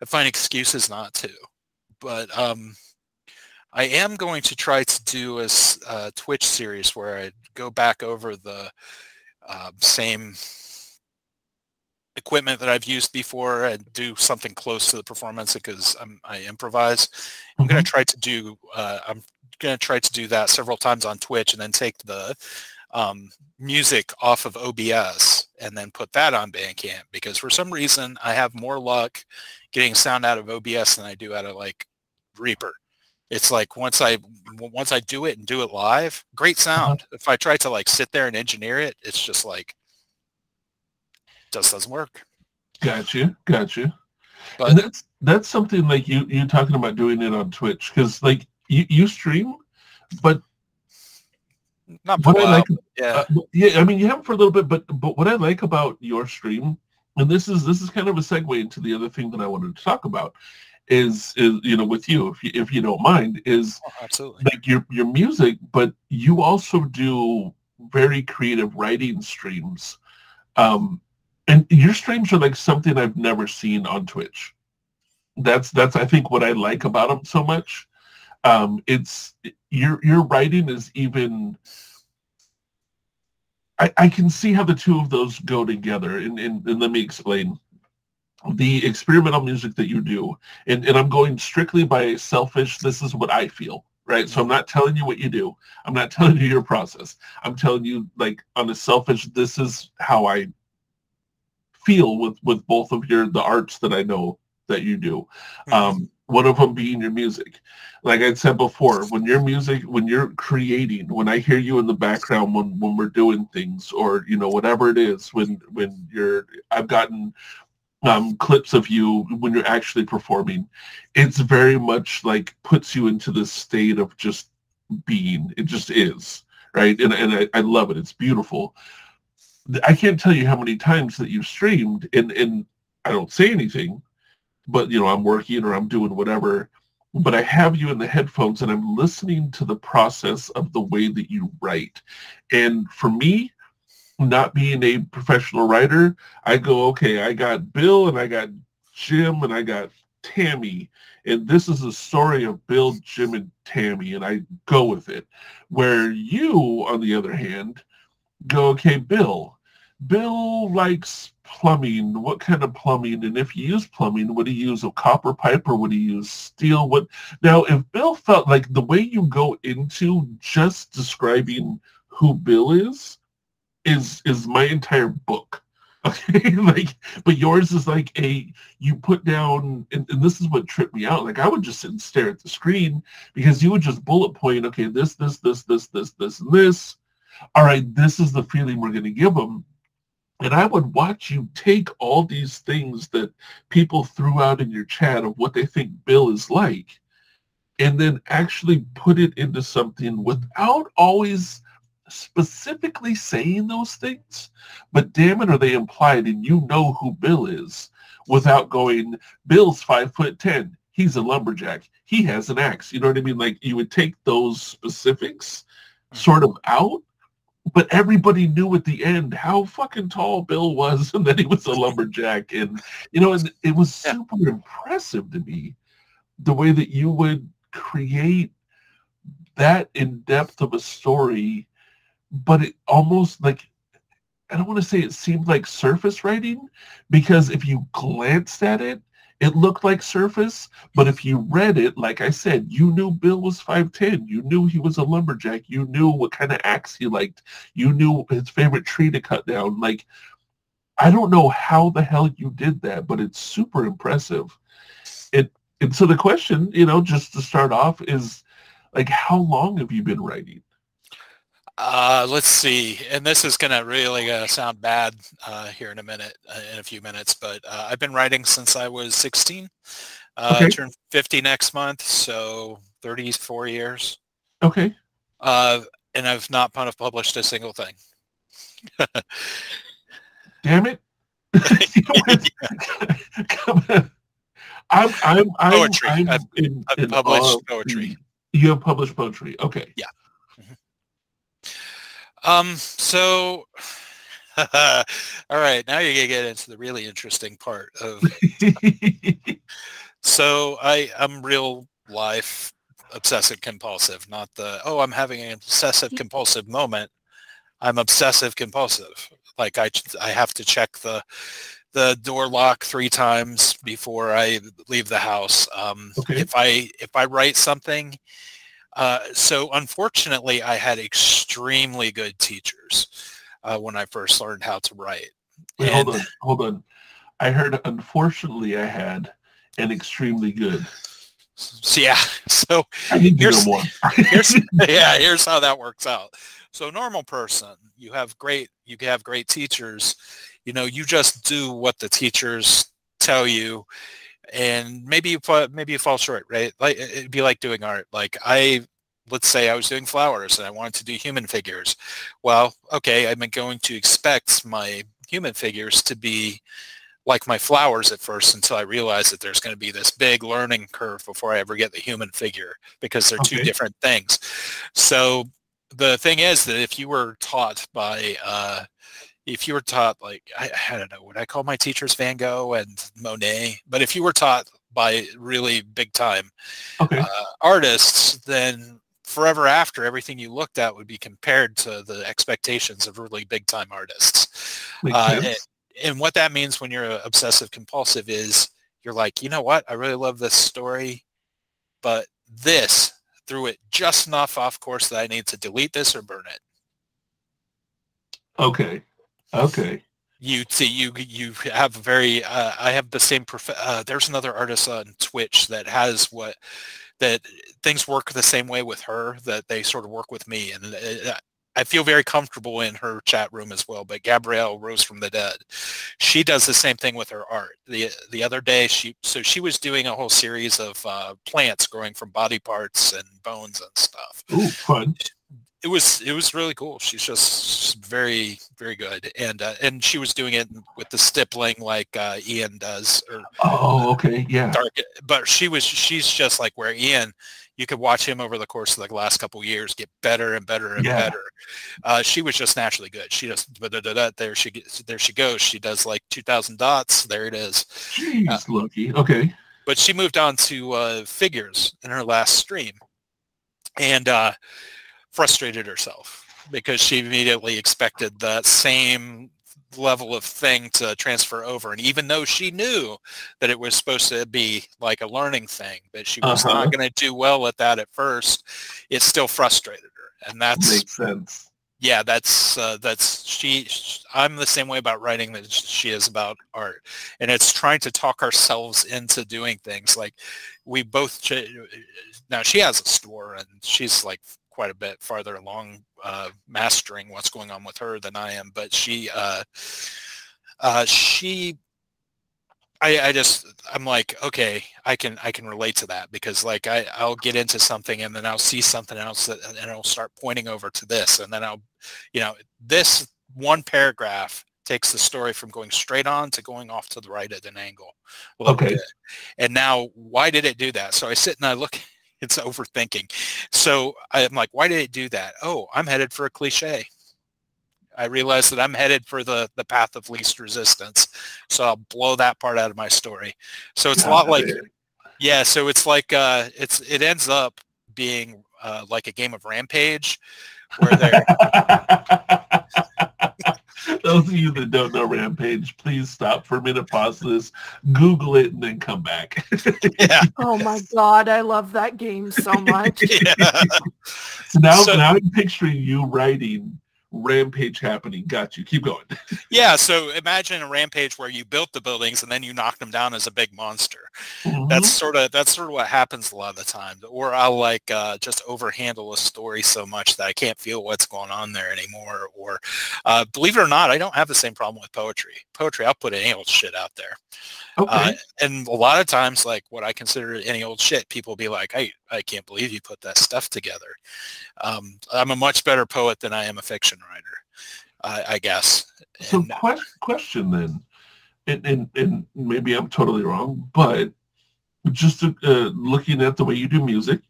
i find excuses not to but um I am going to try to do a, a Twitch series where I go back over the uh, same equipment that I've used before and do something close to the performance because I'm, i improvise. I'm mm-hmm. going to try to do uh, I'm going to try to do that several times on Twitch and then take the um, music off of OBS and then put that on Bandcamp because for some reason I have more luck getting sound out of OBS than I do out of like Reaper it's like once I once I do it and do it live, great uh-huh. sound. Uh-huh. If I try to like sit there and engineer it, it's just like just doesn't work. Got you, got you. But and that's that's something like you you talking about doing it on Twitch because like you, you stream, but not what I like, yeah, uh, yeah. I mean, you have for a little bit, but but what I like about your stream, and this is this is kind of a segue into the other thing that I wanted to talk about, is is you know with you if you if you don't mind is oh, absolutely. like your your music but you also do very creative writing streams um and your streams are like something i've never seen on twitch. That's that's i think what i like about them so much. Um it's your your writing is even I, I can see how the two of those go together and, and, and let me explain the experimental music that you do. And, and i'm going strictly by selfish this is what i feel right? So i'm not telling you what you do. I'm not <laughs> telling you your process. I'm telling you like on a selfish this is how i feel with with both of your the arts that i know that you do. Mm-hmm. um one of them being your music. Like i said before when your music when you're creating when i hear you in the background when when we're doing things or you know whatever it is when when you're i've gotten um, clips of you when you're actually performing, it's very much like puts you into this state of just being. It just is, right? And, and I, I love it. It's beautiful. I can't tell you how many times that you've streamed and, and I don't say anything, but you know, I'm working or I'm doing whatever, but I have you in the headphones and I'm listening to the process of the way that you write. And for me, not being a professional writer, I go, okay, I got Bill and I got Jim and I got Tammy. And this is a story of Bill, Jim, and Tammy, and I go with it. Where you, on the other hand, go, okay, Bill. Bill likes plumbing, what kind of plumbing, and if you use plumbing, would he use a copper pipe or would he use steel? What now? If Bill felt like the way you go into just describing who Bill is, is is my entire book. <laughs> Okay, like, but yours is like a you put down, and, and this is what tripped me out. Like, I would just sit and stare at the screen because you would just bullet point. Okay, this, this, this, this, this, this, and this. All right, this is the feeling we're going to give them and I would watch you take all these things that people threw out in your chat of what they think Bill is like, and then actually put it into something without always specifically saying those things. But damn it, are they implied and you know who Bill is without going, Bill's five foot ten. He's a lumberjack. He has an axe. You know what I mean? Like you would take those specifics sort of out but everybody knew at the end how fucking tall Bill was <laughs> and that he was a lumberjack. And, you know, and it was super yeah. impressive to me the way that you would create that in depth of a story, but it almost like, I don't want to say it seemed like surface writing because if you glanced at it, it looked like surface, but if you read it, like I said, you knew Bill was 5'10. You knew he was a lumberjack. You knew what kind of axe he liked. You knew his favorite tree to cut down. Like, I don't know how the hell you did that, but it's super impressive. It, and so the question, you know, just to start off is like, how long have you been writing? Uh, let's see, and this is going to really uh, sound bad uh, here in a minute, uh, in a few minutes, but uh, I've been writing since I was 16. Uh, okay. Turned 50 next month, so 34 years. Okay. Uh and I've not published a single thing. Damn it! <laughs> Come on. I'm, I'm, I'm, poetry. I'm I've, in, I've in published poetry. You have published poetry. Okay. Yeah. Um, so, <laughs> all right, now you're gonna get into the really interesting part of. <laughs> so I, I'm real life obsessive compulsive, not the oh I'm having an obsessive compulsive moment. I'm obsessive compulsive. Like I, I have to check the the door lock three times before I leave the house. Um, okay. If I if I write something uh, so unfortunately, I had extremely good teachers uh, when I first learned how to write. Wait, and, hold on, hold on. I heard unfortunately I had an extremely good. <laughs> So, yeah. So here's, <laughs> here's, <laughs> yeah, here's how that works out. So normal person, you have great, you have great teachers. You know, you just do what the teachers tell you and maybe you maybe you fall short, right? Like it'd be like doing art. Like I, let's say I was doing flowers and I wanted to do human figures. Well, okay, I'm going to expect my human figures to be like my flowers at first until I realize that there's going to be this big learning curve before I ever get the human figure because they're okay. two different things. So the thing is that if you were taught by uh, if you were taught like I, I don't know would i call my teachers van gogh and monet but if you were taught by really big time okay. uh, artists then forever after everything you looked at would be compared to the expectations of really big time artists. Uh, and, and what that means when you're obsessive compulsive is you're like you know what? I really love this story but this threw it just enough off course that i need to delete this or burn it. Okay Okay. You see, you you have very. Uh, I have the same. Prof- uh, there's another artist on Twitch that has what that things work the same way with her that they sort of work with me, and uh, I feel very comfortable in her chat room as well. But Gabrielle rose from the dead. She does the same thing with her art. the The other day, she so she was doing a whole series of uh, plants growing from body parts and bones and stuff. Ooh, fun! It was it was really cool. She's just very very good, and uh, and she was doing it with the stippling like uh, Ian does. Or, oh, okay, yeah. Dark, but she was she's just like where Ian. You could watch him over the course of the last couple years get better and better and yeah. better. Uh, she was just naturally good. She just there she there she goes. She does like two thousand dots. There it is. Jeez, uh, lucky. Okay. But she moved on to uh, figures in her last stream, and uh, frustrated herself because she immediately expected the same level of thing to transfer over. And even though she knew that it was supposed to be like a learning thing, that she was Uh-huh. not going to do well at that at first, it still frustrated her. And that's Makes sense. yeah, that's uh, that's she. I'm the same way about writing that she is about art, and it's trying to talk ourselves into doing things. Like we both ch- now she has a store, and she's like quite a bit farther along uh, mastering what's going on with her than I am. But she uh, uh, she I, I just I'm like okay I can I can relate to that because like I I'll get into something and then I'll see something else that, and I'll start pointing over to this and then I'll you know this one paragraph takes the story from going straight on to going off to the right at an angle Okay. bit. and now why did it do that so I sit and I look it's overthinking so I'm like why did it do that oh I'm headed for a cliche I realize that I'm headed for the the path of least resistance. So I'll blow that part out of my story. So it's a lot like yeah, so it's like uh it's it ends up being uh like a game of rampage where they're <laughs> Those of you that don't know Rampage, please stop for a minute, pause this, Google it, and then come back. <laughs> yeah, Oh my god, I love that game so much. <laughs> yeah. so now, So- now I'm picturing you writing Rampage happening. Got you. Keep going. <laughs> Yeah, so imagine a rampage where you built the buildings and then you knocked them down as a big monster. Mhm. That's sort of that's sort of what happens a lot of the time. Or I'll like uh, just overhandle a story so much that I can't feel what's going on there anymore. Or uh, believe it or not, I don't have the same problem with poetry. Poetry, I'll put any old shit out there. Okay. Uh, and a lot of times, like what I consider any old shit, people be like, I, I can't believe you put that stuff together. Um, I'm a much better poet than I am a fiction writer, I, I guess. So And, uh, que- question then, and, and and maybe I'm totally wrong, but just uh, looking at the way you do music,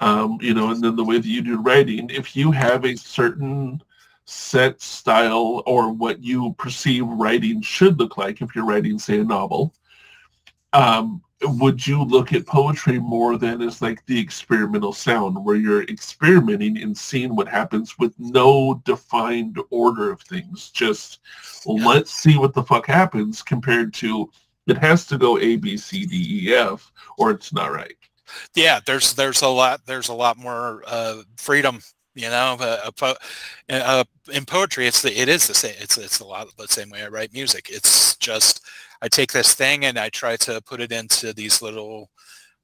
um, you know, and then the way that you do writing, if you have a certain set style or what you perceive writing should look like, if you're writing, say, a novel, um, would you look at poetry more than as like the experimental sound where you're experimenting and seeing what happens with no defined order of things just let's see what the fuck happens compared to it has to go a b c d e f or it's not right yeah, there's there's a lot there's a lot more uh, freedom. You know, a po- uh, in poetry, it's the it is the same. It's it's a lot the same way I write music. It's just I take this thing and I try to put it into these little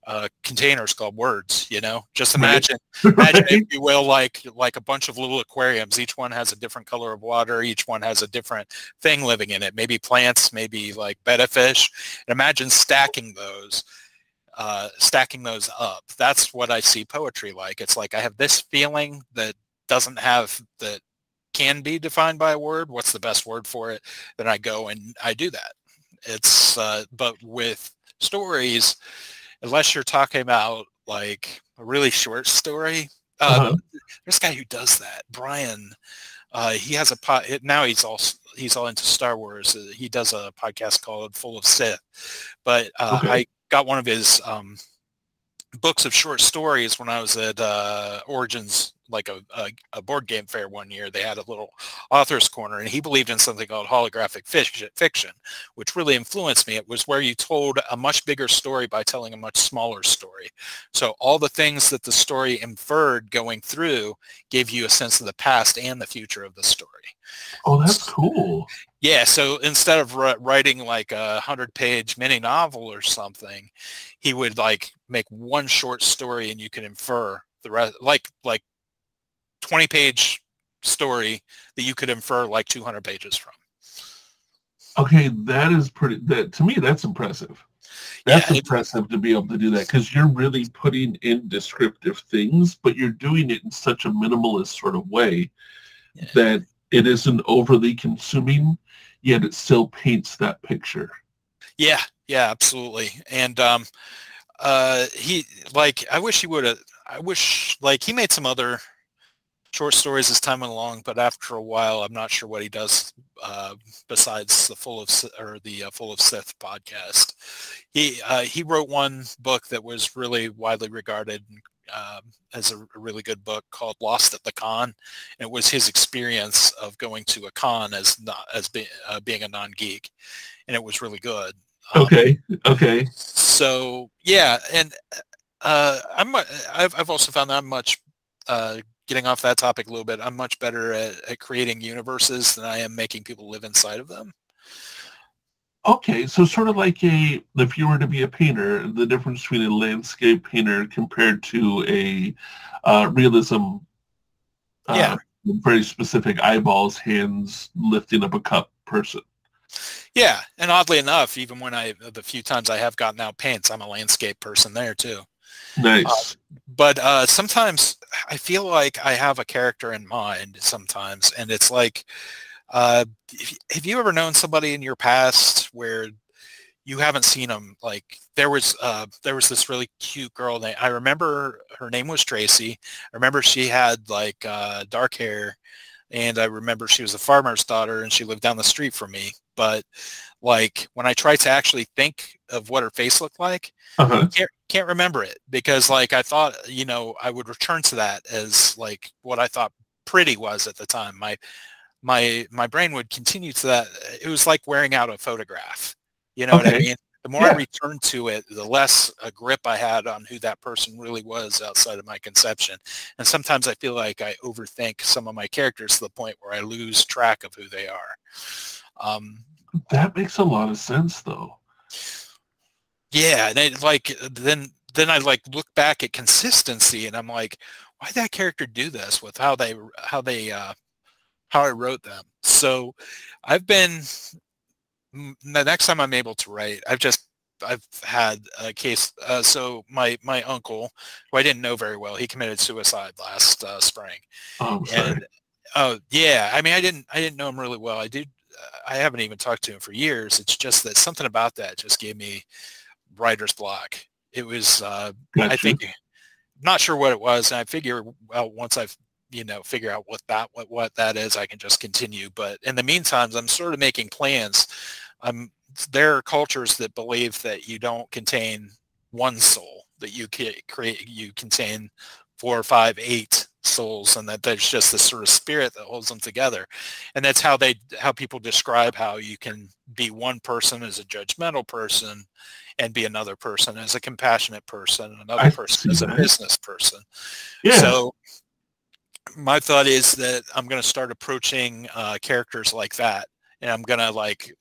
uh, containers called words. You know, just Right. imagine <laughs> imagine if you will like like a bunch of little aquariums each one has a different color of water each one has a different thing living in it maybe plants maybe like betta fish and imagine stacking those uh, stacking those up. That's what i see poetry like. It's like i have this feeling that doesn't have that can be defined by a word. What's the best word for it? Then i go and i do that. It's uh, but with stories unless you're talking about like a really short story uh, Uh-huh. there's a guy who does that Bryan uh, he has a pod now he's all he's all into star wars. Uh, he does a podcast called full of sith. But uh, Okay. i got one of his um, books of short stories when i was at uh, origins like a, a, a board game fair one year they had a little author's corner and he believed in something called holographic fiction, fiction which really influenced me. It was where you told a much bigger story by telling a much smaller story. So all the things that the story inferred going through gave you a sense of the past and the future of the story. Oh that's cool. yeah, so instead of writing like a hundred page mini novel or something, he would like make one short story and you could infer the rest, like like twenty page story that you could infer like two hundred pages from. okay that is pretty that to me that's impressive that's Yeah, it- impressive to be able to do that because you're really putting in descriptive things but you're doing it in such a minimalist sort of way Yeah. that it isn't overly consuming yet it still paints that picture Yeah, yeah, absolutely. And um, uh, he like I wish he would have. I wish like he made some other short stories as time went along, but after a while, I'm not sure what he does uh, besides the full of or the uh, full of Sith podcast. He uh, he wrote one book that was really widely regarded um, a, a really good book called Lost at the Con. And it was his experience of going to a con as not as be, uh, being a non-geek, and it was really good. Um, Okay. Okay. so yeah, and uh, I'm I've I've also found that I'm much uh, getting off that topic a little bit. I'm much better at, at creating universes than I am making people live inside of them. Okay, so sort of like a, if you were to be a painter, the difference between a landscape painter compared to a uh, realism, uh, Yeah. very specific eyeballs, hands lifting up a cup person. Yeah, and oddly enough, even when I the few times I have gotten out paints, I'm a landscape person there too. Nice. But uh, sometimes I feel like I have a character in mind sometimes, and it's like, uh, have you ever known somebody in your past where you haven't seen them? Like there was uh, there was this really cute girl. Named, I remember her name was Tracy. I remember she had like uh, dark hair, and I remember she was a farmer's daughter, and she lived down the street from me. But like when I tried to actually think of what her face looked like, Uh-huh. can't can't remember it because like I thought you know I would return to that as like what I thought pretty was at the time. My my my brain would continue to that. It was like wearing out a photograph. You know what I mean? The more I Yeah. returned to it, the less a grip I had on who that person really was outside of my conception. And sometimes I feel like I overthink some of my characters to the point where I lose track of who they are. Um, That makes a lot of sense, though. Yeah, and it like then then I like look back at consistency and I'm like, why did that character do this with how they how they uh how I wrote them? So I've been the next time I'm able to write, I've just I've had a case. Uh, so my my uncle, who I didn't know very well, he committed suicide last uh, spring, Oh, and oh yeah, I mean I didn't I didn't know him really well. I did. I haven't even talked to him for years. It's just that something about that just gave me writer's block. It was uh, I think not sure what it was, and I figure well once I've you know figure out what that what what that is, I can just continue. But in the meantime, I'm sort of making plans. I'm there are cultures that believe that you don't contain one soul, that you create you contain four or five, eight souls, and that there's just this sort of spirit that holds them together. And that's how they how people describe how you can be one person as a judgmental person and be another person as a compassionate person, another I person as a that. business person. Yeah. So my thought is that I'm going to start approaching uh, characters like that, and I'm going to like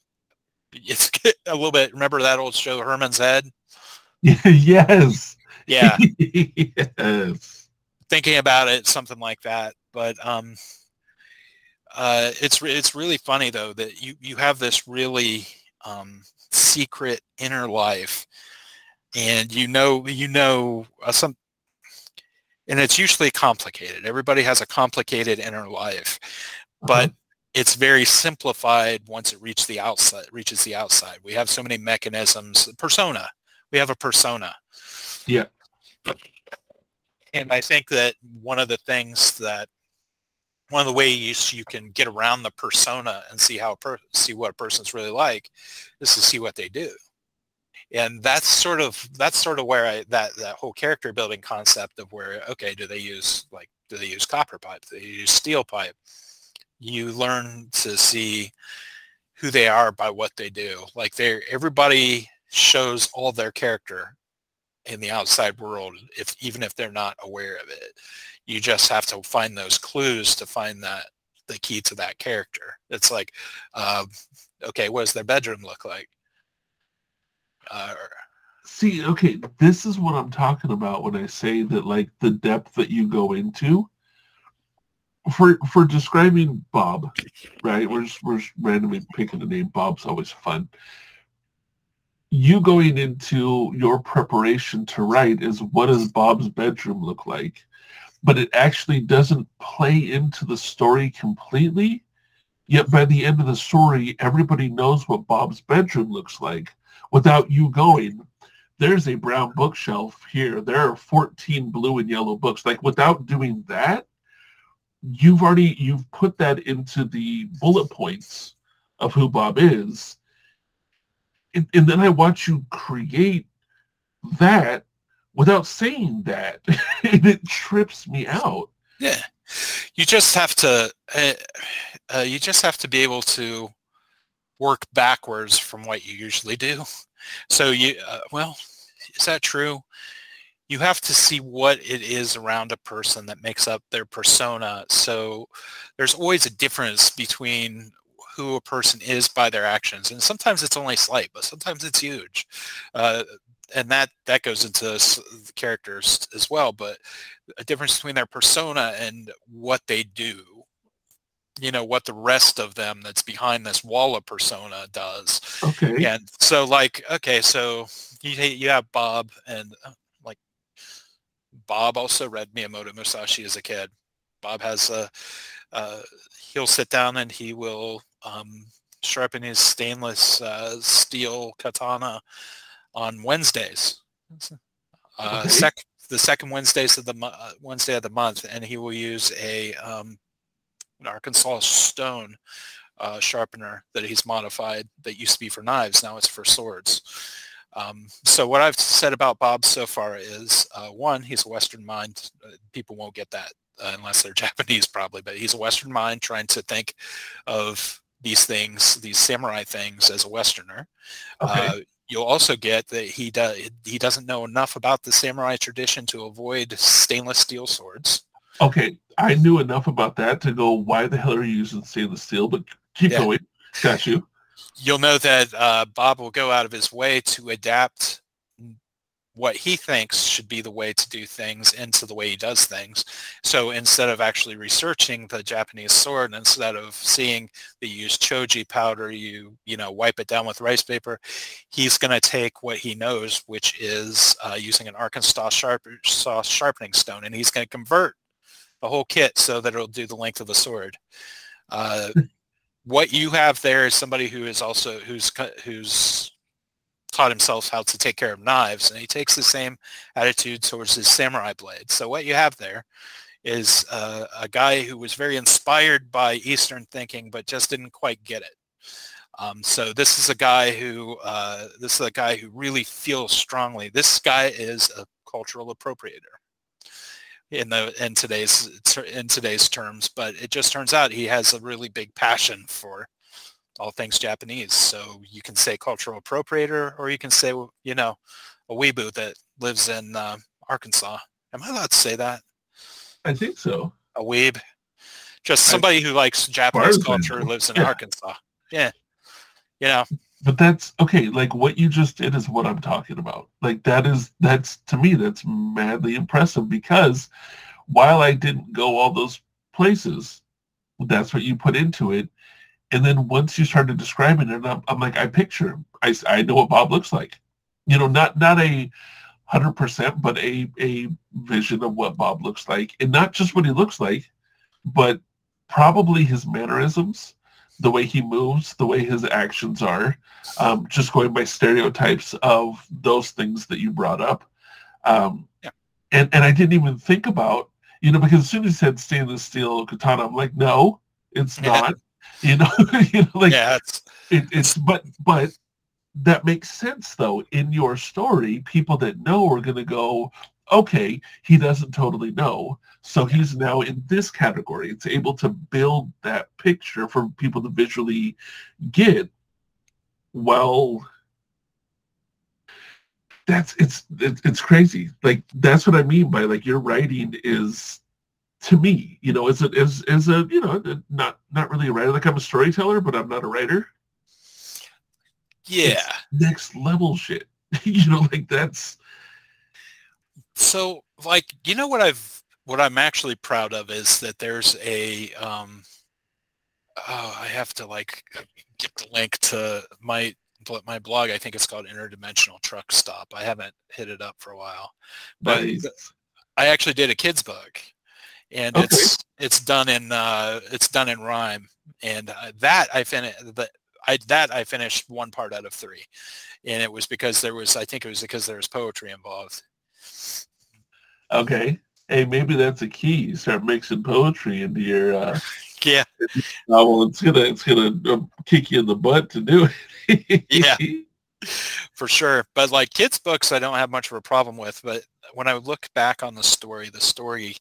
it's <laughs> a little bit. Remember that old show, Herman's Head? <laughs> yes. Yeah, <laughs> yes. Thinking about it, something like that. But um, uh, it's it's really funny though that you you have this really um, secret inner life, and you know you know uh, some, and it's usually complicated. Everybody has a complicated inner life, but it's very simplified once it reaches the outside reaches the outside we have so many mechanisms persona we have a persona Yeah. And i think that one of the things that one of the ways you can get around the persona and see how per- see what a person's really like is to see what they do. And that's sort of that's sort of where I that that whole character building concept of where okay do they use like do they use copper pipe? Do they use steel pipe? You learn to see who they are by what they do. Like they're everybody shows all their character in the outside world if even if they're not aware of it you just have to find those clues to find that the key to that character it's like uh, okay what does their bedroom look like uh, See, okay, this is what I'm talking about when I say that like the depth that you go into for for describing Bob, right? We're just we're just randomly picking the name. Bob's always fun. You going into your preparation to write is what does Bob's bedroom look like? But it actually doesn't play into the story completely. Yet by the end of the story, everybody knows what Bob's bedroom looks like without you going, there's a brown bookshelf here. There are 14 blue and yellow books. Like without doing that, you've already you've put that into the bullet points of who Bob is. And, and then I watch you create that without saying that, <laughs> and it trips me out. Yeah, you just have to. Uh, uh, you just have to be able to work backwards from what you usually do. So you, uh, well, is that true? You have to see what it is around a person that makes up their persona. So there's always a difference between who a person is by their actions, and sometimes it's only slight, but sometimes it's huge. Uh, and that that goes into the characters as well. But a difference between their persona and what they do you know what the rest of them that's behind this wall of persona does Okay. and so like okay so you you have bob and uh, like bob also read miyamoto musashi as a kid bob has a uh, he'll sit down and he will um, sharpen his stainless uh, steel katana on wednesdays uh, sec- the second wednesdays of the mo- uh, wednesday of the month and he will use a um, an Arkansas stone uh, sharpener that he's modified that used to be for knives. Now it's for swords. Um, so what I've said about Bob so far is, uh, one, he's a Western mind. Uh, people won't get that uh, unless they're <laughs> Japanese probably, but he's a Western mind trying to think of these things, these samurai things as a Westerner. Okay. Uh, you'll also get that he does he doesn't know enough about the samurai tradition to avoid stainless steel swords. okay. I knew enough about that to go, why the hell are you using stainless steel? But keep Yeah. going. Got you. you'll know that uh, Bob will go out of his way to adapt what he thinks should be the way to do things into the way he does things. So instead of actually researching the Japanese sword, instead of seeing that you use choji powder, you you know wipe it down with rice paper, he's going to take what he knows, which is uh, using an Arkansas sharp, saw sharpening stone, and he's going to convert the whole kit so that it'll do the length of a sword. Uh, <laughs> what you have there is somebody who is also who's who's taught himself how to take care of knives and he takes the same attitude towards his samurai blade so what you have there is uh, a guy who was very inspired by eastern thinking but just didn't quite get it. Um, so this is a guy who uh, this is a guy who really feels strongly. This guy is a cultural appropriator in the in today's in today's terms but it just turns out he has a really big passion for all things Japanese so you can say cultural appropriator or you can say you know a weeboo that lives in uh, Arkansas am I allowed to say that I think so. a weeb just I- somebody who likes Japanese culture lives in Yeah. Arkansas yeah you know But that's okay. Like what you just did is what I'm talking about. Like that is that's to me that's madly impressive because while I didn't go all those places, that's what you put into it. And then once you started describing it, I'm, I'm like, I picture him. I, I know what Bob looks like. You know, not not a hundred percent, but a a vision of what Bob looks like, and not just what he looks like, but probably his mannerisms, the way he moves, the way his actions are, um, just going by stereotypes of those things that you brought up. Um, Yeah. And and I didn't even think about, you know, because as soon as he said stainless steel katana, I'm like, no, it's not. <laughs> You know, <laughs> you know, like yeah it's it, it's but but that makes sense though. In your story, people that know are going to go, okay, he doesn't totally know, so he's now in this category. It's able to build that picture for people to visually get. Well, that's it's it's, it's crazy. Like that's what I mean by like your writing is to me, you know, as a as as a you know not not really a writer. Like I'm a storyteller, but I'm not a writer yeah next level shit. <laughs> you know, like that's So, like, you know what I've what I'm actually proud of is that there's a um oh, I have to like get the link to my my blog. I think it's called Interdimensional Truck Stop. I haven't hit it up for a while, but nice. I actually did a kids book, and Okay. it's it's done in uh, it's done in rhyme, and uh, that I finished. I that I finished one part out of three, and it was because there was I think it was because there was poetry involved. Okay. Hey, maybe that's a key. You start mixing poetry into your uh, <laughs> Yeah, <laughs> novel. It's gonna it's gonna uh, kick you in the butt to do it. Yeah. <laughs> for sure. But like kids books, I don't have much of a problem with. But when I look back on the story, the story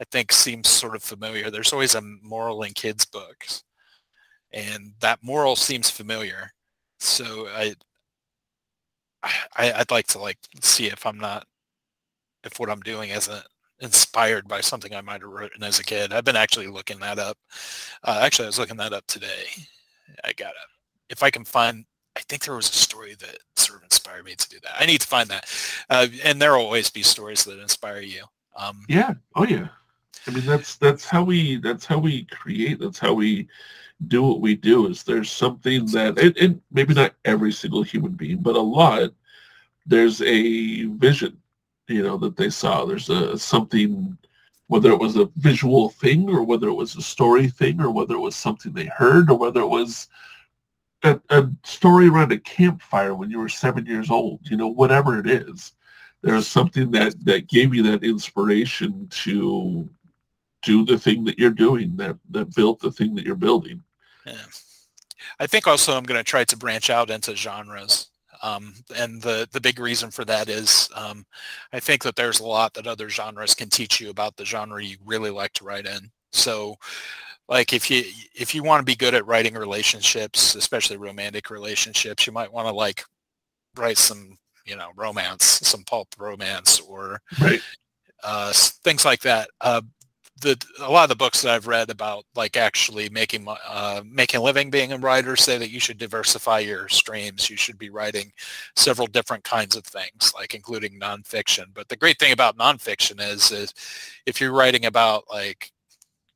I think seems sort of familiar. There's always a moral in kids books, and that moral seems familiar. So I, I I'd like to like see if I'm not if what I'm doing isn't inspired by something I might have written as a kid. I've been actually looking that up. Uh, actually, I was looking that up today. I got it. If I can find, I think there was a story that sort of inspired me to do that. I need to find that. Uh, and there will always be stories that inspire you. Um, yeah. Oh yeah. I mean, that's that's how we that's how we create. That's how we do what we do. Is there's something that and, and maybe not every single human being, but a lot. There's a vision you know that they saw there's a something whether it was a visual thing or whether it was a story thing or whether it was something they heard or whether it was a, a story around a campfire when you were seven years old you know whatever it is there's something that that gave you that inspiration to do the thing that you're doing that that built the thing that you're building yeah. i think also i'm going to try to branch out into genres um, and the, the big reason for that is um, I think that there's a lot that other genres can teach you about the genre you really like to write in. So like if you if you want to be good at writing relationships, especially romantic relationships, you might want to like write some, you know, romance, some pulp romance or right. uh, things like that. Uh, the a lot of the books that I've read about like actually making uh, making a living being a writer say that you should diversify your streams. You should be writing several different kinds of things, like including nonfiction. But the great thing about nonfiction is, is if you're writing about like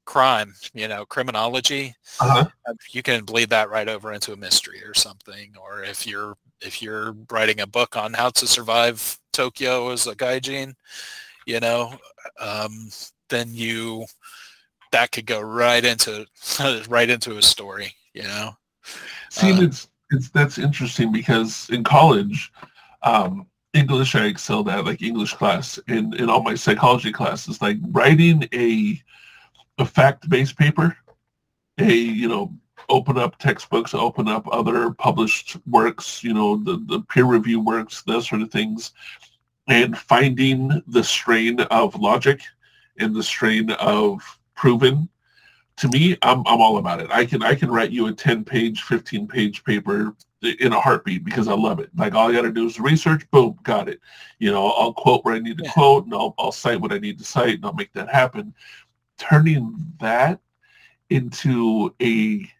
crime, you know, criminology, uh-huh. you can bleed that right over into a mystery or something. Or if you're if you're writing a book on how to survive Tokyo as a gaijin, you know, um, then you that could go right into <laughs> right into a story you know see uh, it's it's that's interesting because in college um english i excelled at like english class in in all my psychology classes like writing a a fact-based paper. A you know open up textbooks open up other published works you know the the peer review works those sort of things. And finding the strain of logic in the strain of proven to me i'm i'm all about it. I can i can write you a 10 page 15 page paper in a heartbeat because i love it. Like all i got to do is research boom got it. You know i'll quote where i need to yeah. quote and I'll, I'll cite what i need to cite and i'll make that happen turning that into a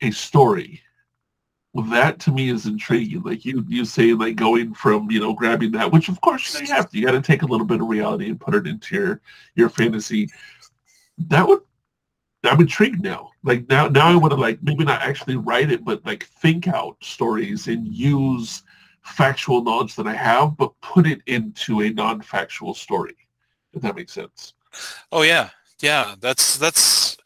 a story that to me is intriguing. Like you, you say, like going from you know grabbing that, which of course you, know, you have to. You got to take a little bit of reality and put it into your your fantasy. That would, I'm intrigued now. Like now, now I want to like maybe not actually write it, but like think out stories and use factual knowledge that I have, but put it into a non-factual story. If that makes sense. Oh yeah, yeah. That's that's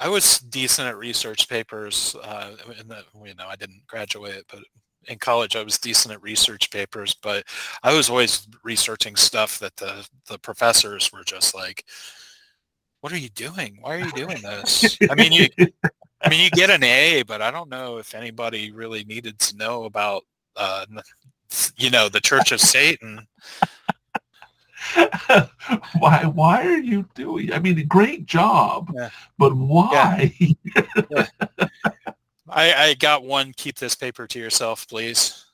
I was decent at research papers. Uh, in the, you know, I didn't graduate, but in college I was decent at research papers. But I was always researching stuff that the the professors were just like, "What are you doing? Why are you doing this?" I mean, you, I mean, you get an A, but I don't know if anybody really needed to know about, uh, you know, the Church of Satan. <laughs> why why are you doing i mean great job yeah. but why? Yeah. yeah. <laughs> I, I got one keep this paper to yourself please.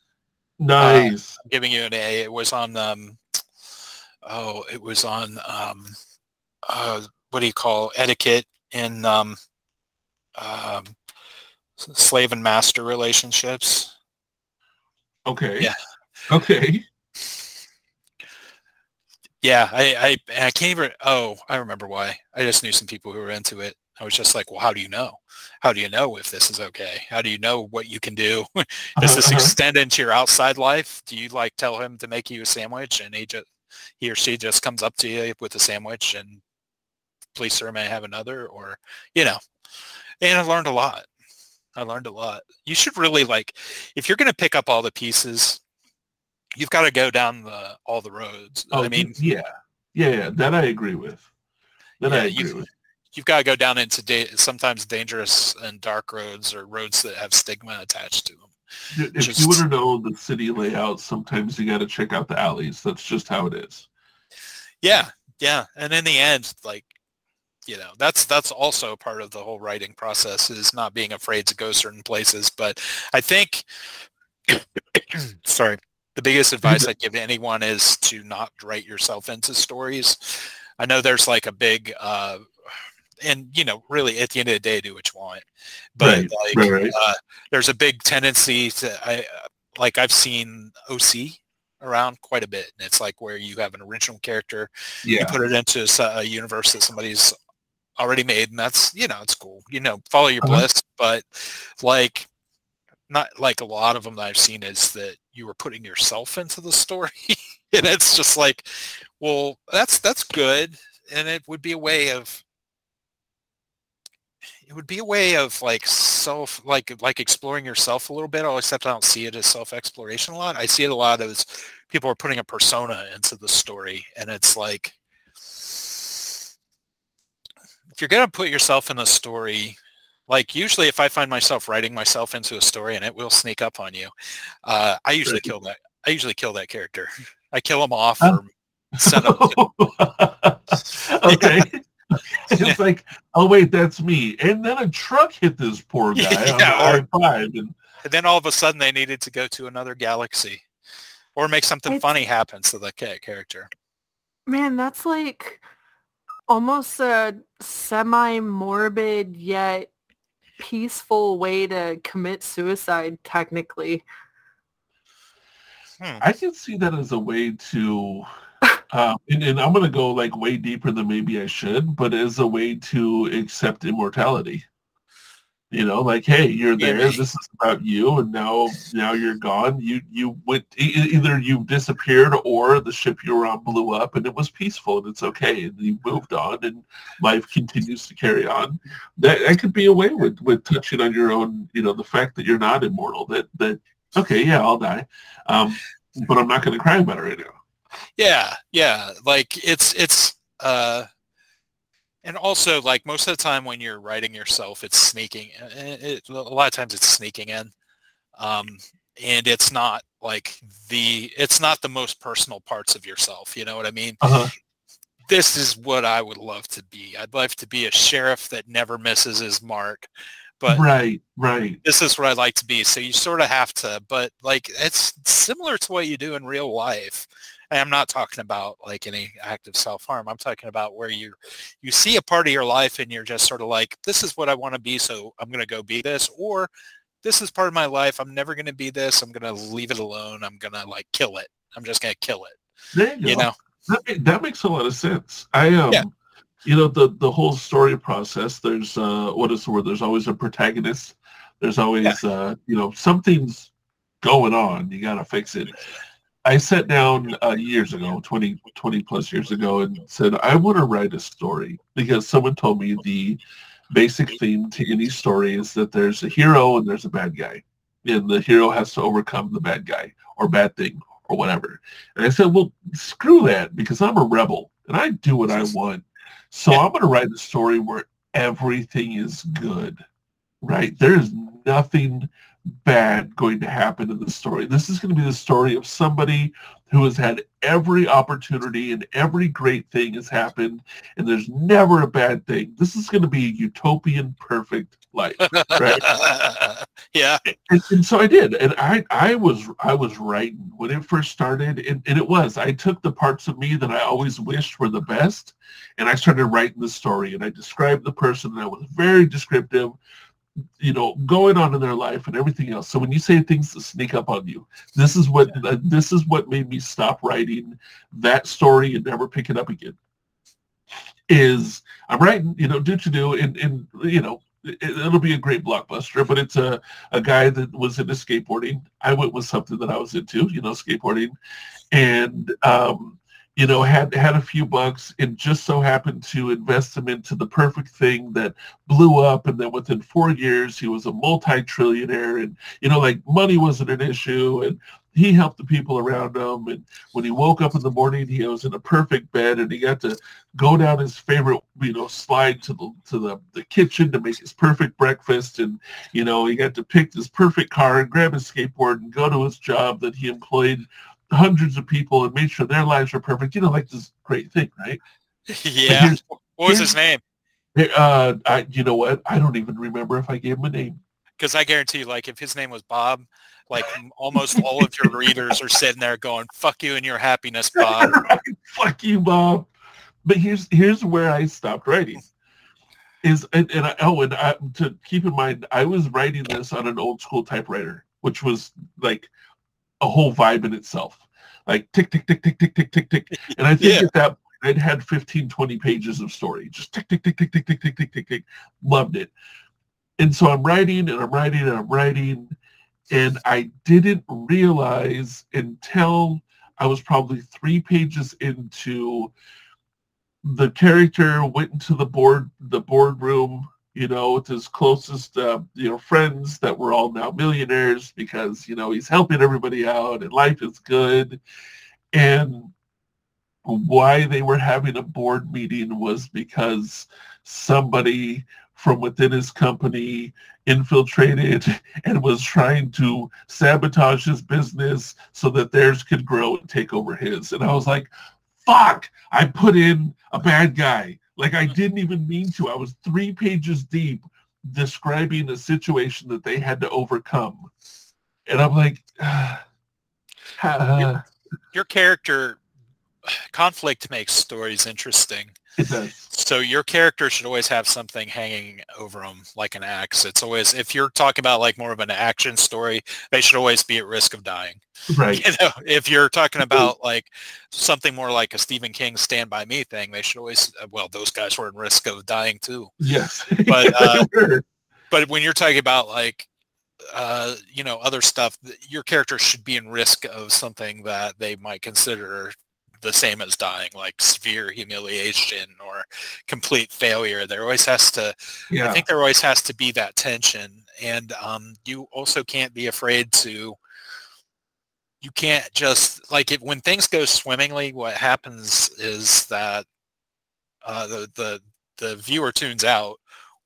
Nice. I'm giving you an a. It was on um oh it was on um uh what do you call etiquette in um um slave and master relationships. Okay. Yeah. Okay yeah, I, I I can't even. Oh, I remember why. I just knew some people who were into it. I was just like, well, how do you know? How do you know if this is okay? How do you know what you can do? <laughs> Does this uh-huh. extend into your outside life? Do you like tell him to make you a sandwich and he just he or she just comes up to you with a sandwich and please sir may I have another or you know. And I learned a lot. I learned a lot. You should really like if you're going to pick up all the pieces you've got to go down the all the roads. Oh, I mean, yeah, yeah, yeah, that I agree with. That yeah, I agree you've, with. You've got to go down into da- sometimes dangerous and dark roads or roads that have stigma attached to them. If Just- you want to know the city layout, sometimes you got to check out the alleys. That's just how it is. Yeah, yeah. And in the end, like, you know, that's that's also part of the whole writing process is not being afraid to go certain places. But I think, <coughs> sorry, the biggest advice I'd give to anyone is to not write yourself into stories. I know there's like a big, uh, and you know, really at the end of the day, do what you want. But Right, like, right, right. Uh, there's a big tendency to, I like I've seen OC around quite a bit, and it's like where you have an original character you put it into a universe that somebody's already made and that's you know it's cool you know follow your Uh-huh. bliss but like not like a lot of them that i've seen is that you were putting yourself into the story. <laughs> And it's just like well that's that's good. And it would be a way of it would be a way of like self like like exploring yourself a little bit. Except i don't see it as self exploration a lot. I see it a lot as people are putting a persona into the story. And it's like if you're going to put yourself in a story like usually if i find myself writing myself into a story and it will sneak up on you uh, i usually kill that i usually kill that character i kill him off Oh. or send him <laughs> okay. <laughs> It's like, oh wait, that's me. And then a truck hit this poor <laughs> guy on Yeah, the I-5. And and then all of a sudden they needed to go to another galaxy or make something It's- funny happen to the character Man, that's like almost a semi-morbid yet peaceful way to commit suicide technically. Hmm. I can see that as a way to, <laughs> um, and, and I'm going to go like way deeper than maybe I should, but as a way to accept immortality. You know, like, hey, you're there. but- This is about you, and now, now you're gone. You, you went either you disappeared or the ship you were on blew up, and it was peaceful, and it's okay, and you moved on, and life continues to carry on. That, that could be a way with with touching on your own. You know, the fact that you're not immortal. That that okay, yeah, I'll die, um, but I'm not going to cry about it right now. Yeah, yeah. Like it's it's uh and also like most of the time when you're writing yourself it's sneaking it, it, a lot of times it's sneaking in. Um and it's not like the it's not the most personal parts of yourself, you know what I mean? Uh-huh. This is what I would love to be. I'd love to be a sheriff that never misses his mark. But right, right. this is what I'd like to be. So you sort of have to, but like it's similar to what you do in real life. And I'm not talking about like any active self-harm. I'm talking about where you you see a part of your life and you're just sort of like, this is what I want to be, so I'm going to go be this, or this is part of my life. I'm never going to be this. I'm going to leave it alone. I'm going to like kill it. I'm just going to kill it. There you. You know? that, that makes a lot of sense. I um, Yeah. you know, the the whole story process. There's uh, what is the word? There's always a protagonist. There's always uh, you know, something's going on. You got to fix it. I sat down uh, years ago, 20, 20 plus years ago, and said I want to write a story because someone told me the basic theme to any story is that there's a hero and there's a bad guy, and the hero has to overcome the bad guy or bad thing or whatever. And I said, well, screw that because I'm a rebel and I do what I want. So Yeah. I'm going to write a story where everything is good, right? There is nothing bad going to happen in the story. This is going to be the story of somebody who has had every opportunity and every great thing has happened and there's never a bad thing. This is going to be a utopian perfect life. Right. <laughs> yeah. And, and so I did, and I I was I was writing when it first started, and, and it was I took the parts of me that I always wished were the best, and I started writing the story, and I described the person, and I was very descriptive, you know, going on in their life and everything else. So when you say things that sneak up on you, this is what uh, this is what made me stop writing that story and never pick it up again. Is I'm writing, you know, do to do, and and you know, it, it'll be a great blockbuster, but it's a a guy that was into skateboarding. I went with something that I was into, you know, skateboarding, and um, you know, had had a few bucks and just so happened to invest them into the perfect thing that blew up. And then within four years, he was a multi-trillionaire, and you know, like money wasn't an issue, and he helped the people around him. And when he woke up in the morning, he was in a perfect bed, and he got to go down his favorite, you know, slide to the to the, the kitchen to make his perfect breakfast, and you know, he got to pick his perfect car and grab his skateboard and go to his job that he employed hundreds of people and made sure their lives were perfect. You know, like this great thing, right? <laughs> yeah. What was his name? Uh, I, you know what? I don't even remember if I gave him a name. Because I guarantee you, like, if his name was Bob, like almost all of your readers are sitting there going, "Fuck you and your happiness, <laughs> Bob." right. Fuck you, Bob. But here's here's where I stopped writing. Is and, and I, oh, and I, to keep in mind, I was writing this on an old school typewriter, which was like a whole vibe in itself. Like tick, tick, tick, tick, tick, tick, tick, tick. And I think Yeah. at that point, I'd had 15, 20 pages of story. Just tick, tick, tick, tick, tick, tick, tick, tick, tick, tick. Loved it. And so I'm writing and I'm writing and I'm writing. And I didn't realize until I was probably three pages into the character went into the board the boardroom you know with his closest uh, you know friends that were all now millionaires because you know he's helping everybody out and life is good. And why they were having a board meeting was because somebody from within his company infiltrated <laughs> and was trying to sabotage his business so that theirs could grow and take over his. And i was like fuck! I put in a bad guy like I didn't even mean to. I was three pages deep describing a situation that they had to overcome. And I'm like, <sighs> ah, ah, <sighs> Your character <sighs> conflict makes stories interesting. It does. So your character should always have something hanging over them, like an axe. It's always if you're talking about like more of an action story, they should always be at risk of dying. <laughs> Right. You know, if you're talking about like something more like a Stephen King Stand by Me thing, they should always well, those guys were at risk of dying too. Yes. But, <laughs> uh, But when you're talking about like uh, you know, other stuff, your character should be in risk of something that they might consider the same as dying, like severe humiliation or complete failure. There always has to, I think there always has to be that tension. And um, you also can't be afraid to, you can't just, like if, when things go swimmingly, what happens is that uh, the, the, the viewer tunes out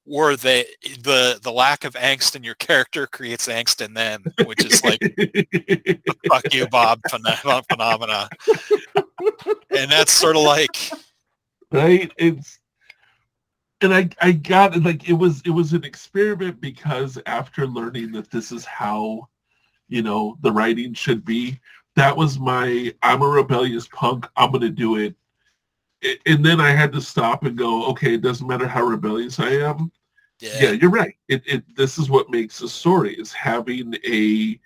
or they, the, the lack of angst in your character creates angst in them, which is like fuck you, Bob phenom- phenomena. and that's sort of like, right it's and i i got it like it was it was an experiment because after learning that this is how you know the writing should be that was my i'm a rebellious punk i'm gonna do it and then i had to stop and go okay it doesn't matter how rebellious i am. Yeah, yeah you're right. It, it this is what makes a story is having a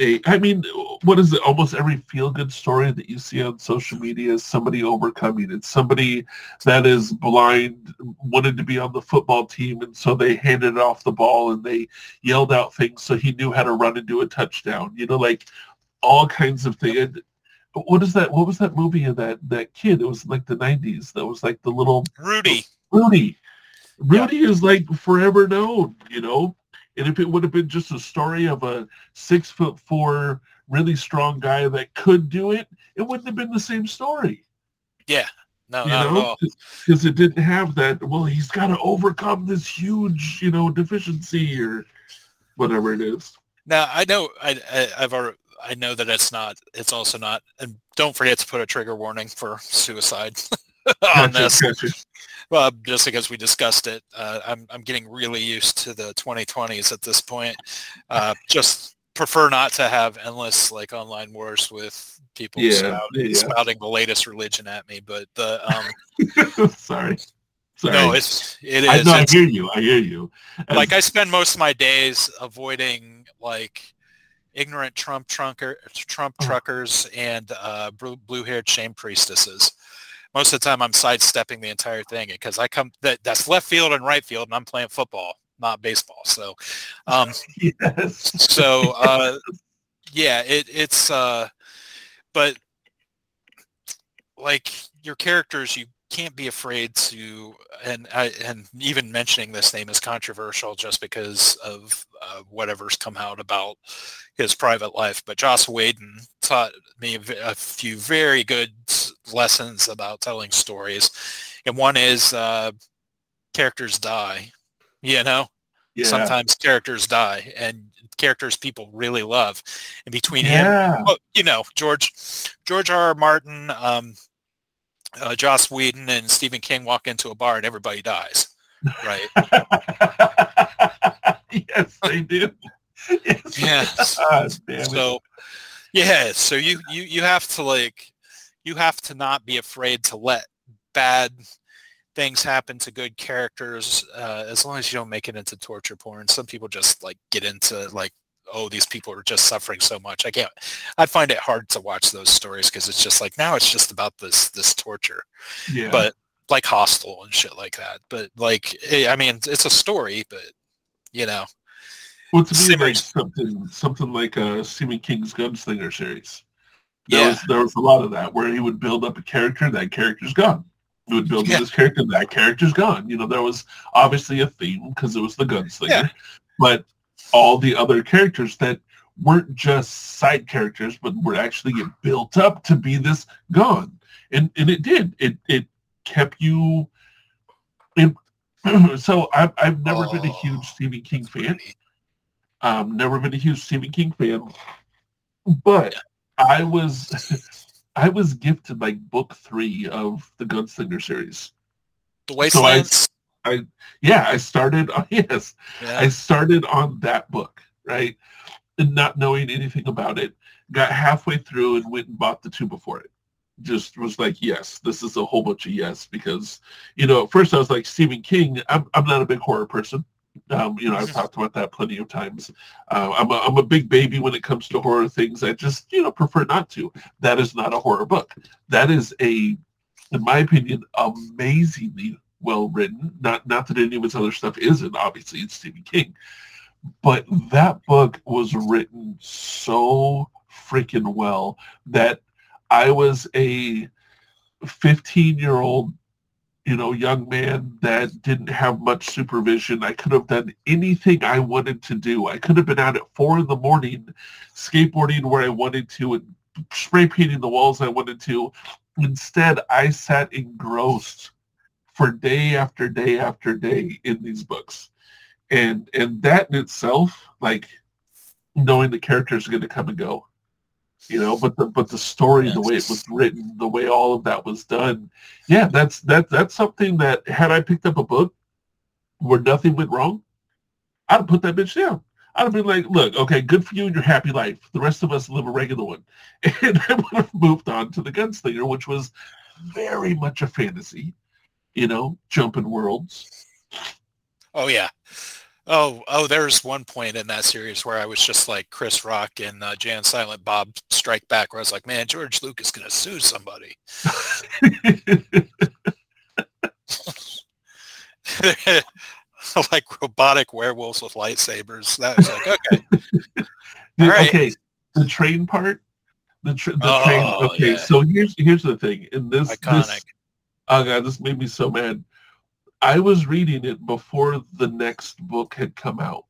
a i mean what is it almost every feel good story that you see on social media is somebody overcoming it's somebody that is blind wanted to be on the football team and so they handed off the ball and they yelled out things so he knew how to run and do a touchdown you know like all kinds of things what is that what was that movie of that that kid it was like the 90s that was like the little Rudy. Rudy. Rudy is like forever known, you know. And if it would have been just a story of a six foot four, really strong guy that could do it, it wouldn't have been the same story, Yeah, no, you not at know, all. because it didn't have that. Well, he's got to overcome this huge, you know, deficiency or whatever it is. Now I know I, I I've already. I know that it's not. It's also not. And don't forget to put a trigger warning for suicide <laughs> on this. <laughs> Well, just because we discussed it, uh, I'm I'm getting really used to the 2020s at this point. Uh, just prefer not to have endless like online wars with people Yeah, spout- yeah. spouting the latest religion at me. But the um, <laughs> Sorry. Sorry. no, it's it is. I, no, I hear you. I hear you. like I spend most of my days avoiding like ignorant Trump trunker, Trump Oh. truckers and uh, blue haired shame priestesses. Most of the time, I'm sidestepping the entire thing because I come that that's left field and right field, and I'm playing football, not baseball. So, um, <laughs> yes. so uh, yeah, it, it's uh, but like your characters, you can't be afraid to, and I, and even mentioning this name is controversial just because of uh, whatever's come out about his private life. But Joss Whedon taught me a few very good lessons about telling stories, and one is uh, characters die. You know, Yeah. sometimes characters die, and characters people really love. And between him yeah. well, you know, George George R. R. Martin, um, uh, Joss Whedon, and Stephen King walk into a bar and everybody dies, right? <laughs> yes, they do. Yes. Yes. <laughs> It. so, yeah, so you you you have to like, you have to not be afraid to let bad things happen to good characters, uh, as long as you don't make it into torture porn. Some people just like get into like. Oh, these people are just suffering so much. I can't. I find it hard to watch those stories because it's just like now it's just about this this torture. yeah. but like Hostel and shit like that but like eh, i mean it's a story but you know well, to me, like something, something like uh, Stephen King's Gunslinger series. There yeah was there was a lot of that where he would build up a character, that character's gone. He would build Yeah. up this character, that character's gone. You know, there was obviously a theme because it was the gunslinger, Yeah. but all the other characters that weren't just side characters, but were actually built up to be this gone, and and it did. It it kept you. It, <clears throat> so I've I've never been a Oh, huge Stephen King fan. Um, never been a huge Stephen King fan, but I was <laughs> I was gifted like book three of the Gunslinger series. the So I- Yeah, I started. <laughs> Yes, yeah. I started on that book, right, and not knowing anything about it. Got halfway through and went and bought the two before it. Just was like, yes, this is a whole bunch of yes because you know at first I was like Stephen King. I'm I'm not a big horror person. Um, you know, I've talked about that plenty of times. Uh, I'm, a, I'm a big baby when it comes to horror things. I just, you know, prefer not to. That is not a horror book. That is a, in my opinion, amazingly well written. Not not that any of his other stuff isn't. Obviously, it's Stephen King, but that book was written so freaking well that I was a 15 year old you know, young man that didn't have much supervision. I could have done anything I wanted to do. I could have been out at four in the morning, skateboarding where I wanted to and spray painting the walls I wanted to. Instead, I sat engrossed for day after day after day in these books. And and that in itself, like knowing the characters are going to come and go, you know, but the but the story, the way it was written, the way all of that was done, yeah, that's that that's something that had I picked up a book where nothing went wrong, I'd have put that bitch down. I'd have been like, look, okay, good for you and your happy life. The rest of us live a regular one. <laughs> And I would have moved on to the Gunslinger, which was very much a fantasy, you know, jumping worlds. oh yeah oh oh there's one point in that series where i was just like chris rock and uh, jay and silent bob strike back where i was like man george lucas is gonna sue somebody <laughs> like robotic werewolves with lightsabers that was like okay <laughs> All right. Okay, the train part. The, tra- the Oh, train. Okay, yeah. so here's here's the thing. In this, iconic this oh god, this made me so mad. I was reading it before the next book had come out.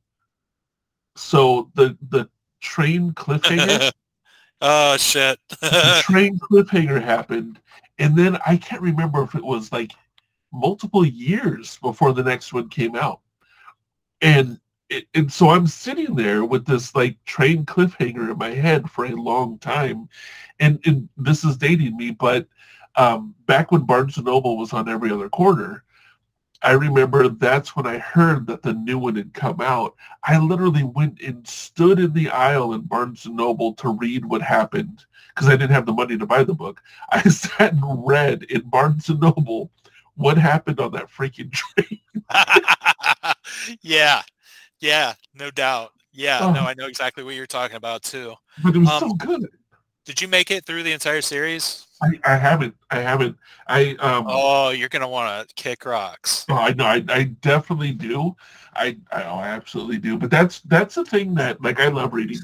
So the the train cliffhanger, <laughs> oh shit the <laughs> train cliffhanger happened, and then I can't remember if it was like multiple years before the next one came out, and it, and so I'm sitting there with this like train cliffhanger in my head for a long time, and, and this is dating me, but um, back when Barnes and Noble was on every other corner, I remember that's when I heard that the new one had come out. I literally went and stood in the aisle in Barnes and Noble to read what happened because I didn't have the money to buy the book. <laughs> I sat and read in Barnes and Noble what happened on that freaking train. <laughs> yeah yeah no doubt yeah no Oh. i know exactly what you're talking about too But it was Um, so good. did you make it through the entire series I, I haven't. I haven't. I um. oh you're gonna want to kick rocks Oh, I know. I, I definitely do. I, I oh, I absolutely do. But that's that's the thing that like I love reading.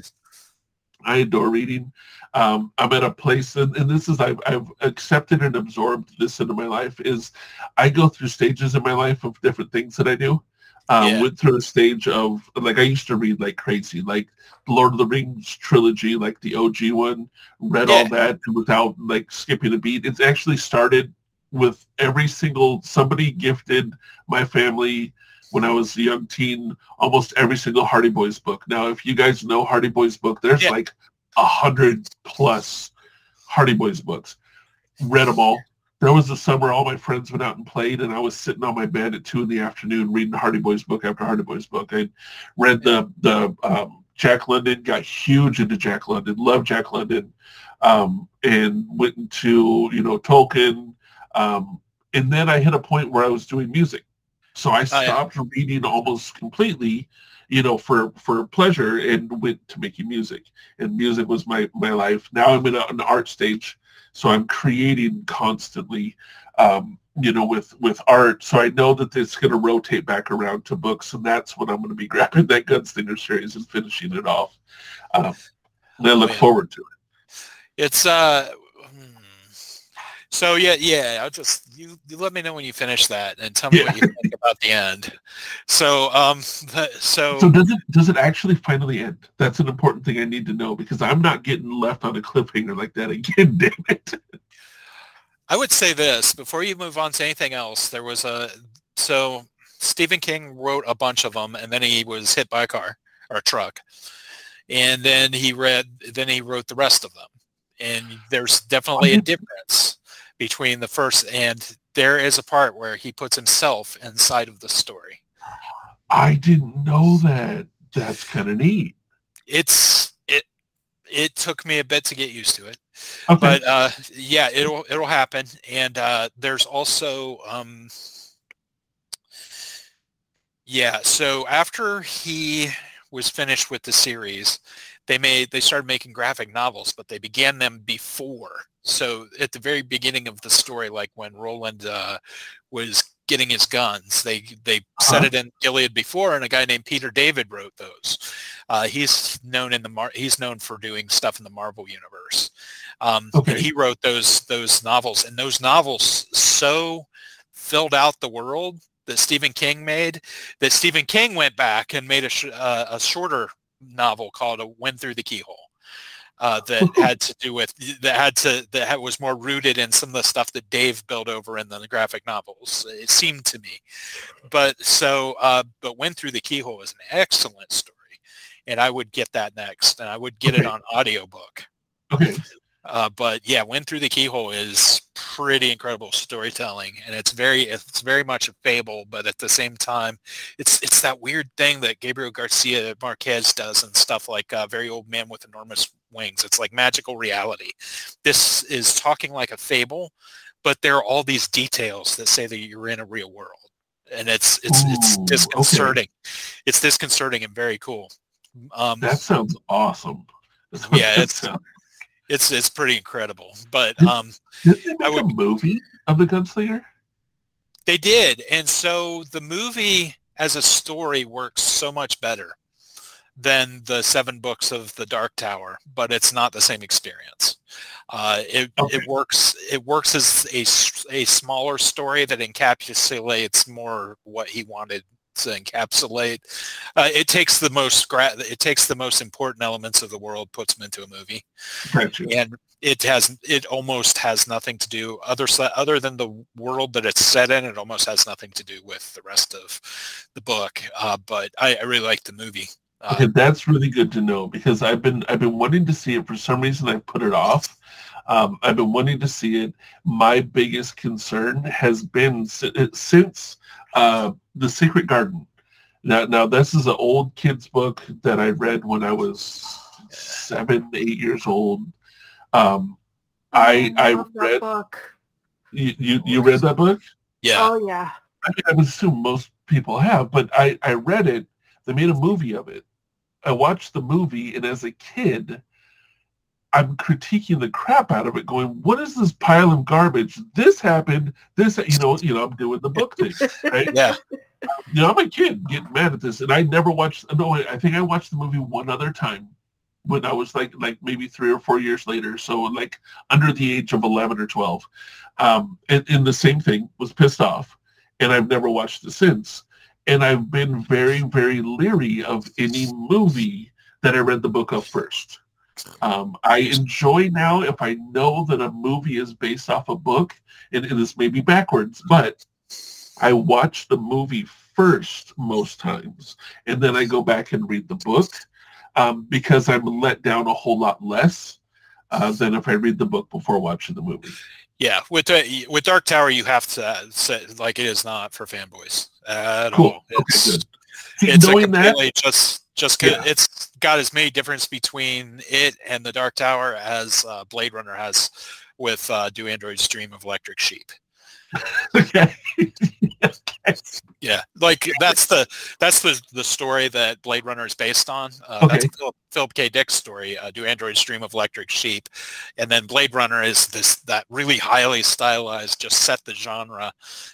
I adore reading. Um, I'm at a place, and, and this is I've, I've accepted and absorbed this into my life. Is I go through stages in my life of different things that I do. Um, Yeah. Went through a stage of like I used to read like crazy, like Lord of the Rings trilogy, like the OG one. Read all that without like skipping a beat. It's actually started with every single somebody gifted my family when I was a young teen almost every single Hardy Boys book. Now, if you guys know Hardy Boys book, there's Yeah. like a hundred plus Hardy Boys books. Read them all. There was the summer all my friends went out and played, and I was sitting on my bed at two in the afternoon reading Hardy Boys book after Hardy Boys book. I read the the um, Jack London, got huge into Jack London, loved Jack London, um, and went into you know Tolkien. Um, and then I hit a point where I was doing music, so I Oh, yeah. stopped reading almost completely, you know, for for pleasure, and went to making music. And music was my my life. Now I'm in a, an art stage, so I'm creating constantly. Um, you know, with with art, so I know that it's going to rotate back around to books, and that's when I'm going to be <laughs> grabbing that Gunslinger series and finishing it off. Um, and I look Oh, forward to it. It's uh. So yeah, yeah. I'll just you, you let me know when you finish that and tell me what you think about the end. So um, the, so, So does it does it actually finally end? That's an important thing I need to know because I'm not getting left on a cliffhanger like that again. <laughs> Damn it! I would say this before you move on to anything else. There was a so Stephen King wrote a bunch of them, and then he was hit by a car or a truck, and then he read then he wrote the rest of them. And there's definitely a difference between the first and there is a part where he puts himself inside of the story. I didn't know that. That's kind of neat. It's it it took me a bit to get used to it. Okay. but uh, yeah, it'll it'll happen. And uh, there's also um, yeah. So after he was finished with the series, they made they started making graphic novels, but they began them before. So at the very beginning of the story, like when Roland uh, was getting his guns, they they set Uh-huh. it in Gilead before, and a guy named Peter David wrote those. Uh, he's known in the Mar- he's known for doing stuff in the Marvel universe. Um, Okay. He wrote those those novels, and those novels so filled out the world that Stephen King made that Stephen King went back and made a sh- uh, a shorter novel called "A Wind Through the Keyhole." Uh, that <laughs> had to do with that had to that had, was more rooted in some of the stuff that Dave built over in the graphic novels. It seemed to me, but so uh, but "Wind Through the Keyhole" is an excellent story, and I would get that next, and I would get it on audiobook. okay. Uh, but yeah, "Wind Through the Keyhole" is pretty incredible storytelling, and it's very it's very much a fable, but at the same time, it's it's that weird thing that Gabriel Garcia Marquez does and stuff like uh, "Very Old Man with Enormous Wings." It's like magical reality. This is talking like a fable, but there are all these details that say that you're in a real world, and it's it's it's Ooh, okay. disconcerting. It's disconcerting and very cool. Um, That sounds awesome. <laughs> Yeah, it's- it's it's pretty incredible, but Did- um, Did they I make a movie of the Gunslinger? They did. And so the movie as a story works so much better than the seven books of the Dark Tower, but it's not the same experience. Uh, it, Okay. it works it works as a, a smaller story that encapsulates more what he wanted encapsulate. Uh, it takes the most it takes the most important elements of the world, puts them into a movie Gotcha. and it has it almost has nothing to do other other than the world that it's set in it almost has nothing to do with the rest of the book uh, but I, I really like the movie uh, Okay, that's really good to know because I've been I've been wanting to see it for some reason. I put it off. Um, I've been wanting to see it. My biggest concern has been si- since uh, the Secret Garden. Now, now this is an old kids book that I read when I was seven, eight years old. Um, I I love that read book. you, you you read that book. yeah Oh yeah. I, mean, I would assume most people have, but I, I read it. They made a movie of it. I watched the movie, and as a kid, I'm critiquing the crap out of it, going, "What is this pile of garbage? This happened. This, you know, you know, I'm doing the book thing, right? yeah You know, I'm a kid getting mad at this, and I never watched. No, I I think I watched the movie one other time, when I was like like maybe three or four years later, so like under the age of eleven or twelve, um, and, and the same thing was pissed off, and I've never watched it since. And I've been very very leery of any movie that I read the book of first. Um, I enjoy now if I know that a movie is based off a book, and, and this may be backwards, but I watch the movie first most times, and then I go back and read the book um, because I'm let down a whole lot less uh, than if I read the book before watching the movie. Yeah, with uh, with Dark Tower, you have to say like it is not for fanboys at Cool. all. Okay, It's good. See, it's knowing that, just just Yeah. it's got as many difference between it and the Dark Tower as uh, Blade Runner has with uh, Do Androids Dream of Electric Sheep. <laughs> okay. <laughs> Yeah, like that's the that's the the story that Blade Runner is based on. Uh, That's Okay. a Philip, Philip K. Dick's story. Uh, Do androids dream of electric sheep? And then Blade Runner is this that really highly stylized, just set the genre,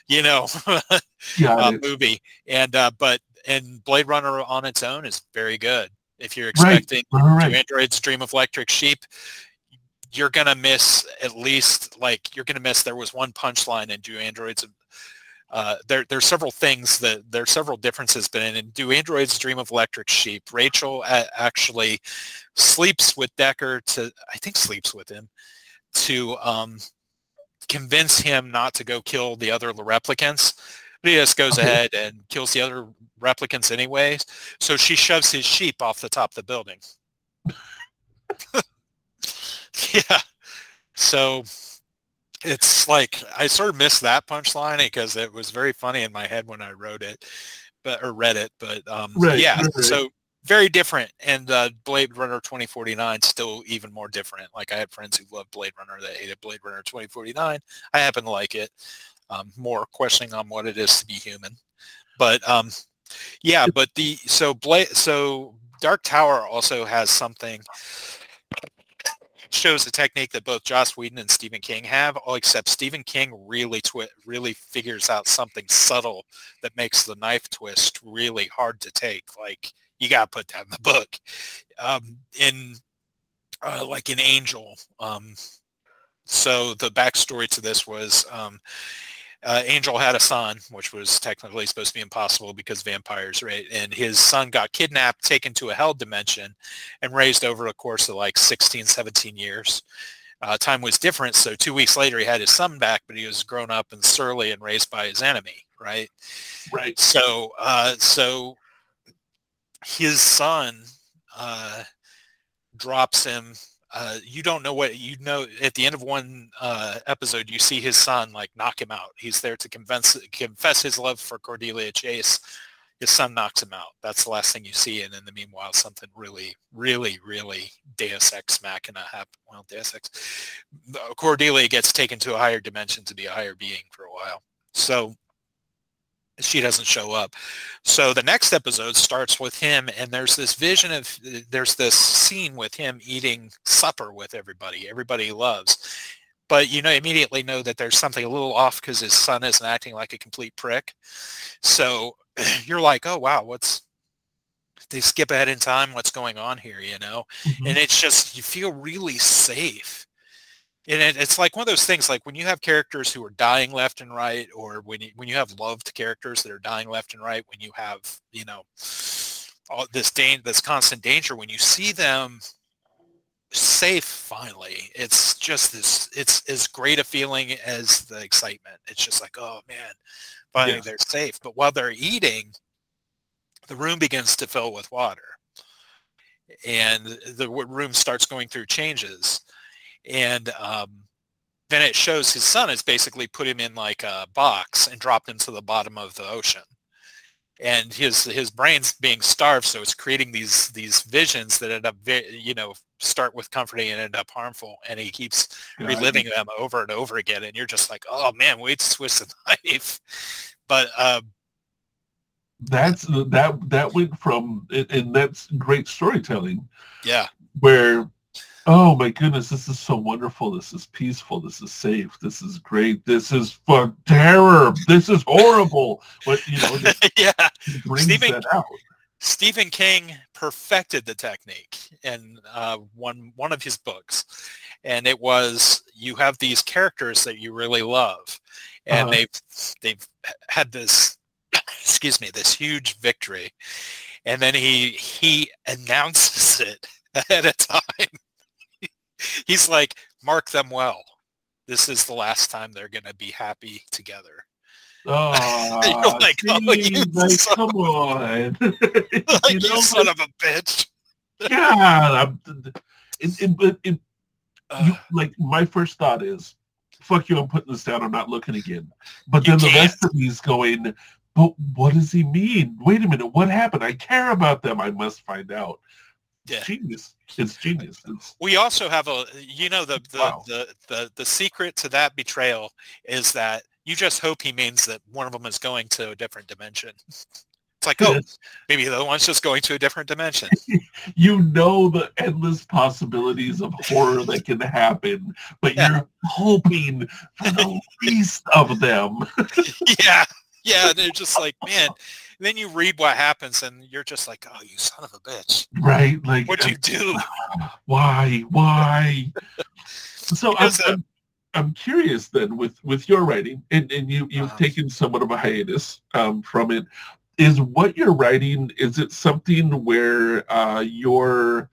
you know, <laughs> uh, movie. And uh, but and Blade Runner on its own is very good. If you're Right. expecting all right. Do androids dream of electric sheep? You're gonna miss at least like you're gonna miss. There was one punchline in Do androids. Uh, there, there's several things that there are several differences. But in Do androids dream of electric sheep? Rachel a- actually sleeps with Deckard to I think sleeps with him to um, convince him not to go kill the other replicants. But he just goes Okay. ahead and kills the other replicants anyways. So she shoves his sheep off the top of the building. <laughs> yeah. So it's like I sort of missed that punchline because it was very funny in my head when I wrote it, but or read it. But um, Right, yeah, right, so very different. And uh, Blade Runner 2049 still even more different. Like I had friends who loved Blade Runner that hated Blade Runner 2049. I happen to like it. Um, more questioning on what it is to be human, but um, yeah. But the so Blade so Dark Tower also has something shows a technique that both Joss Whedon and Stephen King have, all except Stephen King really twi- really figures out something subtle that makes the knife twist really hard to take. Like you got to put that in the book. Um, in uh, like an Angel, um, so the backstory to this was um, uh, Angel had a son, which was technically supposed to be impossible because vampires, right? And his son got kidnapped, taken to a hell dimension, and raised over a course of like 16, 17 years. Uh, time was different, so two weeks later he had his son back, but he was grown up and surly and raised by his enemy, right? right. So, uh, so his son uh, drops him. Uh, you don't know what you know. At the end of one uh, episode, you see his son like knock him out. He's there to convince, confess his love for Cordelia Chase. His son knocks him out. That's the last thing you see. And in the meanwhile, something really, really, really Deus Ex Machina happen. Well, Deus Ex. Cordelia gets taken to a higher dimension to be a higher being for a while. So she doesn't show up. So the next episode starts with him, and there's this vision of there's this scene with him eating supper with everybody, everybody he loves. But you know, immediately know that there's something a little off because his son isn't acting like a complete prick. So <clears throat> you're like, oh wow, what's they skip ahead in time? What's going on here? You know, Mhm. and it's just you feel really safe and it, it's like one of those things like when you have characters who are dying left and right or when you when you have loved characters that are dying left and right when you have you know all this dan- this constant danger when you see them safe finally it's just this it's as great a feeling as the excitement. It's just like oh man finally Yes. they're safe. But while they're eating the room begins to fill with water. And the room starts going through changes and um, then it shows his son has basically put him in like a box and dropped him to the bottom of the ocean. And his his brain's being starved so it's creating these these visions that end up you know start with comforting and end up harmful. And he keeps reliving them over and over again. And you're just like oh man wait to twist the <laughs> knife. But um That's that that went from and that's great storytelling yeah. where oh my goodness this is so wonderful. This is peaceful. This is safe. This is great. This is for terror. This is horrible. But you know <laughs> yeah. Stephen- that out. Stephen King perfected the technique in uh, one one of his books, and it was you have these characters that you really love, and Uh-huh. they've they've had this <coughs> excuse me this huge victory, and then he he announces it <laughs> ahead of time. He's like, mark them well. This is the last time they're going to be happy together. <laughs> Oh, like, oh, you like, son come on. Like, <laughs> <laughs> you you, know, son of a bitch. God, it, it, it, you, like my first thought is, fuck you, I'm putting this down. I'm not looking again. But then the rest of me's going, but what does he mean? Wait a minute, what happened? I care about them. I must find out. Yeah. genius. It's genius. It's, we also have a you know the the, Wow. the the the secret to that betrayal is that you just hope he means that one of them is going to a different dimension it's like oh maybe the other one's just going to a different dimension <laughs> you know the endless possibilities of horror that can happen, but Yeah. you're hoping for the <laughs> least of them. yeah yeah they're just like man and then you read what happens and you're just like oh you son of a bitch Right? Like what'd you do <laughs> why why so I'm, uh, I'm, I'm curious then with with your writing and, and you you've Uh-huh. taken somewhat of a hiatus um, from it is what you're writing is it something where uh, you're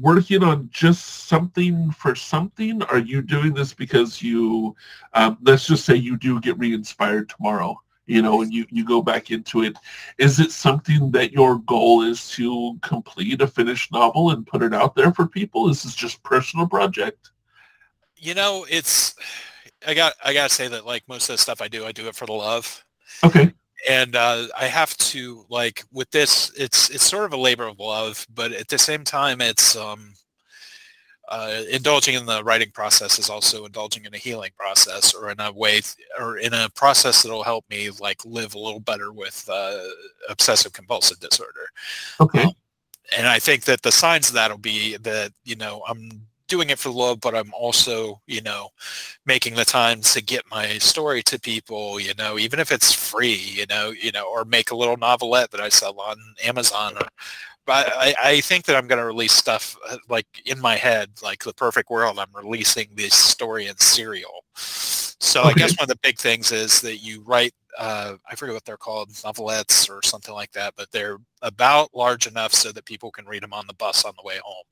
working on just something for something are you doing this because you um, let's just say you do get re-inspired tomorrow you know and you you go back into it. Is it something that your goal is to complete a finished novel and put it out there for people? Is this just personal project? You know it's i got i gotta say that like most of the stuff i do i do it for the love. Okay. And uh, I have to like with this, it's it's sort of a labor of love, but at the same time, it's um, uh, indulging in the writing process is also indulging in a healing process, or in a way, or in a process that'll help me like live a little better with uh, obsessive compulsive disorder. okay And I think that the signs of that will be that you know I'm doing it for love, but I'm also you know making the time to get my story to people, you know, even if it's free, you know, you know, or make a little novelette that I sell on Amazon. Or, but I, I think that I'm going to release stuff uh, like in my head, like the perfect world. I'm releasing this story in serial. So I guess one of the big things is that you write, uh, I forget what they're called, novelettes or something like that, but they're about large enough so that people can read them on the bus on the way home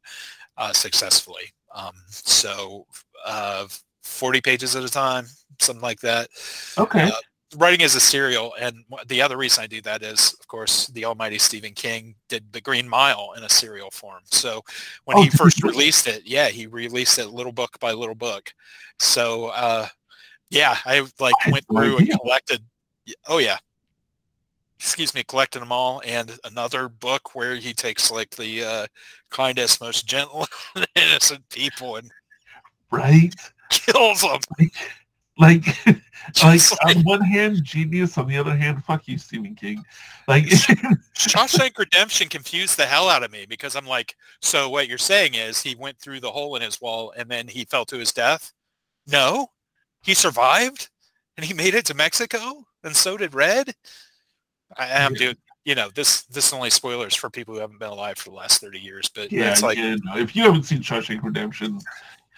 uh, successfully. Um, so uh, 40 pages at a time, something like that. okay Uh, writing as a serial, and the other reason I do that is, of course, the almighty Stephen King did The Green Mile in a serial form. So when Oh, he first released it, yeah, he released it little book by little book. So uh, yeah, I like went through and collected. Oh yeah. Excuse me, collected them all, and another book where he takes like the uh, kindest, most gentle, <laughs> innocent people and right <laughs> kills them. Like <laughs> like like- on one hand genius on the other hand fuck you stephen king like <laughs> Shawshank Redemption confused the hell out of me because I'm like, so what you're saying is he went through the hole in his wall and then he fell to his death? No, he survived and he made it to Mexico and so did Red. I am Yeah. dude. You know this. This is only spoilers for people who haven't been alive for the last thirty years. But yeah, it's like yeah, no, if you haven't seen Shawshank Redemption,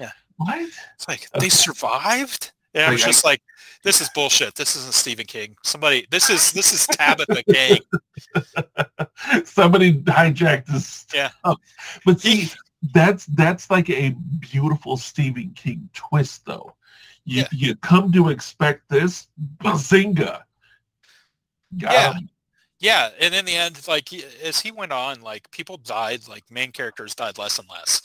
Yeah. what? it's like they survived. And I was I- just like, this is bullshit. This isn't Stephen King. Somebody, this is this is Tabitha <laughs> King. Somebody hijacked this. Yeah. stuff. But see, that's that's like a beautiful Stephen King twist, though. You Yeah. you come to expect this, bazinga. Got Yeah. him. Yeah, and in the end, like as he went on, like people died, like main characters died less and less,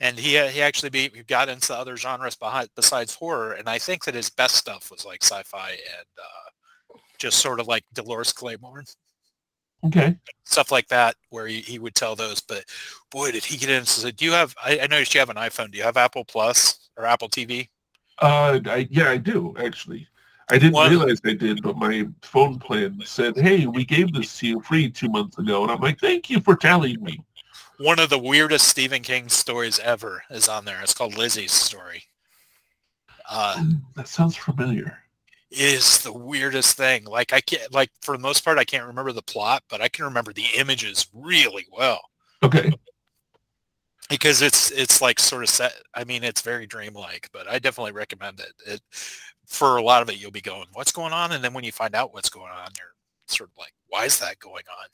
and he uh, he actually be, he got into other genres behind, besides horror, and I think that his best stuff was like sci-fi and uh, just sort of like Dolores Claiborne Okay. stuff like that, where he, he would tell those. But boy, did he get into? Do you have? I, I noticed you have an iPhone. Do you have Apple Plus or Apple TV? Uh, I, yeah, I do actually. I didn't One- realize I did, but my phone plan said, "Hey, we gave this to you free two months ago," and I'm like, "Thank you for telling me." One of the weirdest Stephen King stories ever is on there. It's called Lisey's story. Uh, That sounds familiar. is the weirdest thing. Like I can't like for the most part I can't remember the plot, but I can remember the images really well. Okay. Because it's it's like sort of set I mean it's very dreamlike, but I definitely recommend it. It for a lot of it you'll be going, What's going on? And then when you find out what's going on, you're sort of like, Why is that going on?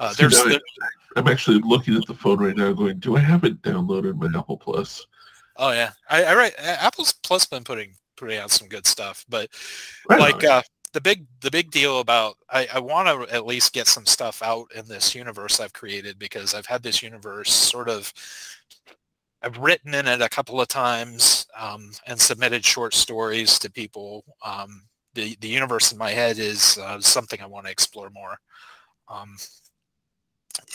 Uh, there's the, I'm actually looking at the phone right now, going, "Do I have it downloaded my Apple Plus?" oh yeah. I, I write Apple's Plus been putting putting out some good stuff, but Right like uh, the big the big deal about I, I want to at least get some stuff out in this universe I've created because I've had this universe sort of I've written in it a couple of times um, and submitted short stories to people. Um, the the universe in my head is uh, something I want to explore more. Um,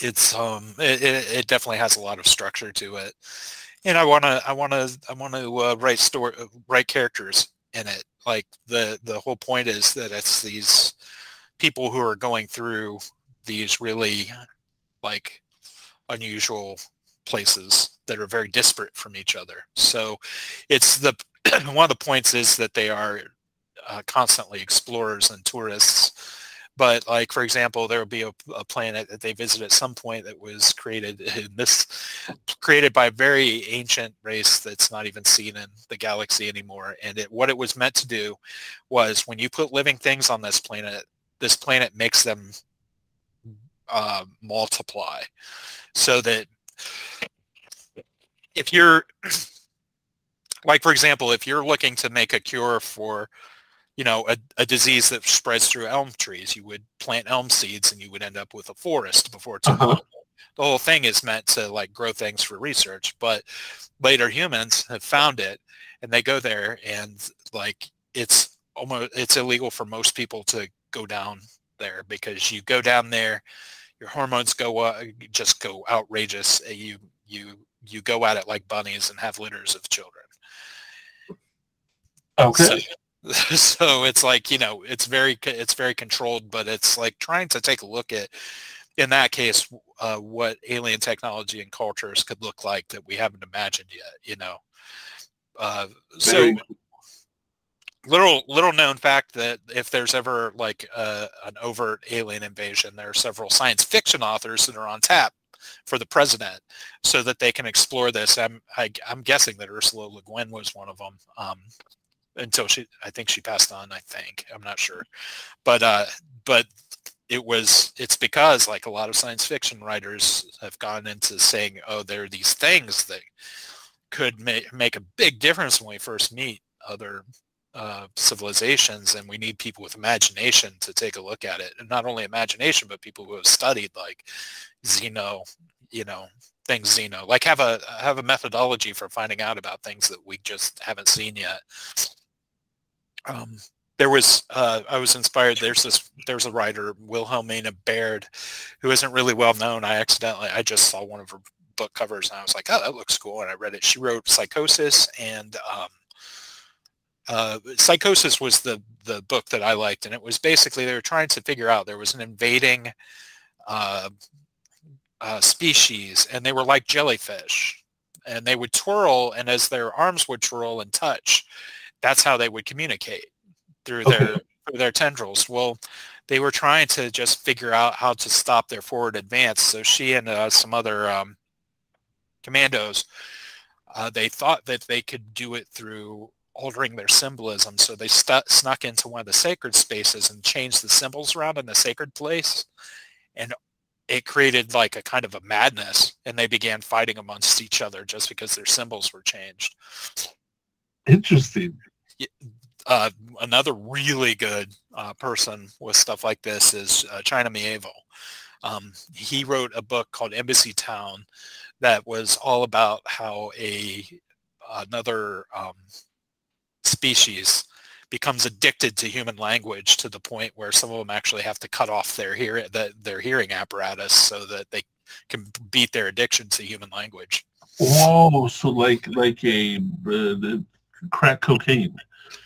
it's um it, it it definitely has a lot of structure to it, and I want to I want to I want to uh, write story write characters in it. Like the the whole point is that it's these people who are going through these really like unusual places that are very disparate from each other. So it's the <clears throat> one of the points is that they are uh, constantly explorers and tourists. But like for example, there will be a, a planet that they visit at some point that was created <laughs> in this created by a very ancient race that's not even seen in the galaxy anymore. And it, what it was meant to do was when you put living things on this planet, this planet makes them uh, multiply so that if you're <clears throat> like for example if you're looking to make a cure for you know a, a disease that spreads through elm trees you would plant elm seeds and you would end up with a forest before it's Uh-huh. the whole thing is meant to like grow things for research but later humans have found it and they go there and like it's almost it's illegal for most people to go down there because you go down there your hormones go uh, just go outrageous you you you go at it like bunnies and have litters of children Okay. so, <laughs> so it's like you know it's very it's very controlled but it's like trying to take a look at in that case uh, what alien technology and cultures could look like that we haven't imagined yet you know? Uh, so little little known fact that if there's ever like uh, an overt alien invasion there are several science fiction authors that are on tap for the president so that they can explore this. I'm I, i'm guessing that ursula le guin was one of them um, until she i think she passed on i think i'm not sure. But uh but it was it's because like a lot of science fiction writers have gone into saying oh there are these things that could make make a big difference when we first meet other uh, civilizations and we need people with imagination to take a look at it. And not only imagination but people who have studied like xeno you know things xeno like have a have a methodology for finding out about things that we just haven't seen yet um, there was uh, I was inspired. There's this there's a writer Wilhelmina Baird, who isn't really well known. I accidentally I just saw one of her book covers and I was like, oh, that looks cool, and I read it. She wrote Psykosis and um, uh, Psykosis was the the book that I liked, and it was basically they were trying to figure out there was an invading uh, uh, species, and they were like jellyfish, and they would twirl, and as their arms would twirl and touch, that's how they would communicate through Okay. their through their tendrils. Well, they were trying to just figure out how to stop their forward advance. So she and uh, some other um, commandos, uh, they thought that they could do it through altering their symbolism. So they stu- snuck into one of the sacred spaces and changed the symbols around in the sacred place, and it created like a kind of a madness. And they began fighting amongst each other just because their symbols were changed Interesting. Uh, another really good uh, person with stuff like this is uh, China Mieville. Um, he wrote a book called Embassytown that was all about how a another um, species becomes addicted to human language to the point where some of them actually have to cut off their hear the, their hearing apparatus so that they can beat their addiction to human language. Whoa. So like like a uh, crack cocaine.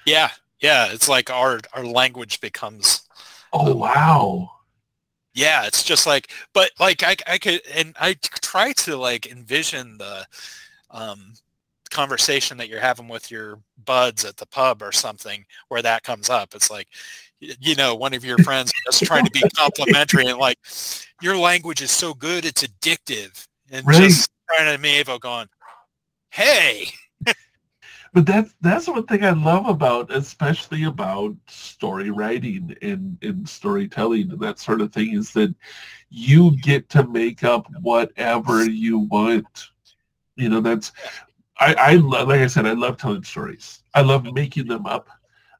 Yeah, yeah, it's like our our language becomes Oh wow. yeah it's just like but like i, I could and i try to like envision the um conversation that you're having with your buds at the pub or something where that comes up. It's like, you know, one of your <laughs> friends just trying to be complimentary and like, your language is so good, it's addictive. And Right. just trying to me, Evo going, hey, but that's that's one thing I love about, especially about story writing and, and storytelling and that sort of thing, is that you get to make up whatever you want. You know, that's I, I like I said, I love telling stories. I love making them up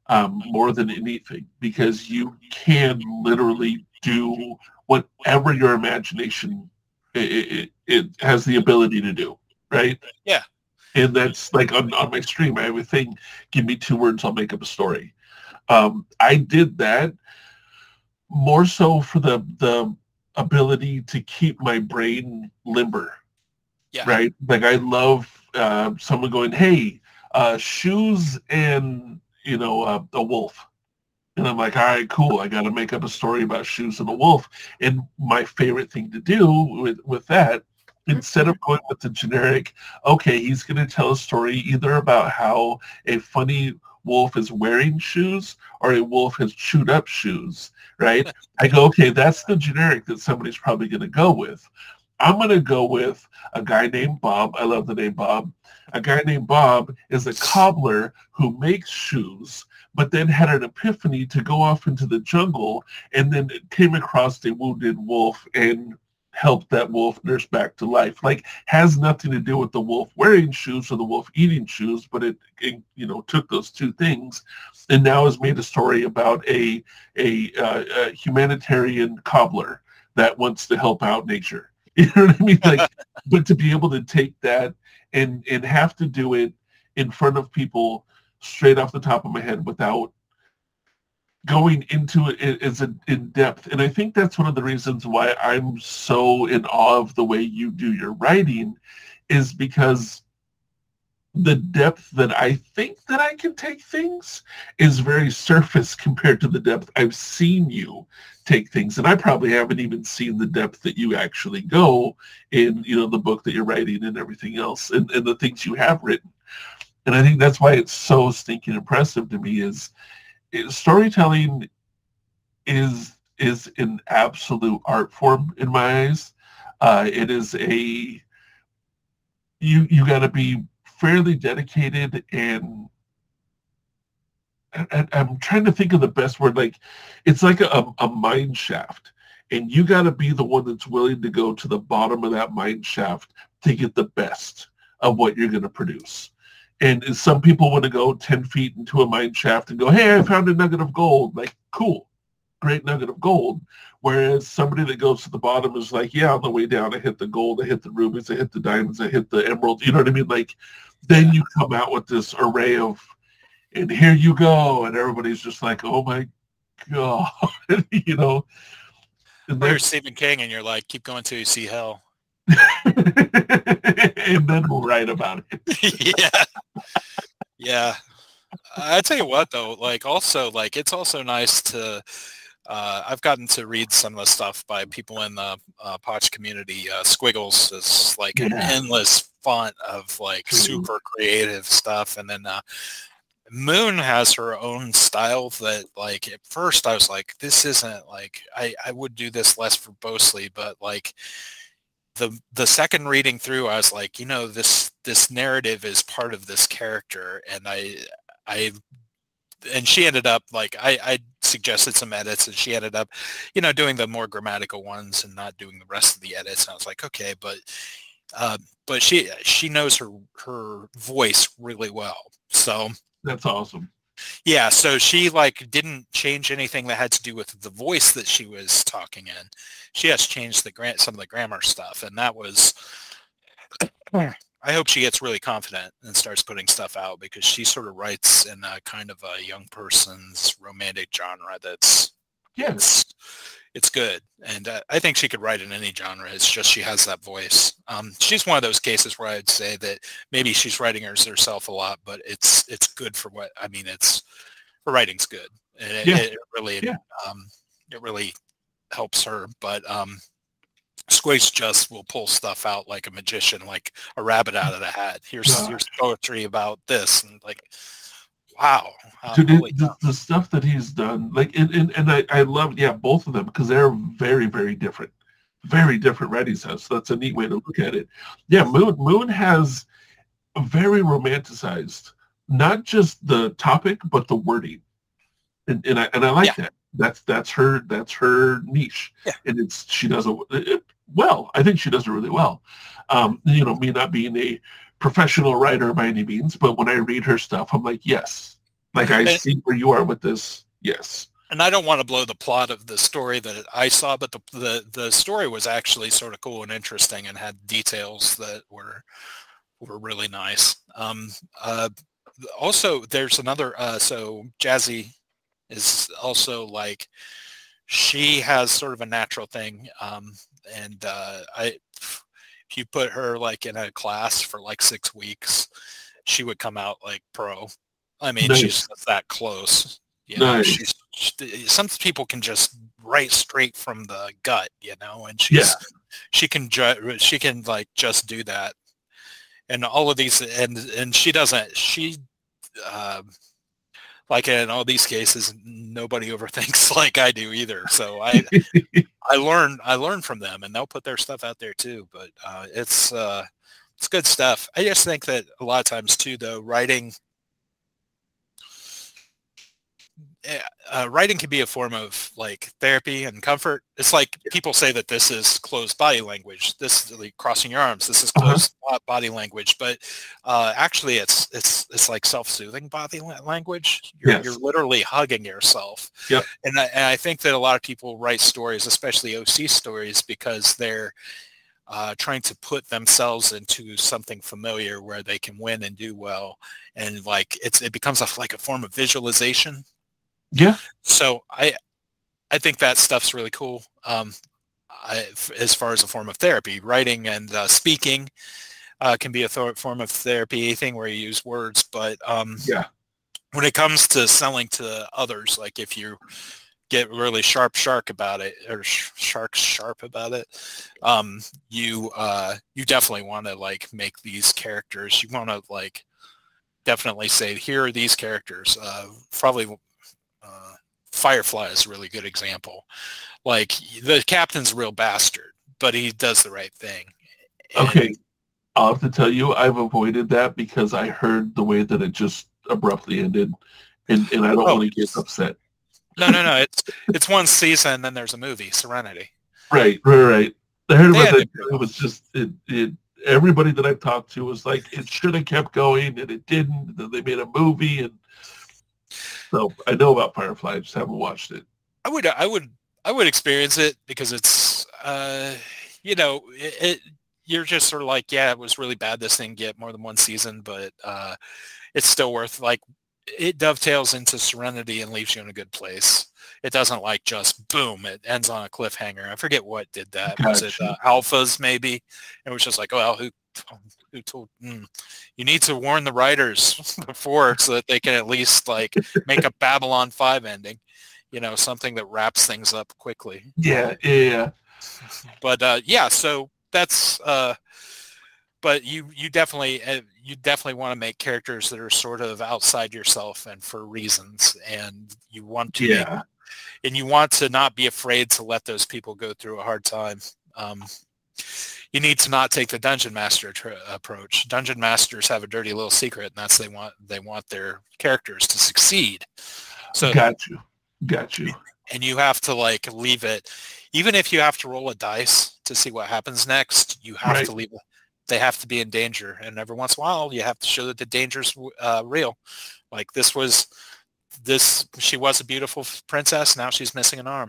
um, more than anything because you can literally do whatever your imagination it, it, it has the ability to do, right? Yeah. And that's like on, on my stream, I have a thing, give me two words, I'll make up a story. Um, I did that more so for the the ability to keep my brain limber. Yeah. Right? Like I love uh, someone going, hey, uh, shoes and, you know, uh, a wolf. And I'm like, all right, cool. I got to make up a story about shoes and a wolf. And my favorite thing to do with, with that, instead of going with the generic, okay, he's going to tell a story either about how a funny wolf is wearing shoes or a wolf has chewed up shoes, right? <laughs> I go, okay, that's the generic that somebody's probably going to go with. I'm going to go with a guy named Bob. I love the name Bob. A guy named Bob is a cobbler who makes shoes, but then had an epiphany to go off into the jungle and then came across a wounded wolf and helped that wolf nurse back to life. Like has nothing to do with the wolf wearing shoes or the wolf eating shoes, but it, it you know took those two things and now has made a story about a a, uh, a humanitarian cobbler that wants to help out nature. <laughs> You know what I mean? Like, <laughs> but to be able to take that and and have to do it in front of people straight off the top of my head without going into it as a, in depth. And I think that's one of the reasons why I'm so in awe of the way you do your writing is because the depth that I think that I can take things is very surface compared to the depth I've seen you take things. And I probably haven't even seen the depth that you actually go in, you know, the book that you're writing and everything else and, and the things you have written. And I think that's why it's so stinking impressive to me is, storytelling is is an absolute art form in my eyes. Uh, it is a you you got to be fairly dedicated and I, I'm trying to think of the best word. Like, it's like a, a mine shaft, and you got to be the one that's willing to go to the bottom of that mine shaft to get the best of what you're going to produce. And some people want to go 10 feet into a mine shaft and go, hey, I found a nugget of gold. Like, cool, great nugget of gold. Whereas somebody that goes to the bottom is like, yeah, on the way down, I hit the gold, I hit the rubies, I hit the diamonds, I hit the emerald. You know what I mean? Like, then you come out with this array of, and here you go. And everybody's just like, oh my God, <laughs> you know. And There's Stephen King, and you're like, keep going till you see hell. <laughs> and then we'll write about it. <laughs> yeah. Yeah. I tell you what though, like also like it's also nice to uh, I've gotten to read some of the stuff by people in the uh, Poch community. Uh, Squiggles is like an endless font of like super creative stuff. And then uh, Moon has her own style that like at first I was like, this isn't like I, I would do this less verbosely, but like the the second reading through I was like, you know, this this narrative is part of this character and I I and she ended up like I, I suggested some edits and she ended up, you know, doing the more grammatical ones and not doing the rest of the edits. And I was like, okay, but uh, but she she knows her her voice really well. So That's awesome. Yeah, so she like didn't change anything that had to do with the voice that she was talking in. She has changed the grant some of the grammar stuff, and that was. I hope she gets really confident and starts putting stuff out because she sort of writes in a kind of a young person's romantic genre that's Yeah. It's good, and uh, I think she could write in any genre. It's just she has that voice. Um, she's one of those cases where I'd say that maybe she's writing hers herself a lot, but it's it's good for what I mean. It's her writing's good, and it, Yeah. it really Yeah. um, it really helps her. But um, just will pull stuff out like a magician, like a rabbit out of the hat. Here's here's poetry about this, and like, wow, uh, Dude, holy the, the stuff that he's done, like, and, and, and I, I love, yeah, both of them because they're very, very different, very different writing styles. So that's a neat way to look at it. Yeah, Moon, Moon has a very romanticized, not just the topic, but the wording. And, and I, and I like Yeah. that. That's, that's her, that's her niche. Yeah. And it's, she does it it- well. I think she does it really well. Um, you know, me not being a professional writer by any means, but when I read her stuff, I'm like, yes, like I see where you are with this. Yes. and I don't want to blow the plot of the story that I saw, but the the the story was actually sort of cool and interesting and had details that were were really nice. Um, uh, also, there's another. Uh, so Jazzy is also like she has sort of a natural thing, um, and uh, I if you put her like in a class for like six weeks, she would come out like pro. I mean, Nice. she's that close. You know, Nice. she's, she, some people can just write straight from the gut, you know, and she's Yeah. she can ju- she can like just do that, and all of these, and and she doesn't she. Um, like in all these cases, nobody overthinks <laughs> like I do either. So I, <laughs> I learn I learn from them, and they'll put their stuff out there too. But uh, it's uh, it's good stuff. I just think that a lot of times too, though, writing uh, writing can be a form of like therapy and comfort. It's like people say that this is closed body language. This is like crossing your arms. This is Uh-huh. closed body language. But uh, actually, it's it's it's like self-soothing body language. You're, Yes. you're literally hugging yourself. Yep. And I, and I think that a lot of people write stories, especially OC stories, because they're uh, trying to put themselves into something familiar where they can win and do well, and like it's it becomes a, like a form of visualization. Yeah. So I I think that stuff's really cool. Um, I, as far as a form of therapy, writing and uh, speaking uh, can be a th- form of therapy. Anything where you use words, but um, Yeah. when it comes to selling to others, like if you get really sharp shark about it or sh- shark sharp about it, um, you uh, you definitely want to like make these characters. You want to like definitely say here are these characters. Uh, probably uh, Firefly is a really good example. Like the captain's a real bastard, but he does the right thing. And- Okay. I'll have to tell you, I've avoided that because I heard the way that it just abruptly ended, and, and I don't Oh. want to get upset. No, no, no. It's it's one season, then there's a movie, Serenity. Right, right, right. I heard about that. It was just it, it. Everybody that I've talked to was like, it should have kept going, and it didn't. And then they made a movie, and so I know about Firefly. I just haven't watched it. I would, I would, I would experience it because it's, uh, you know, it, it. You're just sort of like, yeah, it was really bad. This thing get more than one season, but uh, it's still worth like. It dovetails into Serenity and leaves you in a good place. It doesn't like just boom. It ends on a cliffhanger. I forget what did that. Was it uh, Alphas maybe? It was just like, well, who who told? Mm. You need to warn the writers <laughs> before so that they can at least like make a Babylon Five ending you know, something that wraps things up quickly. Yeah, yeah, yeah. But uh, yeah, so that's. Uh, but you you definitely uh, you definitely want to make characters that are sort of outside yourself and for reasons, and you want to yeah. and you want to not be afraid to let those people go through a hard time. Um, you need to not take the dungeon master tr- approach. Dungeon masters have a dirty little secret, and that's they want they want their characters to succeed. So got you, got you. and you have to like leave it even if you have to roll a dice to see what happens next you have Right. to leave they have to be in danger and every once in a while you have to show that the danger's uh, real like this was this she was a beautiful princess now she's missing an arm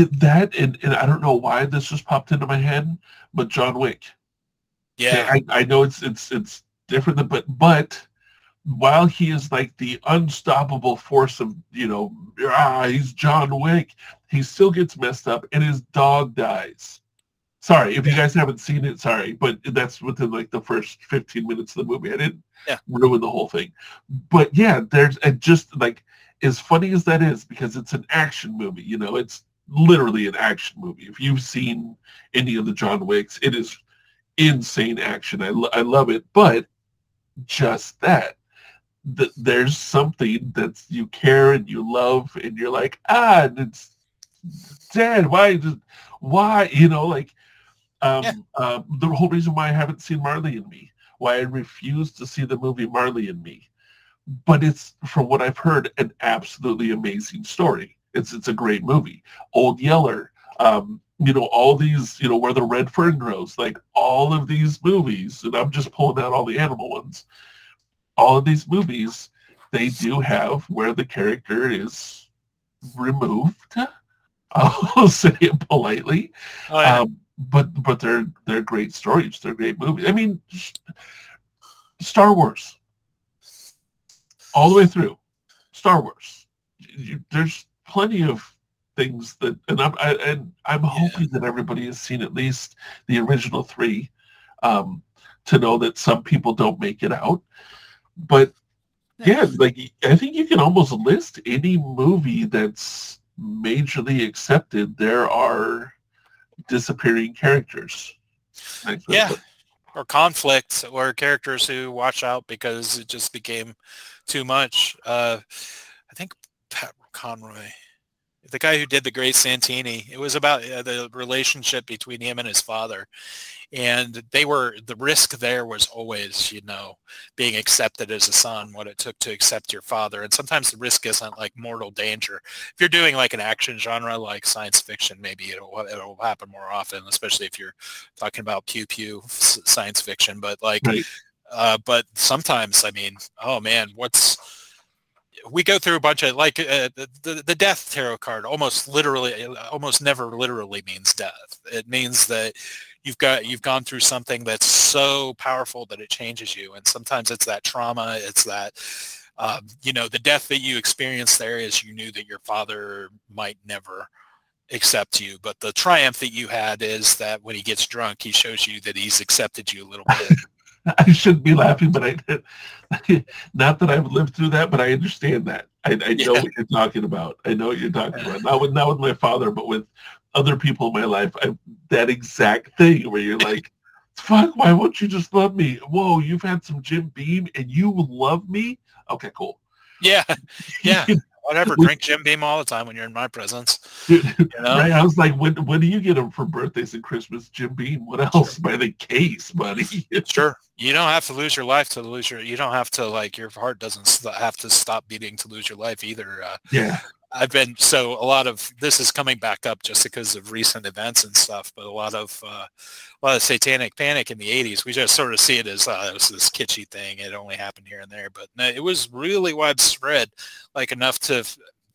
that and, and I don't know why this just popped into my head, but John Wick. yeah I, I know it's it's it's different, than, but but while he is like the unstoppable force of you know, ah, he's John Wick, he still gets messed up, and his dog dies. Sorry if you guys haven't seen it. Sorry, but that's within like the first fifteen minutes of the movie. I didn't Yeah. ruin the whole thing, but yeah, there's and just like as funny as that is because it's an action movie. You know, it's literally an action movie. If you've seen any of the John Wicks, it is insane action. I, lo- I love it, but just that. Th- there's something that you care and you love, and you're like, ah, and it's Dad, why, why, you know, like, um, Yeah. uh, the whole reason why I haven't seen Marley and Me, why I refuse to see the movie Marley and Me, but it's from what I've heard an absolutely amazing story. It's it's a great movie. Old Yeller, um, you know, all these, you know, where the red fern grows, like all of these movies, and I'm just pulling out all the animal ones. All of these movies, they do have where the character is removed. <laughs> I'll say it politely. Oh, yeah. Um, but but they're they're great stories. They're great movies. I mean, Star Wars, all the way through. Star Wars. You, there's plenty of things that, and I'm I, and I'm hoping that everybody has seen at least the original three, um, to know that some people don't make it out. But yeah, like I think you can almost list any movie that's majorly accepted. There are disappearing characters. Yeah. or conflicts, or characters who watch out because it just became too much. Uh, I think Pat Conroy, the guy who did the Great Santini, it was about uh, the relationship between him and his father. And they were, the risk there was always, you know, being accepted as a son, what it took to accept your father. And sometimes the risk isn't like mortal danger. If you're doing like an action genre like science fiction, maybe it'll, it'll happen more often, especially if you're talking about pew pew science fiction. But like, Right. uh, but sometimes, I mean, oh man, what's we go through a bunch of like uh, the, the death tarot card almost literally almost never literally means death. It means that you've got you've gone through something that's so powerful that it changes you, and sometimes it's that trauma, it's that. Um, you know, the death that you experienced there is you knew that your father might never accept you, but the triumph that you had is that when he gets drunk, he shows you that he's accepted you a little <laughs> bit. <laughs> I shouldn't be laughing, but I did. <laughs> not that I've lived through that, but I understand that. I, I know Yeah. what you're talking about. I know what you're talking about. Not with not with my father, but with other people in my life. I, that exact thing where you're like, "Fuck, why won't you just love me?" Whoa, you've had some Jim Beam and you love me. Okay, cool. yeah, <laughs> yeah. Whatever. Drink Jim Beam all the time when you're in my presence. Dude, You know? Right? I was like, when when do you get them for birthdays and Christmas? Jim Beam. What else? By the case, buddy. <laughs> Sure. You don't have to lose your life to lose your. You don't have to like your heart doesn't have to stop beating to lose your life either. Uh, yeah. I've been so a lot of this is coming back up just because of recent events and stuff, but a lot of uh, a lot of satanic panic in the '80s. We just sort of see it as uh, it was this kitschy thing. It only happened here and there, but no, it was really widespread, like enough to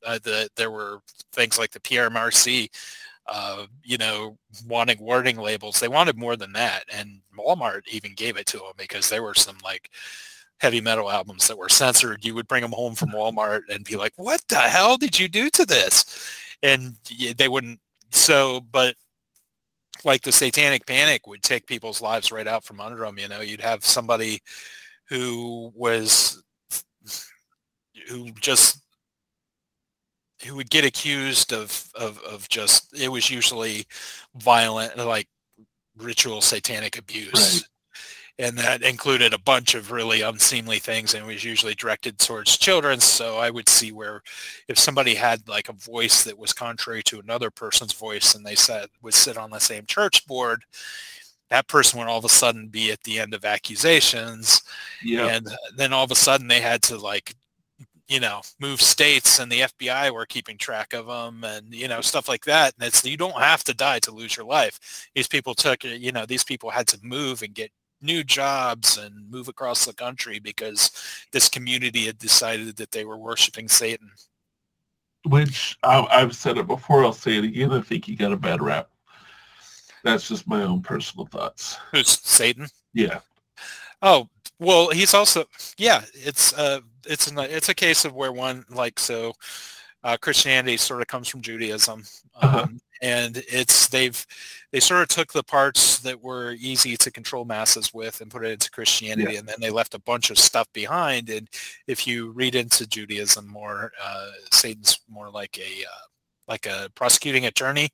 uh, the there were things like the PRMRC, uh, you know, wanting warning labels. They wanted more than that, and Walmart even gave it to them because there were some like heavy metal albums that were censored, you would bring them home from Walmart and be like, "What the hell did you do to this?" And they wouldn't. So, but like the Satanic Panic would take people's lives right out from under them. You know, you'd have somebody who was who just who would get accused of of of just it was usually violent like ritual satanic abuse Right. And that included a bunch of really unseemly things and was usually directed towards children. So i would see where if somebody had like a voice that was contrary to another person's voice and they said would sit on the same church board that person would all of a sudden be at the end of accusations. Yeah. and then all of a sudden they had to like you know move states and the fbi were keeping track of them and you know stuff like that. And it's you don't have to die to lose your life. These people took you know these people had to move and get new jobs and move across the country because this community had decided that they were worshiping satan Which I, I've said it before. I'll say it again. I think he got a bad rap. That's just my own personal thoughts. who's satan Yeah. Oh well, he's also yeah. It's uh, it's an, it's a case of where one like so, uh, Christianity sort of comes from Judaism, um, Uh-huh. And it's they've they sort of took the parts that were easy to control masses with and put it into Christianity, and then they left a bunch of stuff behind. And if you read into Judaism more, uh, Satan's more like a uh, like a prosecuting attorney.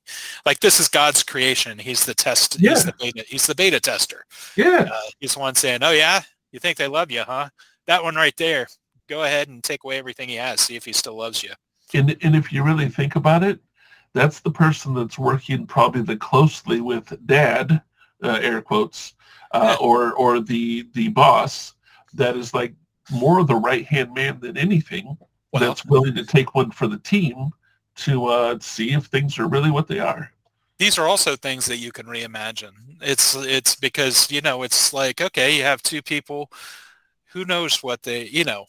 Like this is God's creation. He's the test. Yeah. He's the beta. He's the beta tester. Yeah. Uh, he's the one saying, "Oh yeah, you think they love you, huh? That one right there. Go ahead and take away everything he has. See if he still loves you." And and if you really think about it, that's the person that's working probably the closely with dad, uh, air quotes, uh, or or the the boss that is like more of the right hand man than anything. That's willing to take one for the team to uh, see if things are really what they are. these are also things that you can reimagine. It's it's because you know it's like okay, you have two people. Who knows what they you know.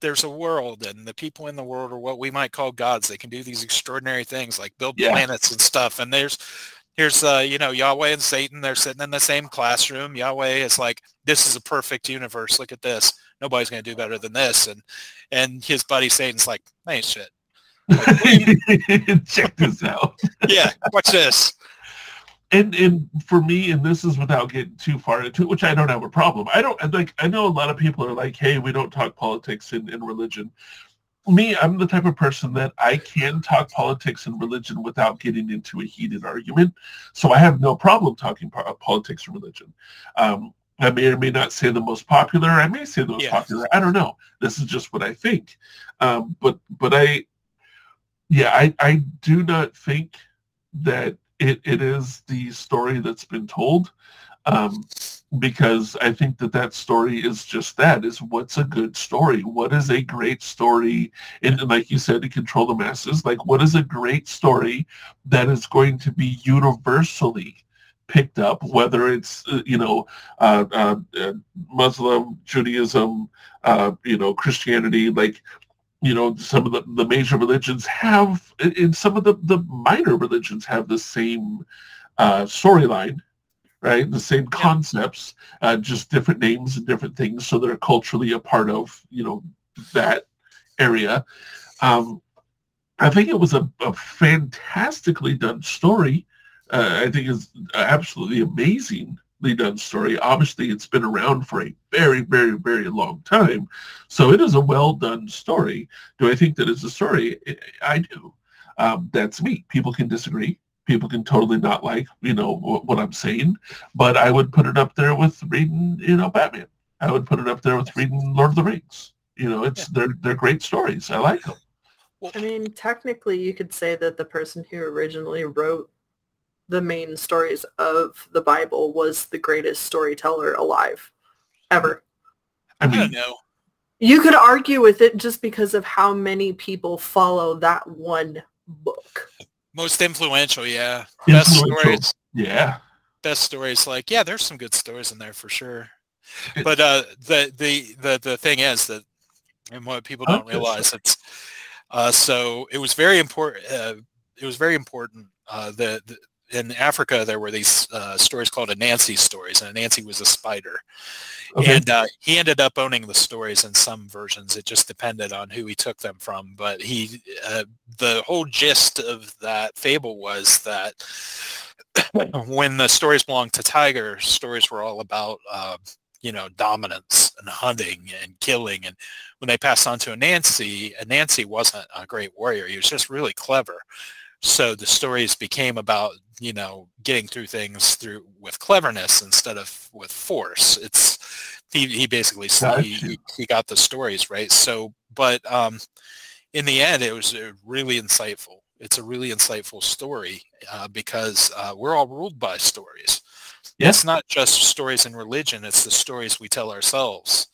There's a world, and the people in the world are what we might call gods. They can do these extraordinary things, like build Yeah. planets and stuff. And there's here's uh, you know Yahweh and Satan. They're sitting in the same classroom. Yahweh is like, this is a perfect universe. Look at this. Nobody's going to do better than this. And and his buddy Satan's like, hey, shit. <laughs> Check this out. Yeah, watch this. And and for me, and this is without getting too far into it, which I don't have a problem. I don't like. I know a lot of people are like, "Hey, we don't talk politics and, and religion." Me, I'm the type of person that I can talk politics and religion without getting into a heated argument. So I have no problem talking po- politics and religion. Um, I may or may not say the most popular. I may say the most Yeah. popular. I don't know. This is just what I think. Um, but but I, yeah, I I do not think that it, it is the story that's been told um, because I think that that story is just that is what's a good story? What is a great story? And like you said to control the masses like what is a great story that is going to be universally picked up whether it's uh, you know uh, uh, uh, Muslim Judaism uh, you know Christianity like you know some of the, the major religions have and some of the, the minor religions have the same uh, storyline right? The same concepts uh, just different names and different things so they're culturally a part of you know that area. Um, i think it was a, a fantastically done story. Uh, i think it's absolutely done story obviously it's been around for a very very very long time so it is a well done story do I think that it's a story? I- do. Um, that's me. People can disagree. People can totally not like, you know, what, what I'm saying. But I would put it up there with reading, you know, Batman. I would put it up there with reading Lord of the Rings. You know, it's they're they're great stories. I like them. I mean, technically, you could say that the person who originally wrote the main stories of the Bible was the greatest storyteller alive ever. I I don't mean, know. You could argue with it just because of how many people follow that one book. Most influential, yeah. Best stories. yeah. Best stories. Like, yeah, there's some good stories in there for sure. But uh, the the the the thing is that, and what people don't Okay, realize, it's uh, so it was very important. Uh, it was very important. Uh, the, the in Africa there were these uh, stories called Anansi stories, and Anansi was a spider. Okay. And uh, he ended up owning the stories in some versions. It just depended on who he took them from. But he, uh, the whole gist of that fable was that <coughs> when the stories belonged to Tiger, stories were all about, uh, you know, dominance and hunting and killing. And when they passed on to Anansi, Anansi wasn't a great warrior. He was just really clever. So the stories became about, you know, getting through things through with cleverness instead of with force. It's he, he basically he, he, got the stories right. So, but um, in the end, it was really insightful. It's a really insightful story uh, because uh, we're all ruled by stories. Yeah. It's not just stories in religion; it's the stories we tell ourselves.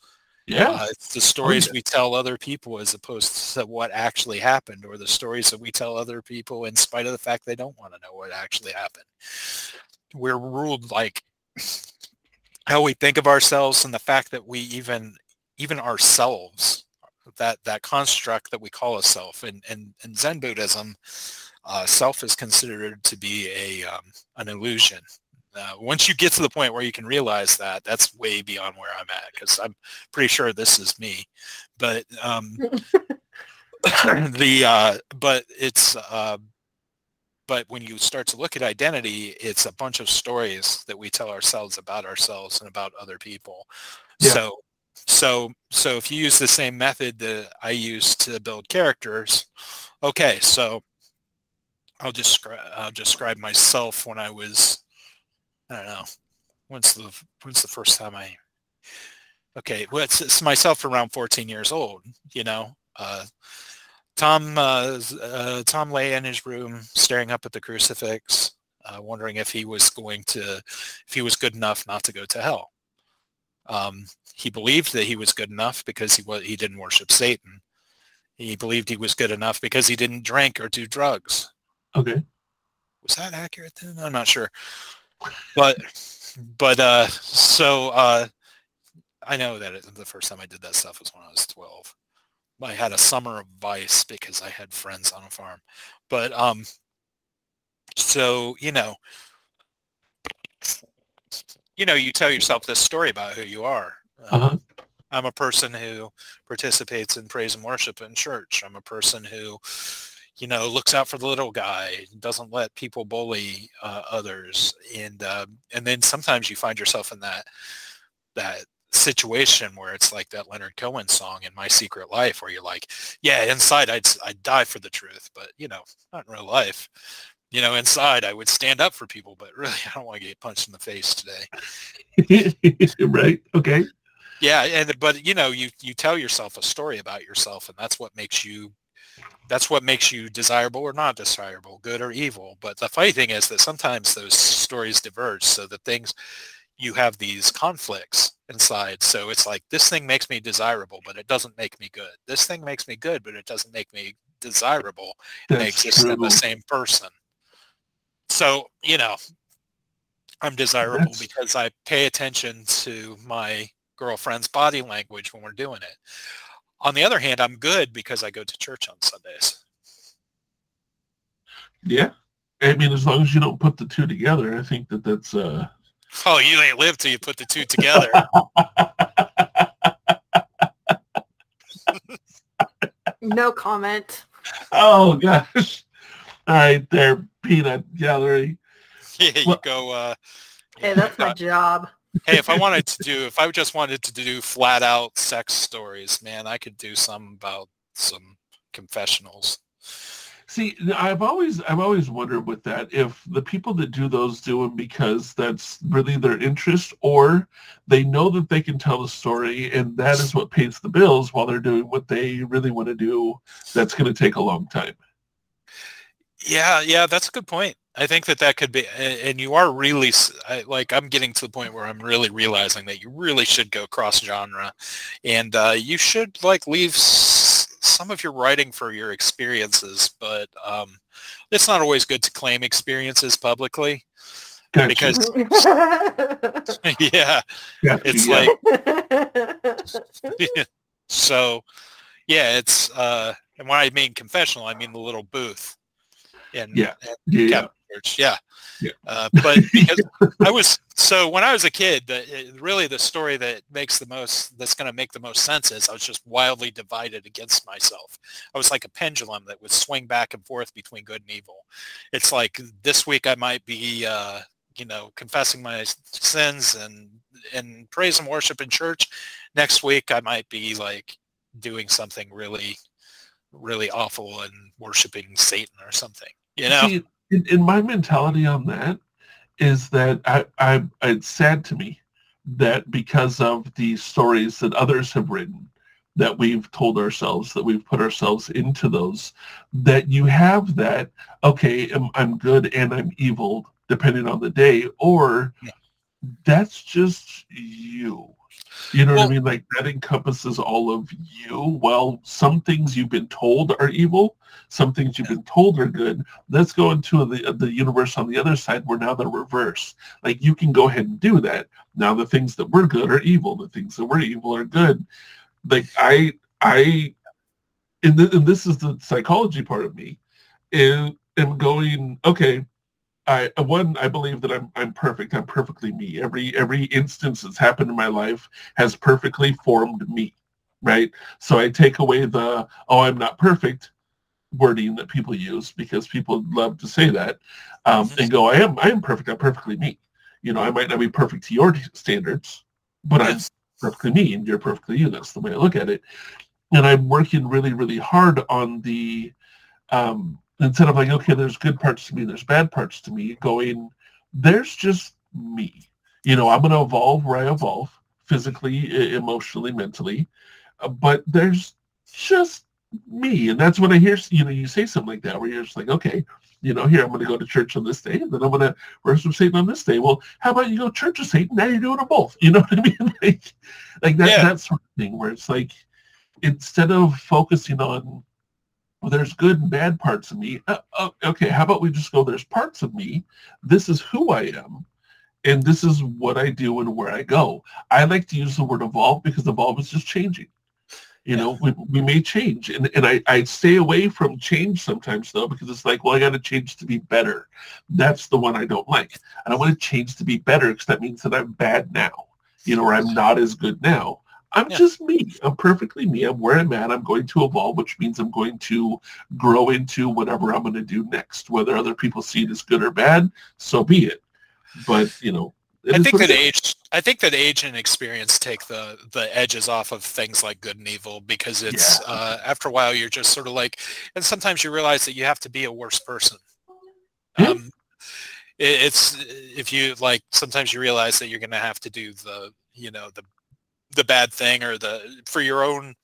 Yeah. Uh, it's the stories yeah. we tell other people as opposed to what actually happened, or the stories that we tell other people in spite of the fact they don't want to know what actually happened. We're ruled like how we think of ourselves and the fact that we even even ourselves that that construct that we call a self and in, in Zen Buddhism, uh, self is considered to be a um, an illusion. Uh, once you get to the point where you can realize that, that's way beyond where I'm at because I'm pretty sure this is me. But um, <laughs> <coughs> the uh, but it's uh, but when you start to look at identity, it's a bunch of stories that we tell ourselves about ourselves and about other people. Yeah. So so so if you use the same method that I use to build characters, okay, so I'll describe I'll describe myself when I was I don't know when's the when's the first time I okay well it's, it's myself around 14 years old you know uh, Tom uh, uh, Tom lay in his room staring up at the crucifix uh, wondering if he was going to if he was good enough not to go to hell um, he believed that he was good enough because he was he didn't worship Satan he believed he was good enough because he didn't drink or do drugs Okay. was that accurate then? I'm not sure. But but uh so uh I know that it, the first time I did that stuff was when I was 12. I had a summer of vice because I had friends on a farm. But um so, you know, you know, you tell yourself this story about who you are. Um, Uh-huh. I'm a person who participates in praise and worship in church. I'm a person who, you know, looks out for the little guy, doesn't let people bully uh, others, and uh, and then sometimes you find yourself in that that situation where it's like that Leonard Cohen song in My Secret Life, where you're like, yeah, inside I'd I'd die for the truth, but you know, not in real life. You know, inside I would stand up for people, but <laughs> really I don't want to get punched in the face today. <laughs> right. Okay. Yeah, and but you know, you you tell yourself a story about yourself, and that's what makes you that's what makes you desirable or not desirable, good or evil. But the funny thing is that sometimes those stories diverge, so that things you have these conflicts inside. So it's like this thing makes me desirable, but it doesn't make me good. This thing makes me good, but it doesn't make me desirable. And they exist in the same person. So you know, I'm desirable That's- because I pay attention to my girlfriend's body language when we're doing it. On the other hand, I'm good because I go to church on Sundays. Yeah. I mean, as long as you don't put the two together, I think that that's uh Oh, you ain't lived till you put the two together. <laughs> No comment. oh gosh. All right, there, peanut gallery. <laughs> yeah, you Well- go. Uh, Hey, that's my job. Hey, if I wanted to do, if I just wanted to do flat out sex stories, man, I could do some about some confessionals. See, I've always I've always wondered with that if the people that do those do them because that's really their interest, or they know that they can tell the story and that is what pays the bills while they're doing what they really want to do. That's going to take a long time. Yeah, yeah, that's a good point. I think that that could be, and you are really like I'm getting to the point where I'm really realizing that you really should go cross genre, and uh, you should like leave s- some of your writing for your experiences, but um, it's not always good to claim experiences publicly Gotcha. because <laughs> yeah, Gotcha, it's yeah. like <laughs> <laughs> so yeah, it's uh, and when I mean confessional, I mean the little booth. And, Yeah. and yeah, Church. Yeah. Yeah. Uh, but because I was so when I was a kid, the, it- really the story that makes the most that's going to make the most sense is I was just wildly divided against myself. I was like a pendulum that would swing back and forth between good and evil. It's like this week I might be uh, you know confessing my sins and and praise and worship in church. Next week I might be like doing something really really awful and worshiping Satan or something. You know? See, in, in my mentality on that is that I, I, it's sad to me that because of the stories that others have written, that we've told ourselves, that we've put ourselves into those, that you have that, okay, I'm, I'm good and I'm evil, depending on the day, or Yeah. that's just you. You know what I mean? Like that encompasses all of you. Well, some things you've been told are evil, some things you've been told are good. Let's go into the the universe on the other side where now they're reverse. Like you can go ahead and do that. Now the things that were good are evil. The things that were evil are good. Like I I and, th- and this is the psychology part of me. Is am going okay. I one I believe that I'm I'm perfect. I'm perfectly me. Every every instance that's happened in my life has perfectly formed me, right? So I take away the oh I'm not perfect wording that people use because people love to say that um, and go I am I am perfect. I'm perfectly me. You know I might not be perfect to your standards, but I'm perfectly me and you're perfectly you. That's the way I look at it. And I'm working really really hard on the um, instead of like, okay, there's good parts to me, there's bad parts to me, going, there's just me. You know, I'm going to evolve where I evolve physically, emotionally, mentally, uh, but there's just me. And that's when I hear, you know, you say something like that, where you're just like, okay, you know, here, I'm going to go to church on this day, and then I'm going to worship Satan on this day. Well, how about you go church of Satan? Now you're doing them both. You know what I mean? <laughs> like, like that, yeah. that sort of thing, where it's like, instead of focusing on well, there's good and bad parts of me. Uh, uh, okay, how about we just go, there's parts of me. This is who I am. And this is what I do and where I go. I like to use the word evolve because evolve is just changing. You yeah. know, we, we may change. And, and I, I stay away from change sometimes, though, because it's like, well, I got to change to be better. That's the one I don't like. And I don't want to change to be better because that means that I'm bad now, you know, or I'm not as good now. I'm yeah. just me. I'm perfectly me. I'm where I'm at. I'm going to evolve, which means I'm going to grow into whatever I'm going to do next. Whether other people see it as good or bad, so be it. But you know, I think that age. I think that age and experience take the the edges off of things like good and evil because it's yeah. uh, after a while you're just sort of like, and sometimes you realize that you have to be a worse person. Um, it, it's if you like sometimes you realize that you're going to have to do the you know the the bad thing or the for your own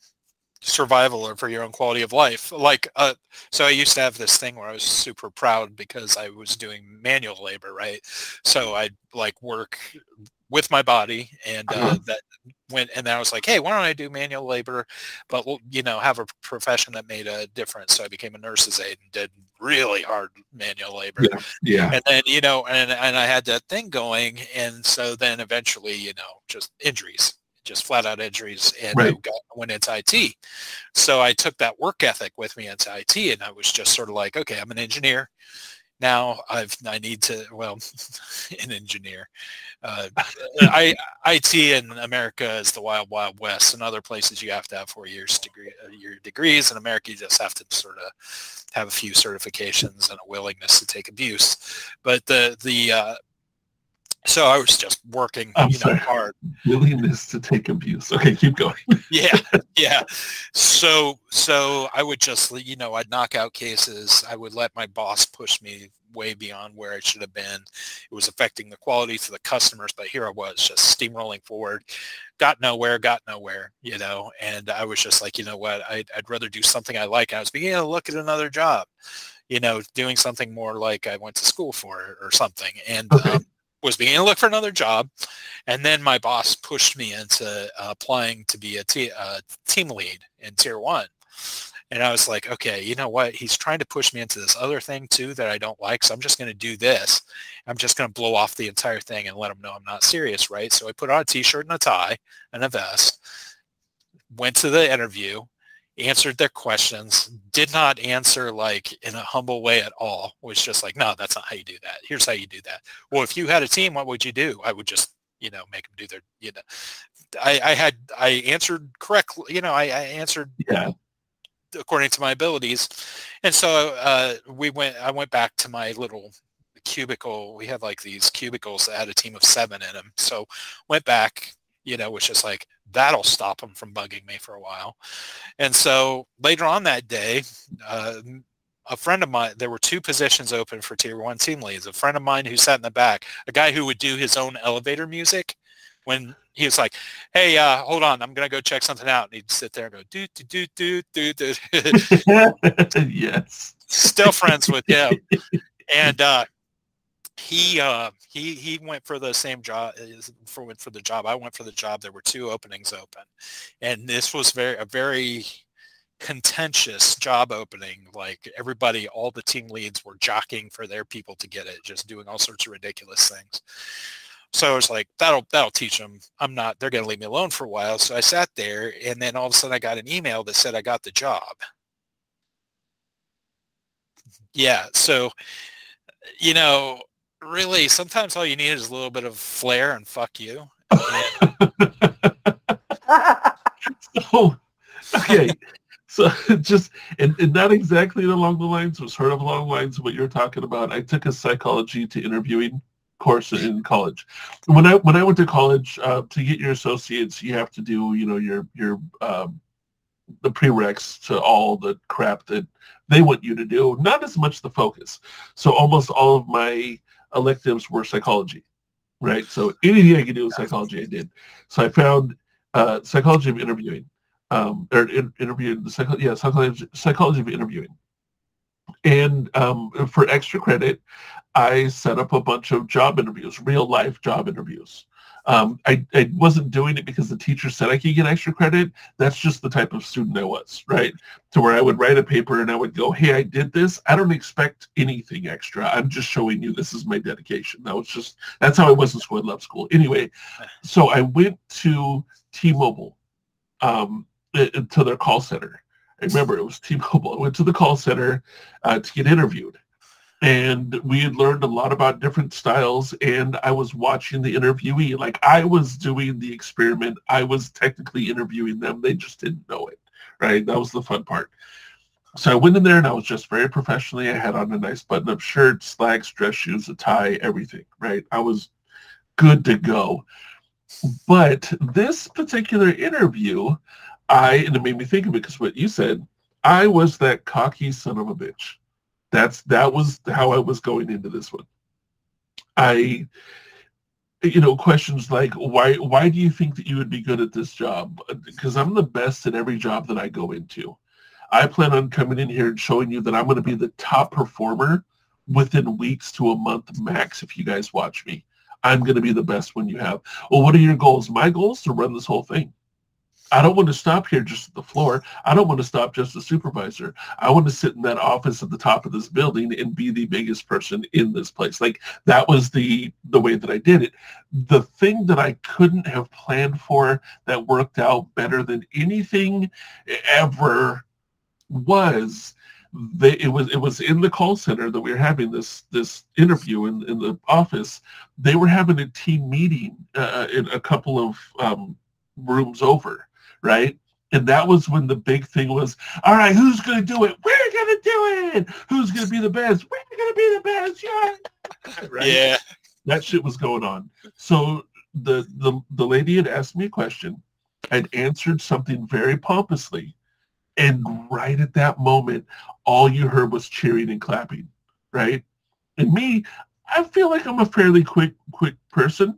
survival or for your own quality of life. Like, uh, so I used to have this thing where I was super proud because I was doing manual labor, right? So I'd like work with my body and uh, uh-huh. that went, and then I was like, hey, why don't I do manual labor, but you know, have a profession that made a difference. So I became a nurse's aide and did really hard manual labor. Yeah. yeah. And then, you know, and, and I had that thing going. And so then eventually, you know, just injuries just flat out injuries and right. Got, went into IT. So I took that work ethic with me into IT and I was just sort of like, okay, I'm an engineer. Now I've, I need to, well, <laughs> an engineer. Uh, I, IT in America is the wild, wild west. In other places you have to have four years degree, uh, your degrees. In America, you just have to sort of have a few certifications and a willingness to take abuse. But the, the, uh, so I was just working, I'm you know, sorry. hard. Willingness to take abuse. Okay, keep going. <laughs> yeah, yeah. So, so I would just, you know, I'd knock out cases. I would let my boss push me way beyond where I should have been. It was affecting the quality to the customers, but here I was just steamrolling forward. Got nowhere, got nowhere, you know. And I was just like, you know what? I'd, I'd rather do something I like. And I was beginning to look at another job, you know, doing something more like I went to school for or something. And okay. um, was beginning to look for another job. And then my boss pushed me into uh, applying to be a t- uh, team lead in tier one. And I was like, okay, you know what? He's trying to push me into this other thing too that I don't like. So I'm just going to do this. I'm just going to blow off the entire thing and let him know I'm not serious, right? So I put on a t-shirt and a tie and a vest, went to the interview, answered their questions, did not answer like in a humble way at all. Was just like, no, that's not how you do that. Here's how you do that. Well, if you had a team, what would you do? I would just, you know, make them do their, you know, I, I had, I answered correctly, you know, I, I answered yeah. according to my abilities. And so uh, we went, I went back to my little cubicle. We had like these cubicles that had a team of seven in them. So went back, you know, which is like, that'll stop them from bugging me for a while. And so later on that day, uh, a friend of mine, there were two positions open for tier one team leads. A friend of mine who sat in the back, a guy who would do his own elevator music when he was like, hey, uh, hold on, I'm going to go check something out. And he'd sit there and go, do, do, do, do, do, do. <laughs> yes. Still friends with him. And uh, he uh, he he went for the same job for went for the job. I went for the job. There were two openings open, and this was very a very contentious job opening. Like everybody, all the team leads were jockeying for their people to get it, just doing all sorts of ridiculous things. So I was like, that'll that'll teach them. I'm not. They're going to leave me alone for a while. So I sat there, and then all of a sudden I got an email that said I got the job. Yeah. So you know really sometimes all you need is a little bit of flair and fuck you. <laughs> so okay. So <laughs> just and, and not exactly along the lines, was sort of along the lines of what you're talking about. I took a psychology to interviewing course in college. When I when I went to college, uh, to get your associates, you have to do you know your your um, the prereqs to all the crap that they want you to do, not as much the focus. So almost all of my electives were psychology, right? So anything I could do with psychology, I did. So I found uh, psychology of interviewing, um, or in, interviewing the psycho- yeah psychology psychology of interviewing. And um, for extra credit, I set up a bunch of job interviews, real life job interviews. Um, I, I wasn't doing it because the teacher said I could get extra credit. That's just the type of student I was, right? To where I would write a paper and I would go, hey, I did this. I don't expect anything extra. I'm just showing you this is my dedication. That was just, that's how I was in school. I love school. Anyway, so I went to T-Mobile um, to their call center. I remember it was T-Mobile. I went to the call center uh, to get interviewed and we had learned a lot about different styles and i was watching the interviewee like i was doing the experiment. I was technically interviewing them. They just didn't know it right? That was the fun part. So i went in there and i was just very professionally. I had on a nice button-up shirt slacks dress shoes a tie everything right? I was good to go. But this particular interview i and it made me think of it because what you said i was that cocky son of a bitch that's that was how I was going into this one. I you know questions like why why do you think that you would be good at this job? Because i'm the best at every job that i go into. I plan on coming in here and showing you that i'm going to be the top performer within weeks to a month max if you guys watch me. I'm going to be the best one you have. Well what are your goals? My goals to run this whole thing I don't want to stop here just at the floor. I don't want to stop just a supervisor. I want to sit in that office at the top of this building and be the biggest person in this place. Like that was the the way that I did it. The thing that I couldn't have planned for that worked out better than anything ever was they, it was it was in the call center that we were having this this interview in, in the office. They were having a team meeting uh, in a couple of um, rooms over right? And that was when the big thing was, all right, who's going to do it? We're going to do it. Who's going to be the best? We're going to be the best. Yeah. <laughs> right? Yeah. That shit was going on. So the, the, the lady had asked me a question. I'd answered something very pompously. And right at that moment, all you heard was cheering and clapping, right? And me, I feel like I'm a fairly quick, quick person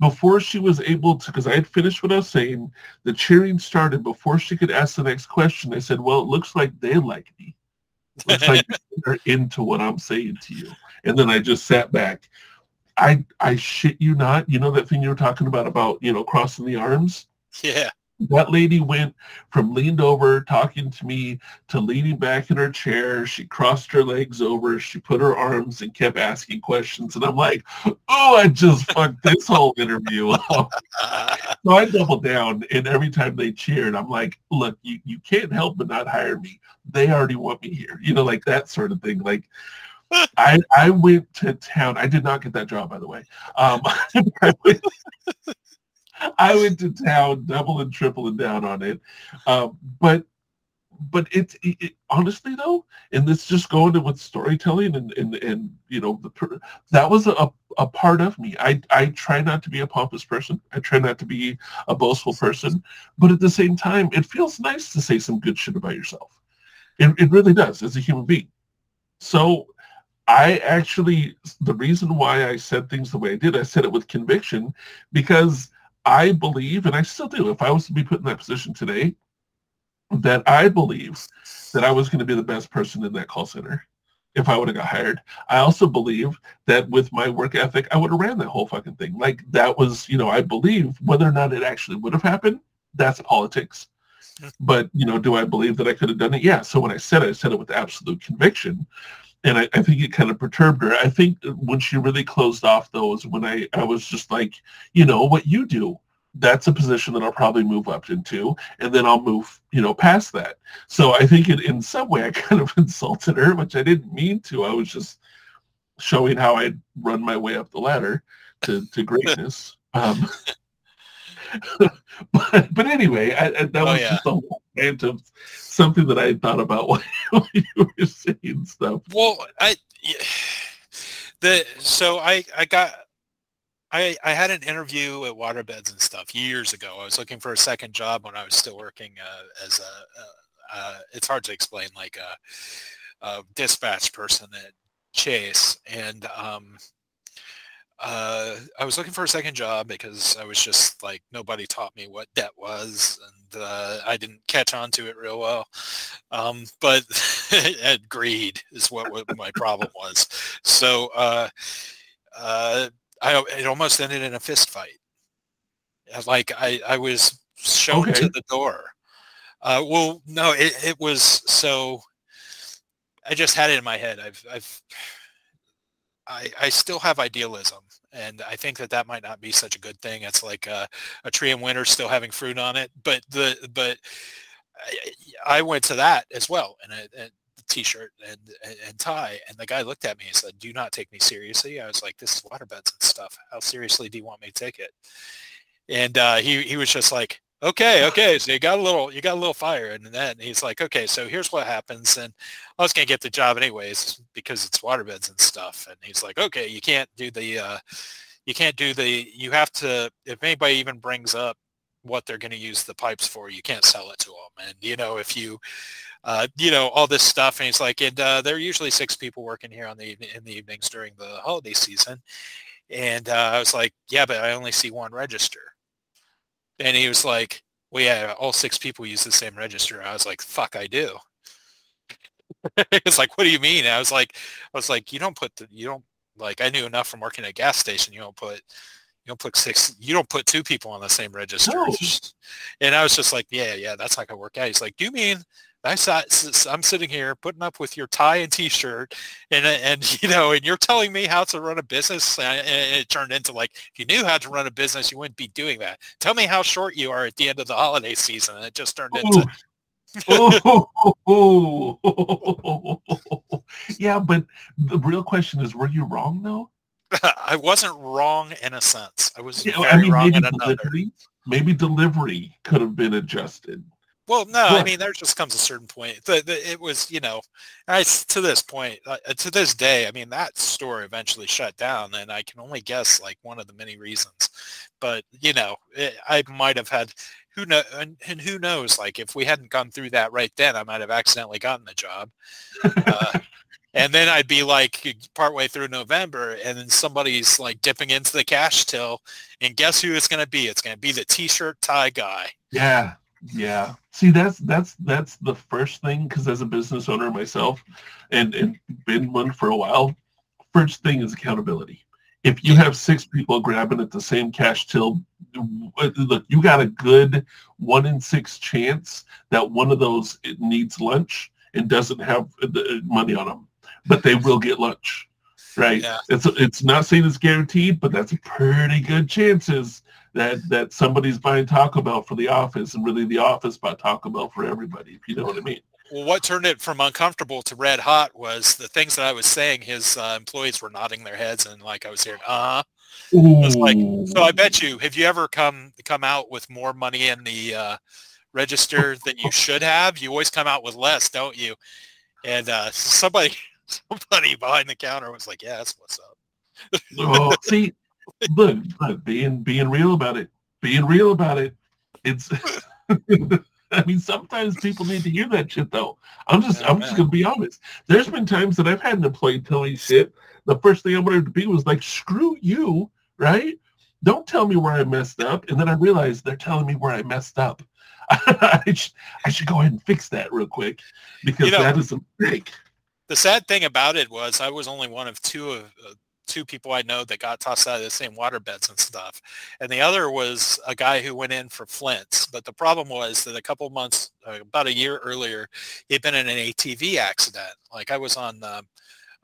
before she was able to, because I had finished what I was saying, the cheering started before she could ask the next question. I said, well, it looks like they like me. Looks like <laughs> they're into what I'm saying to you. And then I just sat back. I I shit you not. You know that thing you were talking about about you know crossing the arms. Yeah. That lady went from leaned over talking to me to leaning back in her chair. She crossed her legs over. She put her arms and kept asking questions. And I'm like, oh, I just fucked this whole interview up. <laughs> so I doubled down. And every time they cheered, I'm like, look, you, you can't help but not hire me. They already want me here. You know, like that sort of thing. Like, I I went to town. I did not get that job, by the way. Um, <laughs> I went to town, double and triple and down on it. Um, but but it, it, honestly though, and this just going to with storytelling and and and you know the that was a a part of me. I I try not to be a pompous person. I try not to be a boastful person, but at the same time, it feels nice to say some good shit about yourself. It it really does as a human being. So I actually the reason why I said things the way I did, I said it with conviction because I believe, and I still do, if I was to be put in that position today, that I believe that I was going to be the best person in that call center if I would have got hired. I also believe that with my work ethic, I would have ran that whole fucking thing. Like that was, you know, I believe whether or not it actually would have happened, that's politics. But, you know, do I believe that I could have done it? Yeah. So when I said it, I said it with absolute conviction and I, I, think it kind of perturbed her. I think when she really closed off though those, when I, I was just like, you know, what you do, that's a position that I'll probably move up into, and then I'll move, you know, past that. So I think it, in some way <laughs> I kind of insulted her, which I didn't mean to. I was just showing how I'd run my way up the ladder to, to greatness. Um, <laughs> <laughs> but but anyway, I, I, that oh, was yeah. just a whole rant of something that I thought about <laughs> while, you were saying stuff. Well, I the so I I got I, I had an interview at Waterbeds and stuff years ago. I was looking for a second job when I was still working uh, as a, uh, uh, it's hard to explain, like a, a dispatch person at Chase. And um, uh, I was looking for a second job because I was just like, nobody taught me what debt was. And uh, I didn't catch on to it real well. Um, but <laughs> greed is what, what my problem was. So uh, uh I it almost ended in a fist fight. Like I, I was shown okay. to the door. Uh, well, no, it, it was so. I just had it in my head. I've, I've, I, I still have idealism, and I think that that might not be such a good thing. It's like a, a tree in winter still having fruit on it, but the but I, I went to that as well, and, and t-shirt and, and tie. And the guy looked at me and said, do not take me seriously. I was like, this is waterbeds and stuff. How seriously do you want me to take it? And uh, he, he was just like, okay, okay. So you got a little, you got a little fire. And then he's like, okay, so here's what happens. And I was going to get the job anyways, because it's waterbeds and stuff. And he's like, okay, you can't do the, uh, you can't do the, you have to, if anybody even brings up what they're going to use the pipes for, you can't sell it to them. And, you know, if you, uh, you know, all this stuff. And he's like, and uh, there are usually six people working here on the in the evenings during the holiday season. And uh, I was like, yeah, but I only see one register. And he was like, well, yeah, all six people use the same register. I was like, fuck, I do. <laughs> it's like, what do you mean? I was like, I was like, you don't put the, you don't like, I knew enough from working at a gas station. You don't put, you don't put six, you don't put two people on the same register. No. <laughs> And I was just like, yeah, yeah, that's not gonna work out. He's like, do you mean I I'm sitting here putting up with your tie and t-shirt and, uh, and, <laughs> you know, and you're telling me how to run a business. And it turned into like, if you knew how to run a business, you wouldn't be doing that. Tell me how short you are at the end of the holiday season. And it just turned oh. into. oh, oh, <laughs> oh, yeah, but the real question is, were you wrong though? <laughs> I wasn't wrong in a sense. I was yeah, very I mean, wrong in another. Delivery, maybe delivery could have been adjusted. Well, no, I mean there just comes a certain point. The, the, it was, you know, I, to this point, uh, to this day, I mean that store eventually shut down, and I can only guess like one of the many reasons. But you know, it, I might have had who know, and, and, who knows? Like if we hadn't gone through that right then, I might have accidentally gotten the job. <laughs> Uh, and then I'd be like partway through November, and then somebody's like dipping into the cash till, and guess who it's going to be? It's going to be the t-shirt tie guy. Yeah, yeah. See, that's that's that's the first thing because as a business owner myself, and and been one for a while, first thing is accountability. If you have six people grabbing at the same cash till, look, you got a good one in six chance that one of those needs lunch and doesn't have the uh, money on them, but they will get lunch right? Yeah. It's it's not saying it's guaranteed, but that's a pretty good chances that that somebody's buying Taco Bell for the office and really the office bought Taco Bell for everybody, if you know what I mean. Well, what turned it from uncomfortable to red hot was the things that I was saying. His uh, employees were nodding their heads and like I was hearing, uh huh. Was Like, so I bet you, have you ever come come out with more money in the uh, register than you <laughs> should have? You always come out with less, don't you? And uh, somebody <laughs> somebody behind the counter was like, "Yeah, that's what's up." oh, <laughs> see, look, look, being being real about it, being real about it. It's. <laughs> I mean, sometimes people need to hear that shit, though. I'm just, oh, I'm just gonna be honest. There's been times that I've had an employee tell me shit. The first thing I wanted to be was like, "Screw you," right? Don't tell me where I messed up. And then I realized they're telling me where I messed up. I, should, I should go ahead and fix that real quick because you know, that is a mistake. The sad thing about it was I was only one of two of uh, two people I know that got tossed out of the same water beds and stuff. And the other was a guy who went in for Flints. But the problem was that a couple months, uh, about a year earlier, he'd been in an ATV accident. Like I was on uh,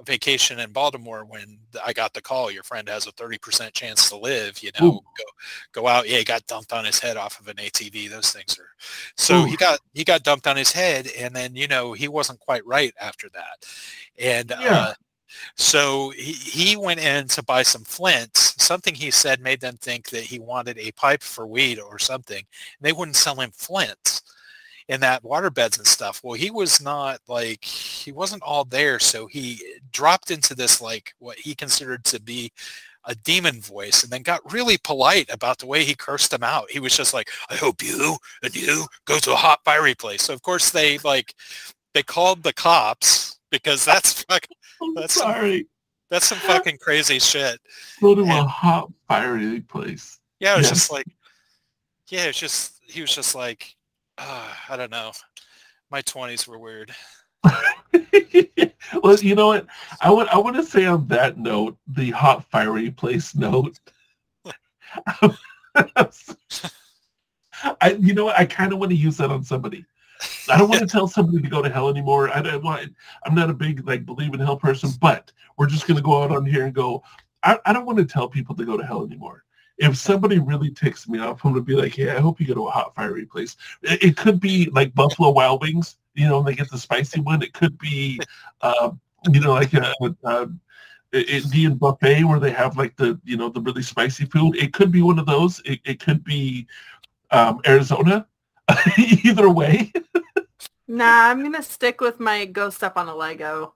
vacation in Baltimore when I got the call, your friend has a 30% chance to live, you know, Ooh. go, go out. Yeah, he got dumped on his head off of an ATV. Those things are, so Ooh. he got, he got dumped on his head and then, you know, he wasn't quite right after that. And, yeah. uh, so he, he went in to buy some flints. Something he said made them think that he wanted a pipe for weed or something. And they wouldn't sell him flints in that water beds and stuff. Well, he was not like, he wasn't all there. So he dropped into this like what he considered to be a demon voice and then got really polite about the way he cursed him out. He was just like, I hope you and you go to a hot fiery place. So of course they like they called the cops because that's <laughs> fucking That's- sorry. that's some <laughs> fucking crazy shit. Go to a hot, fiery place. Yeah, it was Yeah. just like yeah, it's just he was just like uh, I don't know. My twenties were weird. <laughs> well, you know what? I want I want to say on that note, the hot fiery place note. <laughs> I you know what? I kind of want to use that on somebody. I don't want to tell somebody to go to hell anymore. I don't want. I'm not a big like believe in hell person, but we're just gonna go out on here and go. I, I don't want to tell people to go to hell anymore. If somebody really ticks me off, I'm gonna be like, "Hey, I hope you go to a hot fiery place." It, it could be like Buffalo Wild Wings, you know, and they get the spicy one. It could be, uh, you know, like a, a, a Indian buffet where they have like the, you know, the really spicy food. It could be one of those. It, it could be um, Arizona. <laughs> Either way, Nah, I'm gonna stick with my go step on a Lego.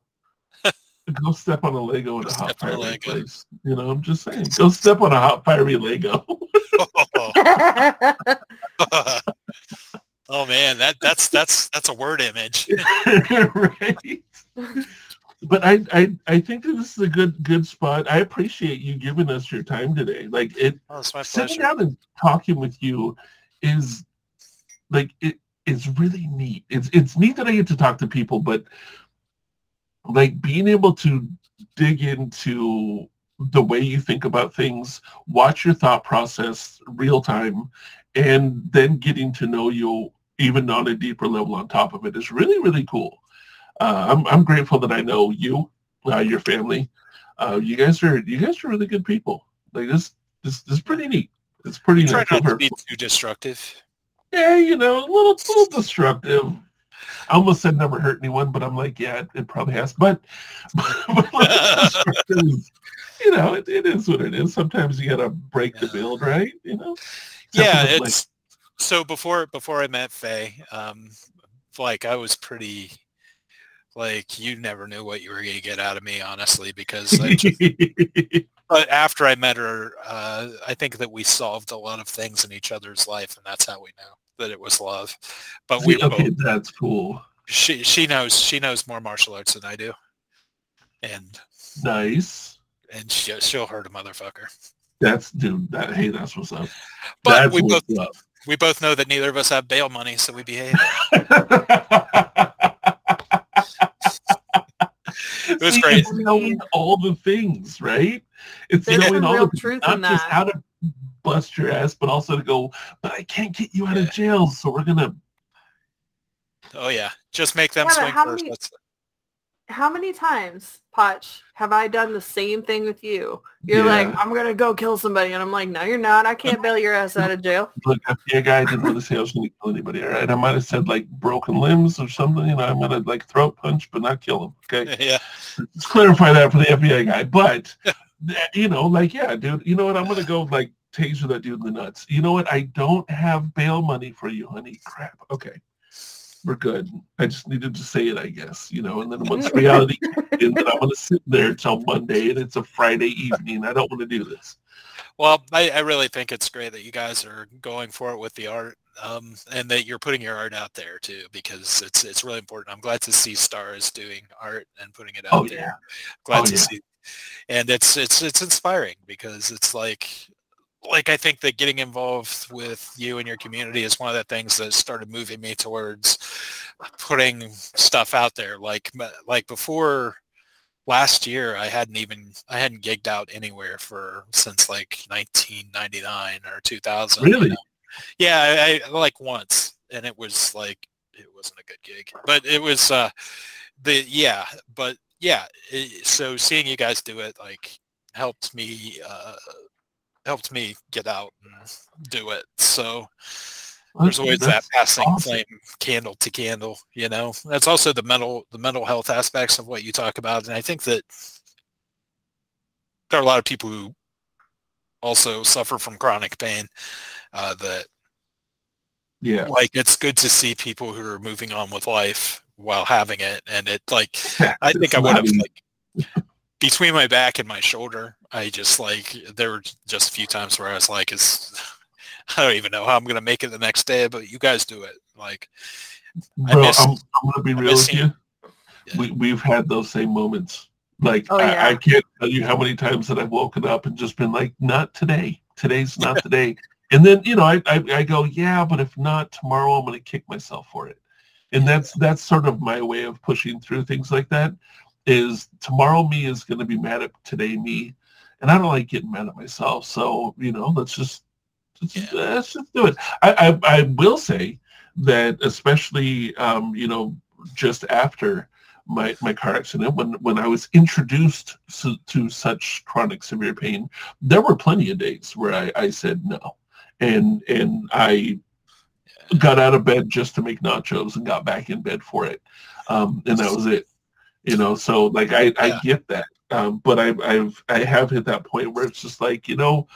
<laughs> go step on a Lego in a hot a fiery Lego. place. You know, I'm just saying, go step on a hot fiery Lego. <laughs> oh man, that that's that's that's a word image. <laughs> right. But I, I I think that this is a good good spot. I appreciate you giving us your time today. Like it Oh, it's my sitting down and talking with you is like it it's really neat. It's it's neat that I get to talk to people, but like being able to dig into the way you think about things, watch your thought process real time, and then getting to know you even on a deeper level on top of it is really really cool. Uh, I'm I'm grateful that I know you, uh, your family. Uh, you guys are you guys are really good people. Like this this this is pretty neat. It's pretty Try not to be too destructive. Yeah, you know, a little little destructive. I almost said never hurt anyone, but I'm like, yeah, it, it probably has. But, <laughs> but is- you know, it, it is what it is. Sometimes you gotta break the build, right? You know. yeah, Something like- it's so before before I met Faye, um, like I was pretty like you never knew what you were gonna get out of me, honestly, because just, <laughs> but after I met her, uh, I think that we solved a lot of things in each other's life, and that's how we know that it was love. But we okay, both, that's cool. she she knows she knows more martial arts than I do, and Nice. and she, she'll hurt a motherfucker. That's dude. That hey, that's what's up. But that's we both what's up. we both know that neither of us have bail money, so we behave. <laughs> it was great. It's knowing all the things, right? It's There's knowing all real the truth not in just how to bust your ass, but also to go. But I can't get you out Yeah. of jail, so we're gonna. Oh yeah, just make them Yeah, swing how first. many- How many times, Poch, have I done the same thing with you? You're Yeah. like, I'm gonna go kill somebody, and I'm like, no, you're not. I can't bail your ass out of jail. <laughs> Look, FBI guy didn't really say I was gonna kill anybody. All right, I might have said like broken limbs or something. You know, I'm gonna like throat punch, but not kill him. Okay. <laughs> yeah. let's clarify that for the FBI guy. But <laughs> you know, like, yeah, dude, you know what? I'm gonna go like taser that dude in the nuts. You know what? I don't have bail money for you, honey. Crap. Okay. We're good. I just needed to say it, I guess. You know, and then once <laughs> reality in, then I'm gonna sit there till Monday and it's a Friday evening. I don't want to do this. Well, I, I really think it's great that you guys are going for it with the art, um, and that you're putting your art out there too, because it's it's really important. I'm glad to see stars doing art and putting it out Oh there. yeah. Glad Oh, to yeah. see, and it's it's it's inspiring because it's like like I think that getting involved with you and your community is one of the things that started moving me towards putting stuff out there. Like like before last year, I hadn't even I hadn't gigged out anywhere for since like 1999 or 2000. you Really? know? Yeah, I, I like once, and it was like it wasn't a good gig, but it was uh the yeah, but yeah. It, so seeing you guys do it like helped me uh helped me get out and do it. So there's always that passing awesome. flame candle to candle you know that's also the mental the mental health aspects of what you talk about and i think that there are a lot of people who also suffer from chronic pain uh, that Yeah. like it's good to see people who are moving on with life while having it and it like <laughs> i think i would have like <laughs> between my back and my shoulder, I just like there were just a few times where I was like, "Is <laughs> I don't even know how I'm gonna make it the next day, but you guys do it." Like, I Bro, miss- I'm, I'm gonna be I real miss with you. him. We we've had those same moments. Like Oh, yeah. I, I can't tell you how many times that I've woken up and just been like, not today. Today's not today. And then you know I, I I go, yeah, but if not tomorrow, I'm gonna kick myself for it. And that's that's sort of my way of pushing through things like that. Is tomorrow me is gonna be mad at today me, and I don't like getting mad at myself. So you know, let's just let's, Yeah. let's just do it. I, I I will say that especially um, you know just after my my car accident when when I was introduced to, to such chronic severe pain, there were plenty of days where I, I said no, and and I got out of bed just to make nachos and got back in bed for it, um, and that was it. You know, so like I I Yeah. get that, um, but I I've I have hit that point where it's just like you know.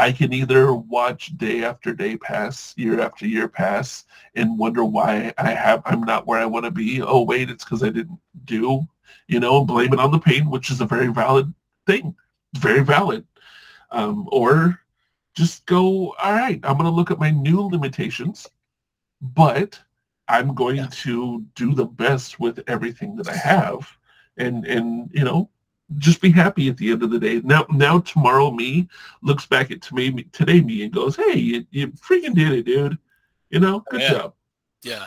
I can either watch day after day pass, year after year pass, and wonder why I have I'm not where I want to be. Oh wait, it's because I didn't do, you know, and blame it on the pain, which is a very valid thing, very valid. Um, or just go, all right, I'm going to look at my new limitations, but I'm going Yeah. to do the best with everything that I have, and and you know, just be happy at the end of the day. Now, now tomorrow me looks back at me today me and goes, hey, you, you freaking did it, dude. You know, good Yeah. job. Yeah.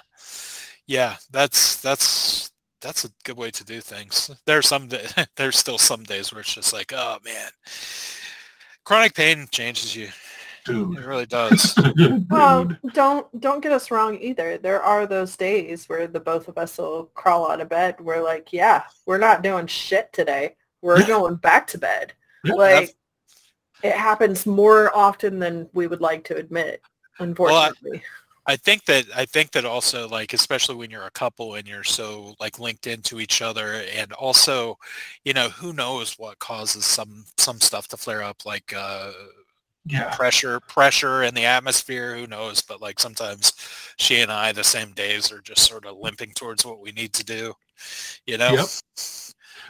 Yeah, that's that's that's a good way to do things. There's some <laughs> there's still some days where it's just like, oh man. Chronic pain changes you. It really does. <laughs> Dude. Well, don't don't get us wrong either. There are those days where the both of us will crawl out of bed. We're like, yeah, we're not doing shit today. We're Yeah. going back to bed. Yeah, like it happens more often than we would like to admit. Unfortunately, I think that I think that also like especially when you're a couple and you're so like linked into each other and also, you know, who knows what causes some some stuff to flare up like uh yeah. pressure pressure in the atmosphere who knows but like sometimes she and i the same days are just sort of limping towards what we need to do you know Yep.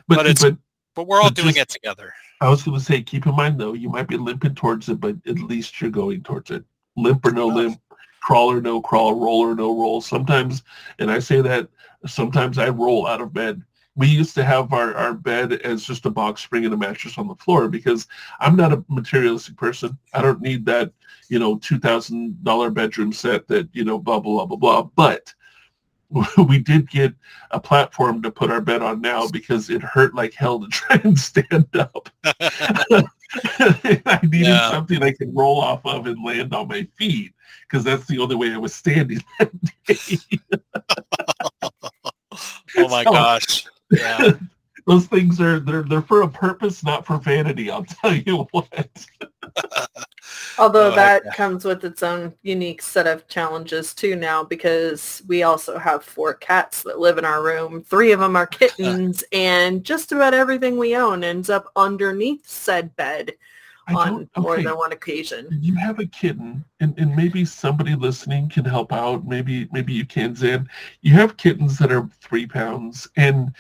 but But, it's- but but we're all but doing just- it together I was going to say, keep in mind though, you might be limping towards it, but at least you're going towards it. Limp or no Enough. limp, crawl or no crawl, roll or no roll. Sometimes, and I say that sometimes I roll out of bed. We used to have our, our bed as just a box spring and a mattress on the floor because I'm not a materialistic person. I don't need that, you know, two thousand dollar bedroom set that you know, blah blah blah blah blah. But <laughs> we did get a platform to put our bed on now because it hurt like hell to <laughs> try and stand up. <laughs> I needed Yeah. something I could roll off of and land on my feet because that's the only way I was standing that day. oh my So- gosh yeah <laughs> Those things are they're they're for a purpose, not for vanity. I'll tell you what. <laughs> although Oh, that yeah. comes with its own unique set of challenges too now because we also have four cats that live in our room. Three of them are kittens, <laughs> and just about everything we own ends up underneath said bed I on don't, more than one occasion. you have a kitten, and, and maybe somebody listening can help out. Maybe maybe you can, Zsan. You have kittens that are three pounds, and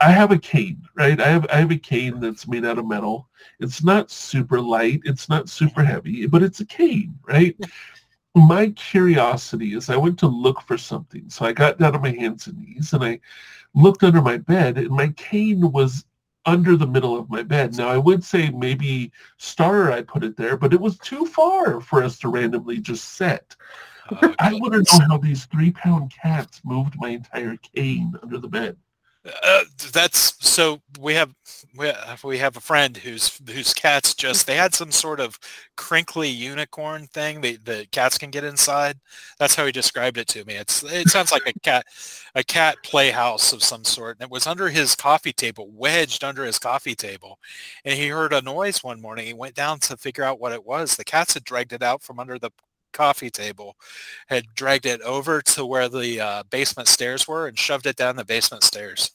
I have a cane, right? I have I have a cane that's made out of metal. It's not super light. It's not super heavy, but it's a cane, right? My curiosity is I went to look for something. So I got down on my hands and knees and I looked under my bed and my cane was under the middle of my bed. Now I would say maybe Star I put it there, but it was too far for us to randomly just set. Oh, I want to know how these three pound cats moved my entire cane under the bed. Uh, that's so we have we have, we have a friend whose whose cats just they had some sort of crinkly unicorn thing that the cats can get inside. That's how he described it to me. It's it sounds like a <laughs> cat a cat playhouse of some sort. And it was under his coffee table, wedged under his coffee table. And he heard a noise one morning. He went down to figure out what it was. The cats had dragged it out from under the coffee table, had dragged it over to where the uh, basement stairs were and shoved it down the basement stairs.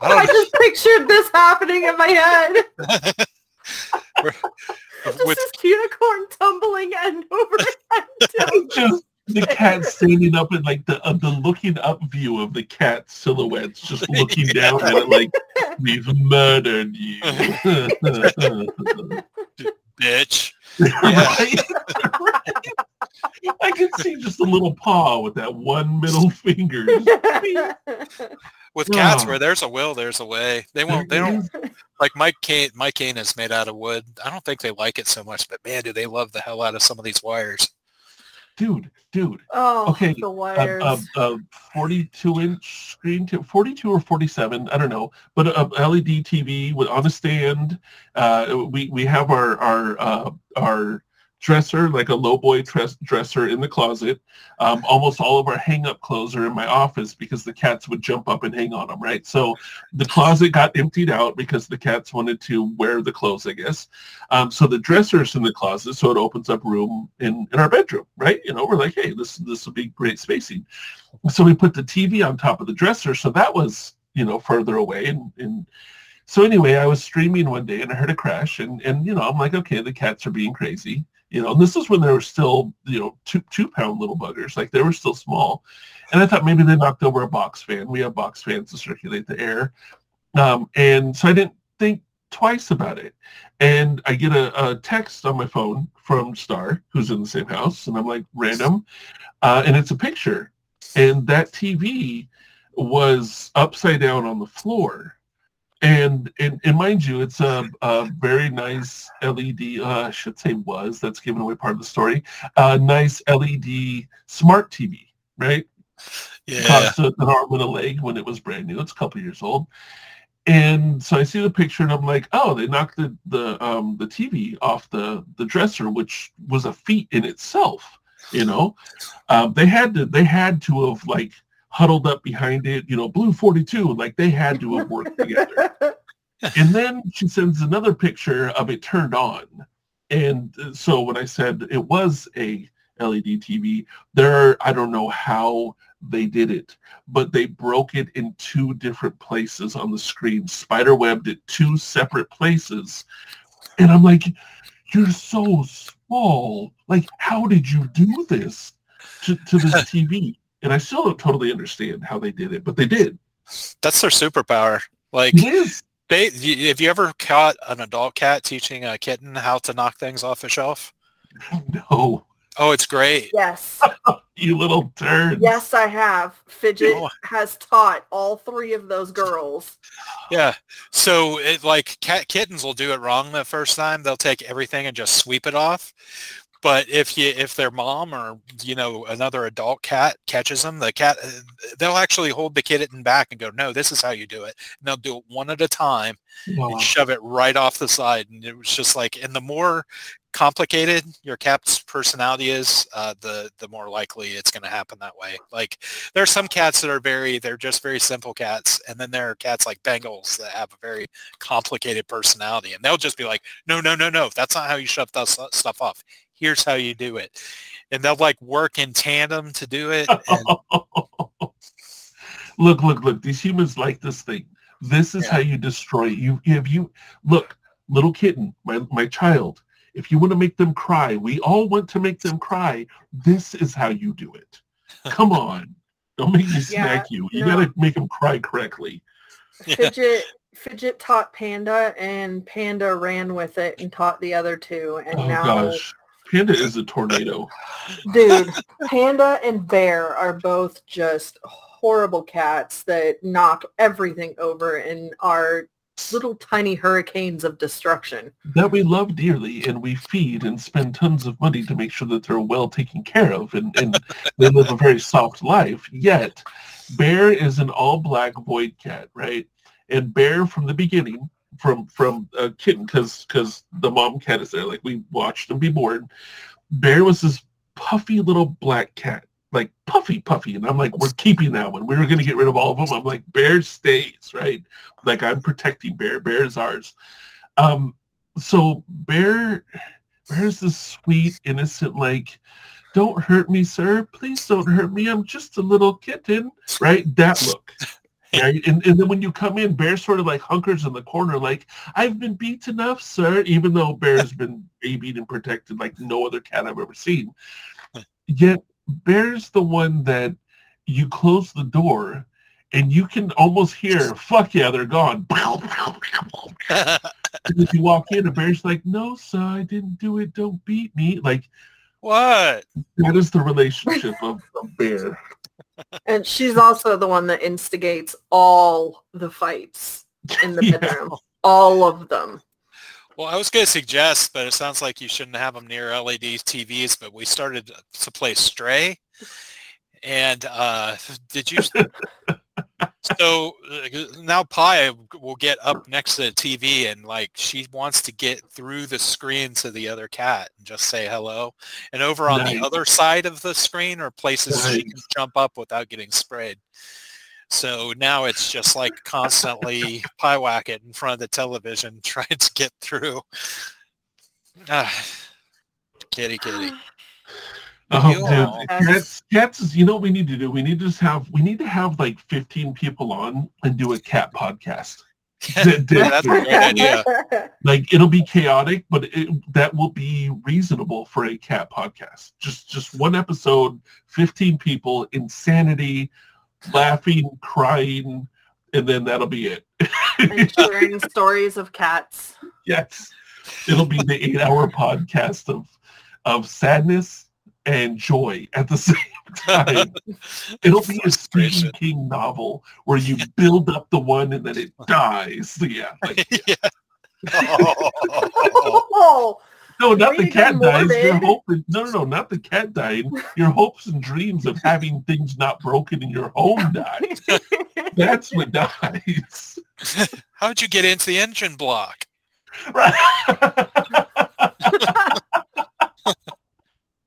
I I just pictured this happening in my head. <laughs> Just with this unicorn tumbling end over end. <laughs> the cat standing up in like the uh, the looking up view of the cat silhouettes, just <laughs> looking down at it like we've murdered you. <laughs> Bitch. right? <laughs> I can see just a little paw with that one middle finger. With cats, where there's a will, there's a way. They won't. They don't like Mike cane. My cane is made out of wood. I don't think they like it so much, but man, do they love the hell out of some of these wires. Dude, dude. oh, Okay, the wires. a, a 42 inch screen, t- 42 or 47, I don't know, but a, a LED TV with on a stand. Uh, we we have our our uh, our dresser, like a low boy dress, dresser in the closet. Um, almost all of our hang up clothes are in my office because the cats would jump up and hang on them, right? So the closet got emptied out because the cats wanted to wear the clothes, I guess. Um, so the dresser's in the closet, so it opens up room in, in our bedroom, right? You know, we're like, hey, this this will be great spacing. So we put the TV on top of the dresser, so that was you know further away. And, and so anyway, I was streaming one day and I heard a crash, and and you know I'm like, okay, the cats are being crazy, you know. And this is when they were still you know two two pound little buggers, like they were still small. And I thought maybe they knocked over a box fan. We have box fans to circulate the air, um, and so I didn't think twice about it. And I get a, a text on my phone from Star, who's in the same house, and I'm like, random, uh, and it's a picture, and that TV was upside down on the floor. And, and, and mind you, it's a, a very nice LED, uh, I should say was, that's giving away part of the story, a nice LED smart TV, right? Yeah. cost an arm and a leg when it was brand new. It's a couple years old. And so I see the picture and I'm like, oh, they knocked the the um the TV off the the dresser, which was a feat in itself. You know, um, they had to they had to have like huddled up behind it. You know, Blue Forty Two, like they had to have worked together. <laughs> And then she sends another picture of it turned on. And uh, so when I said it was a LED TV, there are, I don't know how they did it, but they broke it in two different places on the screen, spider webbed it two separate places. And I'm like, you're so small. Like, how did you do this to, to this <laughs> TV? And I still don't totally understand how they did it, but they did. That's their superpower. Like they, have you ever caught an adult cat teaching a kitten how to knock things off a shelf? No, Oh, it's great. yes. <laughs> you little turd. Yes, I have. Fidget Oh. has taught all three of those girls. Yeah. So it like cat kittens will do it wrong the first time. They'll take everything and just sweep it off. But if you if their mom or you know another adult cat catches them, the cat uh, they'll actually hold the kitten back and go, "No, this is how you do it." And they'll do it one at a time Wow. and shove it right off the side. And it was just like, and the more complicated your cat's personality is, uh, the the more likely it's going to happen that way. Like there are some cats that are very, they're just very simple cats, and then there are cats like Bengals that have a very complicated personality, and they'll just be like, no, no, no, no, that's not how you shove that stuff off. Here's how you do it, and they'll like work in tandem to do it. And <laughs> look, look, look. These humans like this thing. This is Yeah. how you destroy it. You, if you look, little kitten, my my child. If you want to make them cry, we all want to make them cry. This is how you do it. Come <laughs> on, don't make me smack you. You no. gotta make them cry correctly. Fidget Fidget taught Panda and Panda ran with it and taught the other two and Oh now gosh, Panda is a tornado. dude, Panda and Bear are both just horrible cats that knock everything over and are little tiny hurricanes of destruction. that we love dearly and we feed and spend tons of money to make sure that they're well taken care of and, and they live a very soft life. Yet, Bear is an all black void cat, right? And Bear from the beginning, from from a kitten, because because the mom cat is there, like we watched him be born. Bear was this puffy little black cat, like puffy, puffy, and I'm like, we're keeping that one. We were gonna get rid of all of them. I'm like, Bear stays, right? Like I'm protecting Bear. Bear is ours. Um, so Bear, Bear's this sweet, innocent, like, don't hurt me, sir. Please don't hurt me. I'm just a little kitten, right? That look. Right? And, and then when you come in, Bear sort of like hunkers in the corner, like, I've been beat enough, sir, even though Bear's been babied and protected like no other cat I've ever seen. Yet Bear's the one that you close the door and you can almost hear, fuck yeah, they're gone. <laughs> and then you walk in and Bear's like, no, sir, I didn't do it. Don't beat me. Like, what? that is the relationship of, of Bear. And she's also the one that instigates all the fights in the <laughs> Yeah. bedroom. All of them. Well, I was going to suggest, but it sounds like you shouldn't have them near LED TVs. But we started to play Stray, and uh, did you? <laughs> so now Pi will get up next to the TV, and like she wants to get through the screen to the other cat and just say hello. And over on Nice. the other side of the screen are places she can jump up without getting sprayed. So now it's just like constantly pie whack it in front of the television <laughs> trying to get through. Ah, <sighs> kitty kitty. Oh, Yeah. dude, cats, cats is, you know what we need to do? We need to just have, we need to have like 15 people on and do a cat podcast. <laughs> That- that- That's a great idea. <laughs> like it'll be chaotic, but it, that will be reasonable for a cat podcast. Just, just one episode, 15 people, insanity, laughing, crying, and then that'll be it. and sharing <laughs> stories of cats. yes, it'll be the eight-hour podcast of, of sadness and joy at the <laughs> same time. <laughs> It'll be a Stephen King novel where you build up the one and then it <laughs> dies. Yeah. Like, yeah. Oh. Oh, no, not the cat dies. Your hope is, no, no, no, not the cat dying. Your hopes and dreams of having things not broken in your home die. That's what dies. How'd you get into the engine block? Right.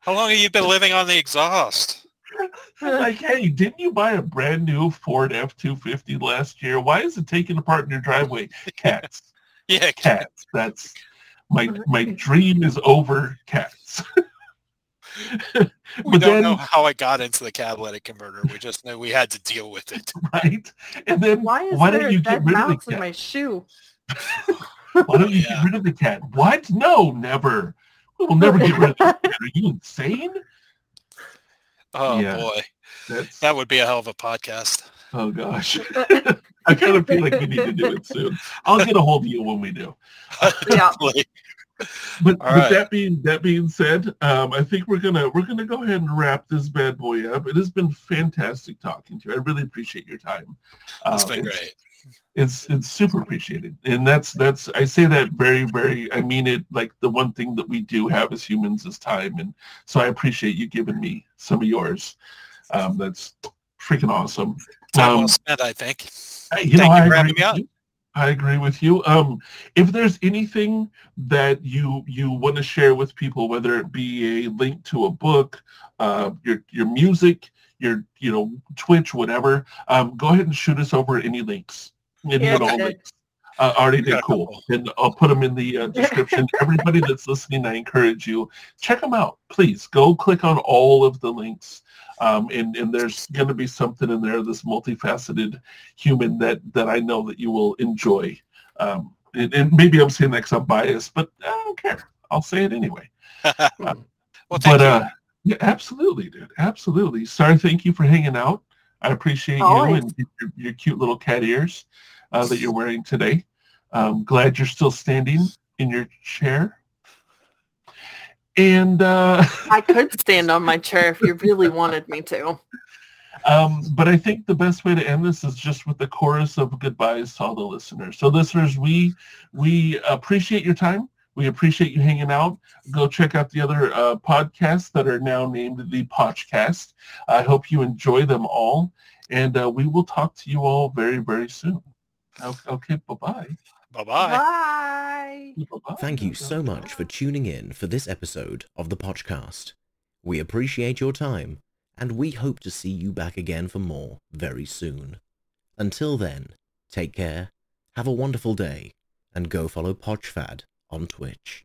How long have you been living on the exhaust? <laughs> like, hey, didn't you buy a brand new Ford F-250 last year? Why is it taken apart in your driveway? Cats. <laughs> Yeah, Cats. That's my my dream is over cats. <laughs> we don't then, know how I got into the catalytic converter. We just know we had to deal with it. right? And then Why is why there don't a you get dead rid of the mouse in my shoe? Why don't you Yeah. get rid of the cat? What? No, never. We will never get rid of <laughs> the cat. Are you insane? Oh Yeah. boy, That's that would be a hell of a podcast. oh gosh. <laughs> <laughs> I kind of feel like we need to do it soon. I'll get a hold of you when we do. Yeah. Like, But All with right. that being that being said, um, I think we're gonna we're gonna go ahead and wrap this bad boy up. It has been fantastic talking to you. I really appreciate your time. It's Um, been it's- great. It's it's super appreciated and that's that's i say that very very i mean it like the one thing that we do have as humans is time and so i appreciate you giving me some of yours um that's freaking awesome Time um, well spent, I think. I- you know, you I for having me with on. you. I agree with you. Um, if there's anything that you you want to share with people, whether it be a link to a book, uh, your your music, your you know Twitch, whatever, um, go ahead and shoot us over any links. Any Yeah, I uh, already did cool. And I'll put them in the uh, description. <laughs> Everybody that's listening, I encourage you check them out. Please go click on all of the links. Um, and, and there's going to be something in there, this multifaceted human that, that I know that you will enjoy. Um, and, and maybe I'm saying that 'cause I'm biased, but I don't care. I'll say it anyway. <laughs> well, thank but you. uh, yeah, absolutely, dude. Absolutely. Sorry, thank you for hanging out. I appreciate you and your, your cute little cat ears uh, that you're wearing today. Um, glad you're still standing in your chair. And uh, <laughs> I could stand on my chair if you really wanted me to. Um, but I think the best way to end this is just with the chorus of goodbyes to all the listeners. So listeners, we we appreciate your time. We appreciate you hanging out. Go check out the other uh, podcasts that are now named the PochCast. I hope you enjoy them all, and uh, we will talk to you all very, very soon. O- Okay, bye-bye. Bye-bye. Bye. Bye-bye. Thank you so much for tuning in for this episode of the podcast. We appreciate your time, and we hope to see you back again for more very soon. Until then, take care, have a wonderful day, and go follow Podchfad on Twitch.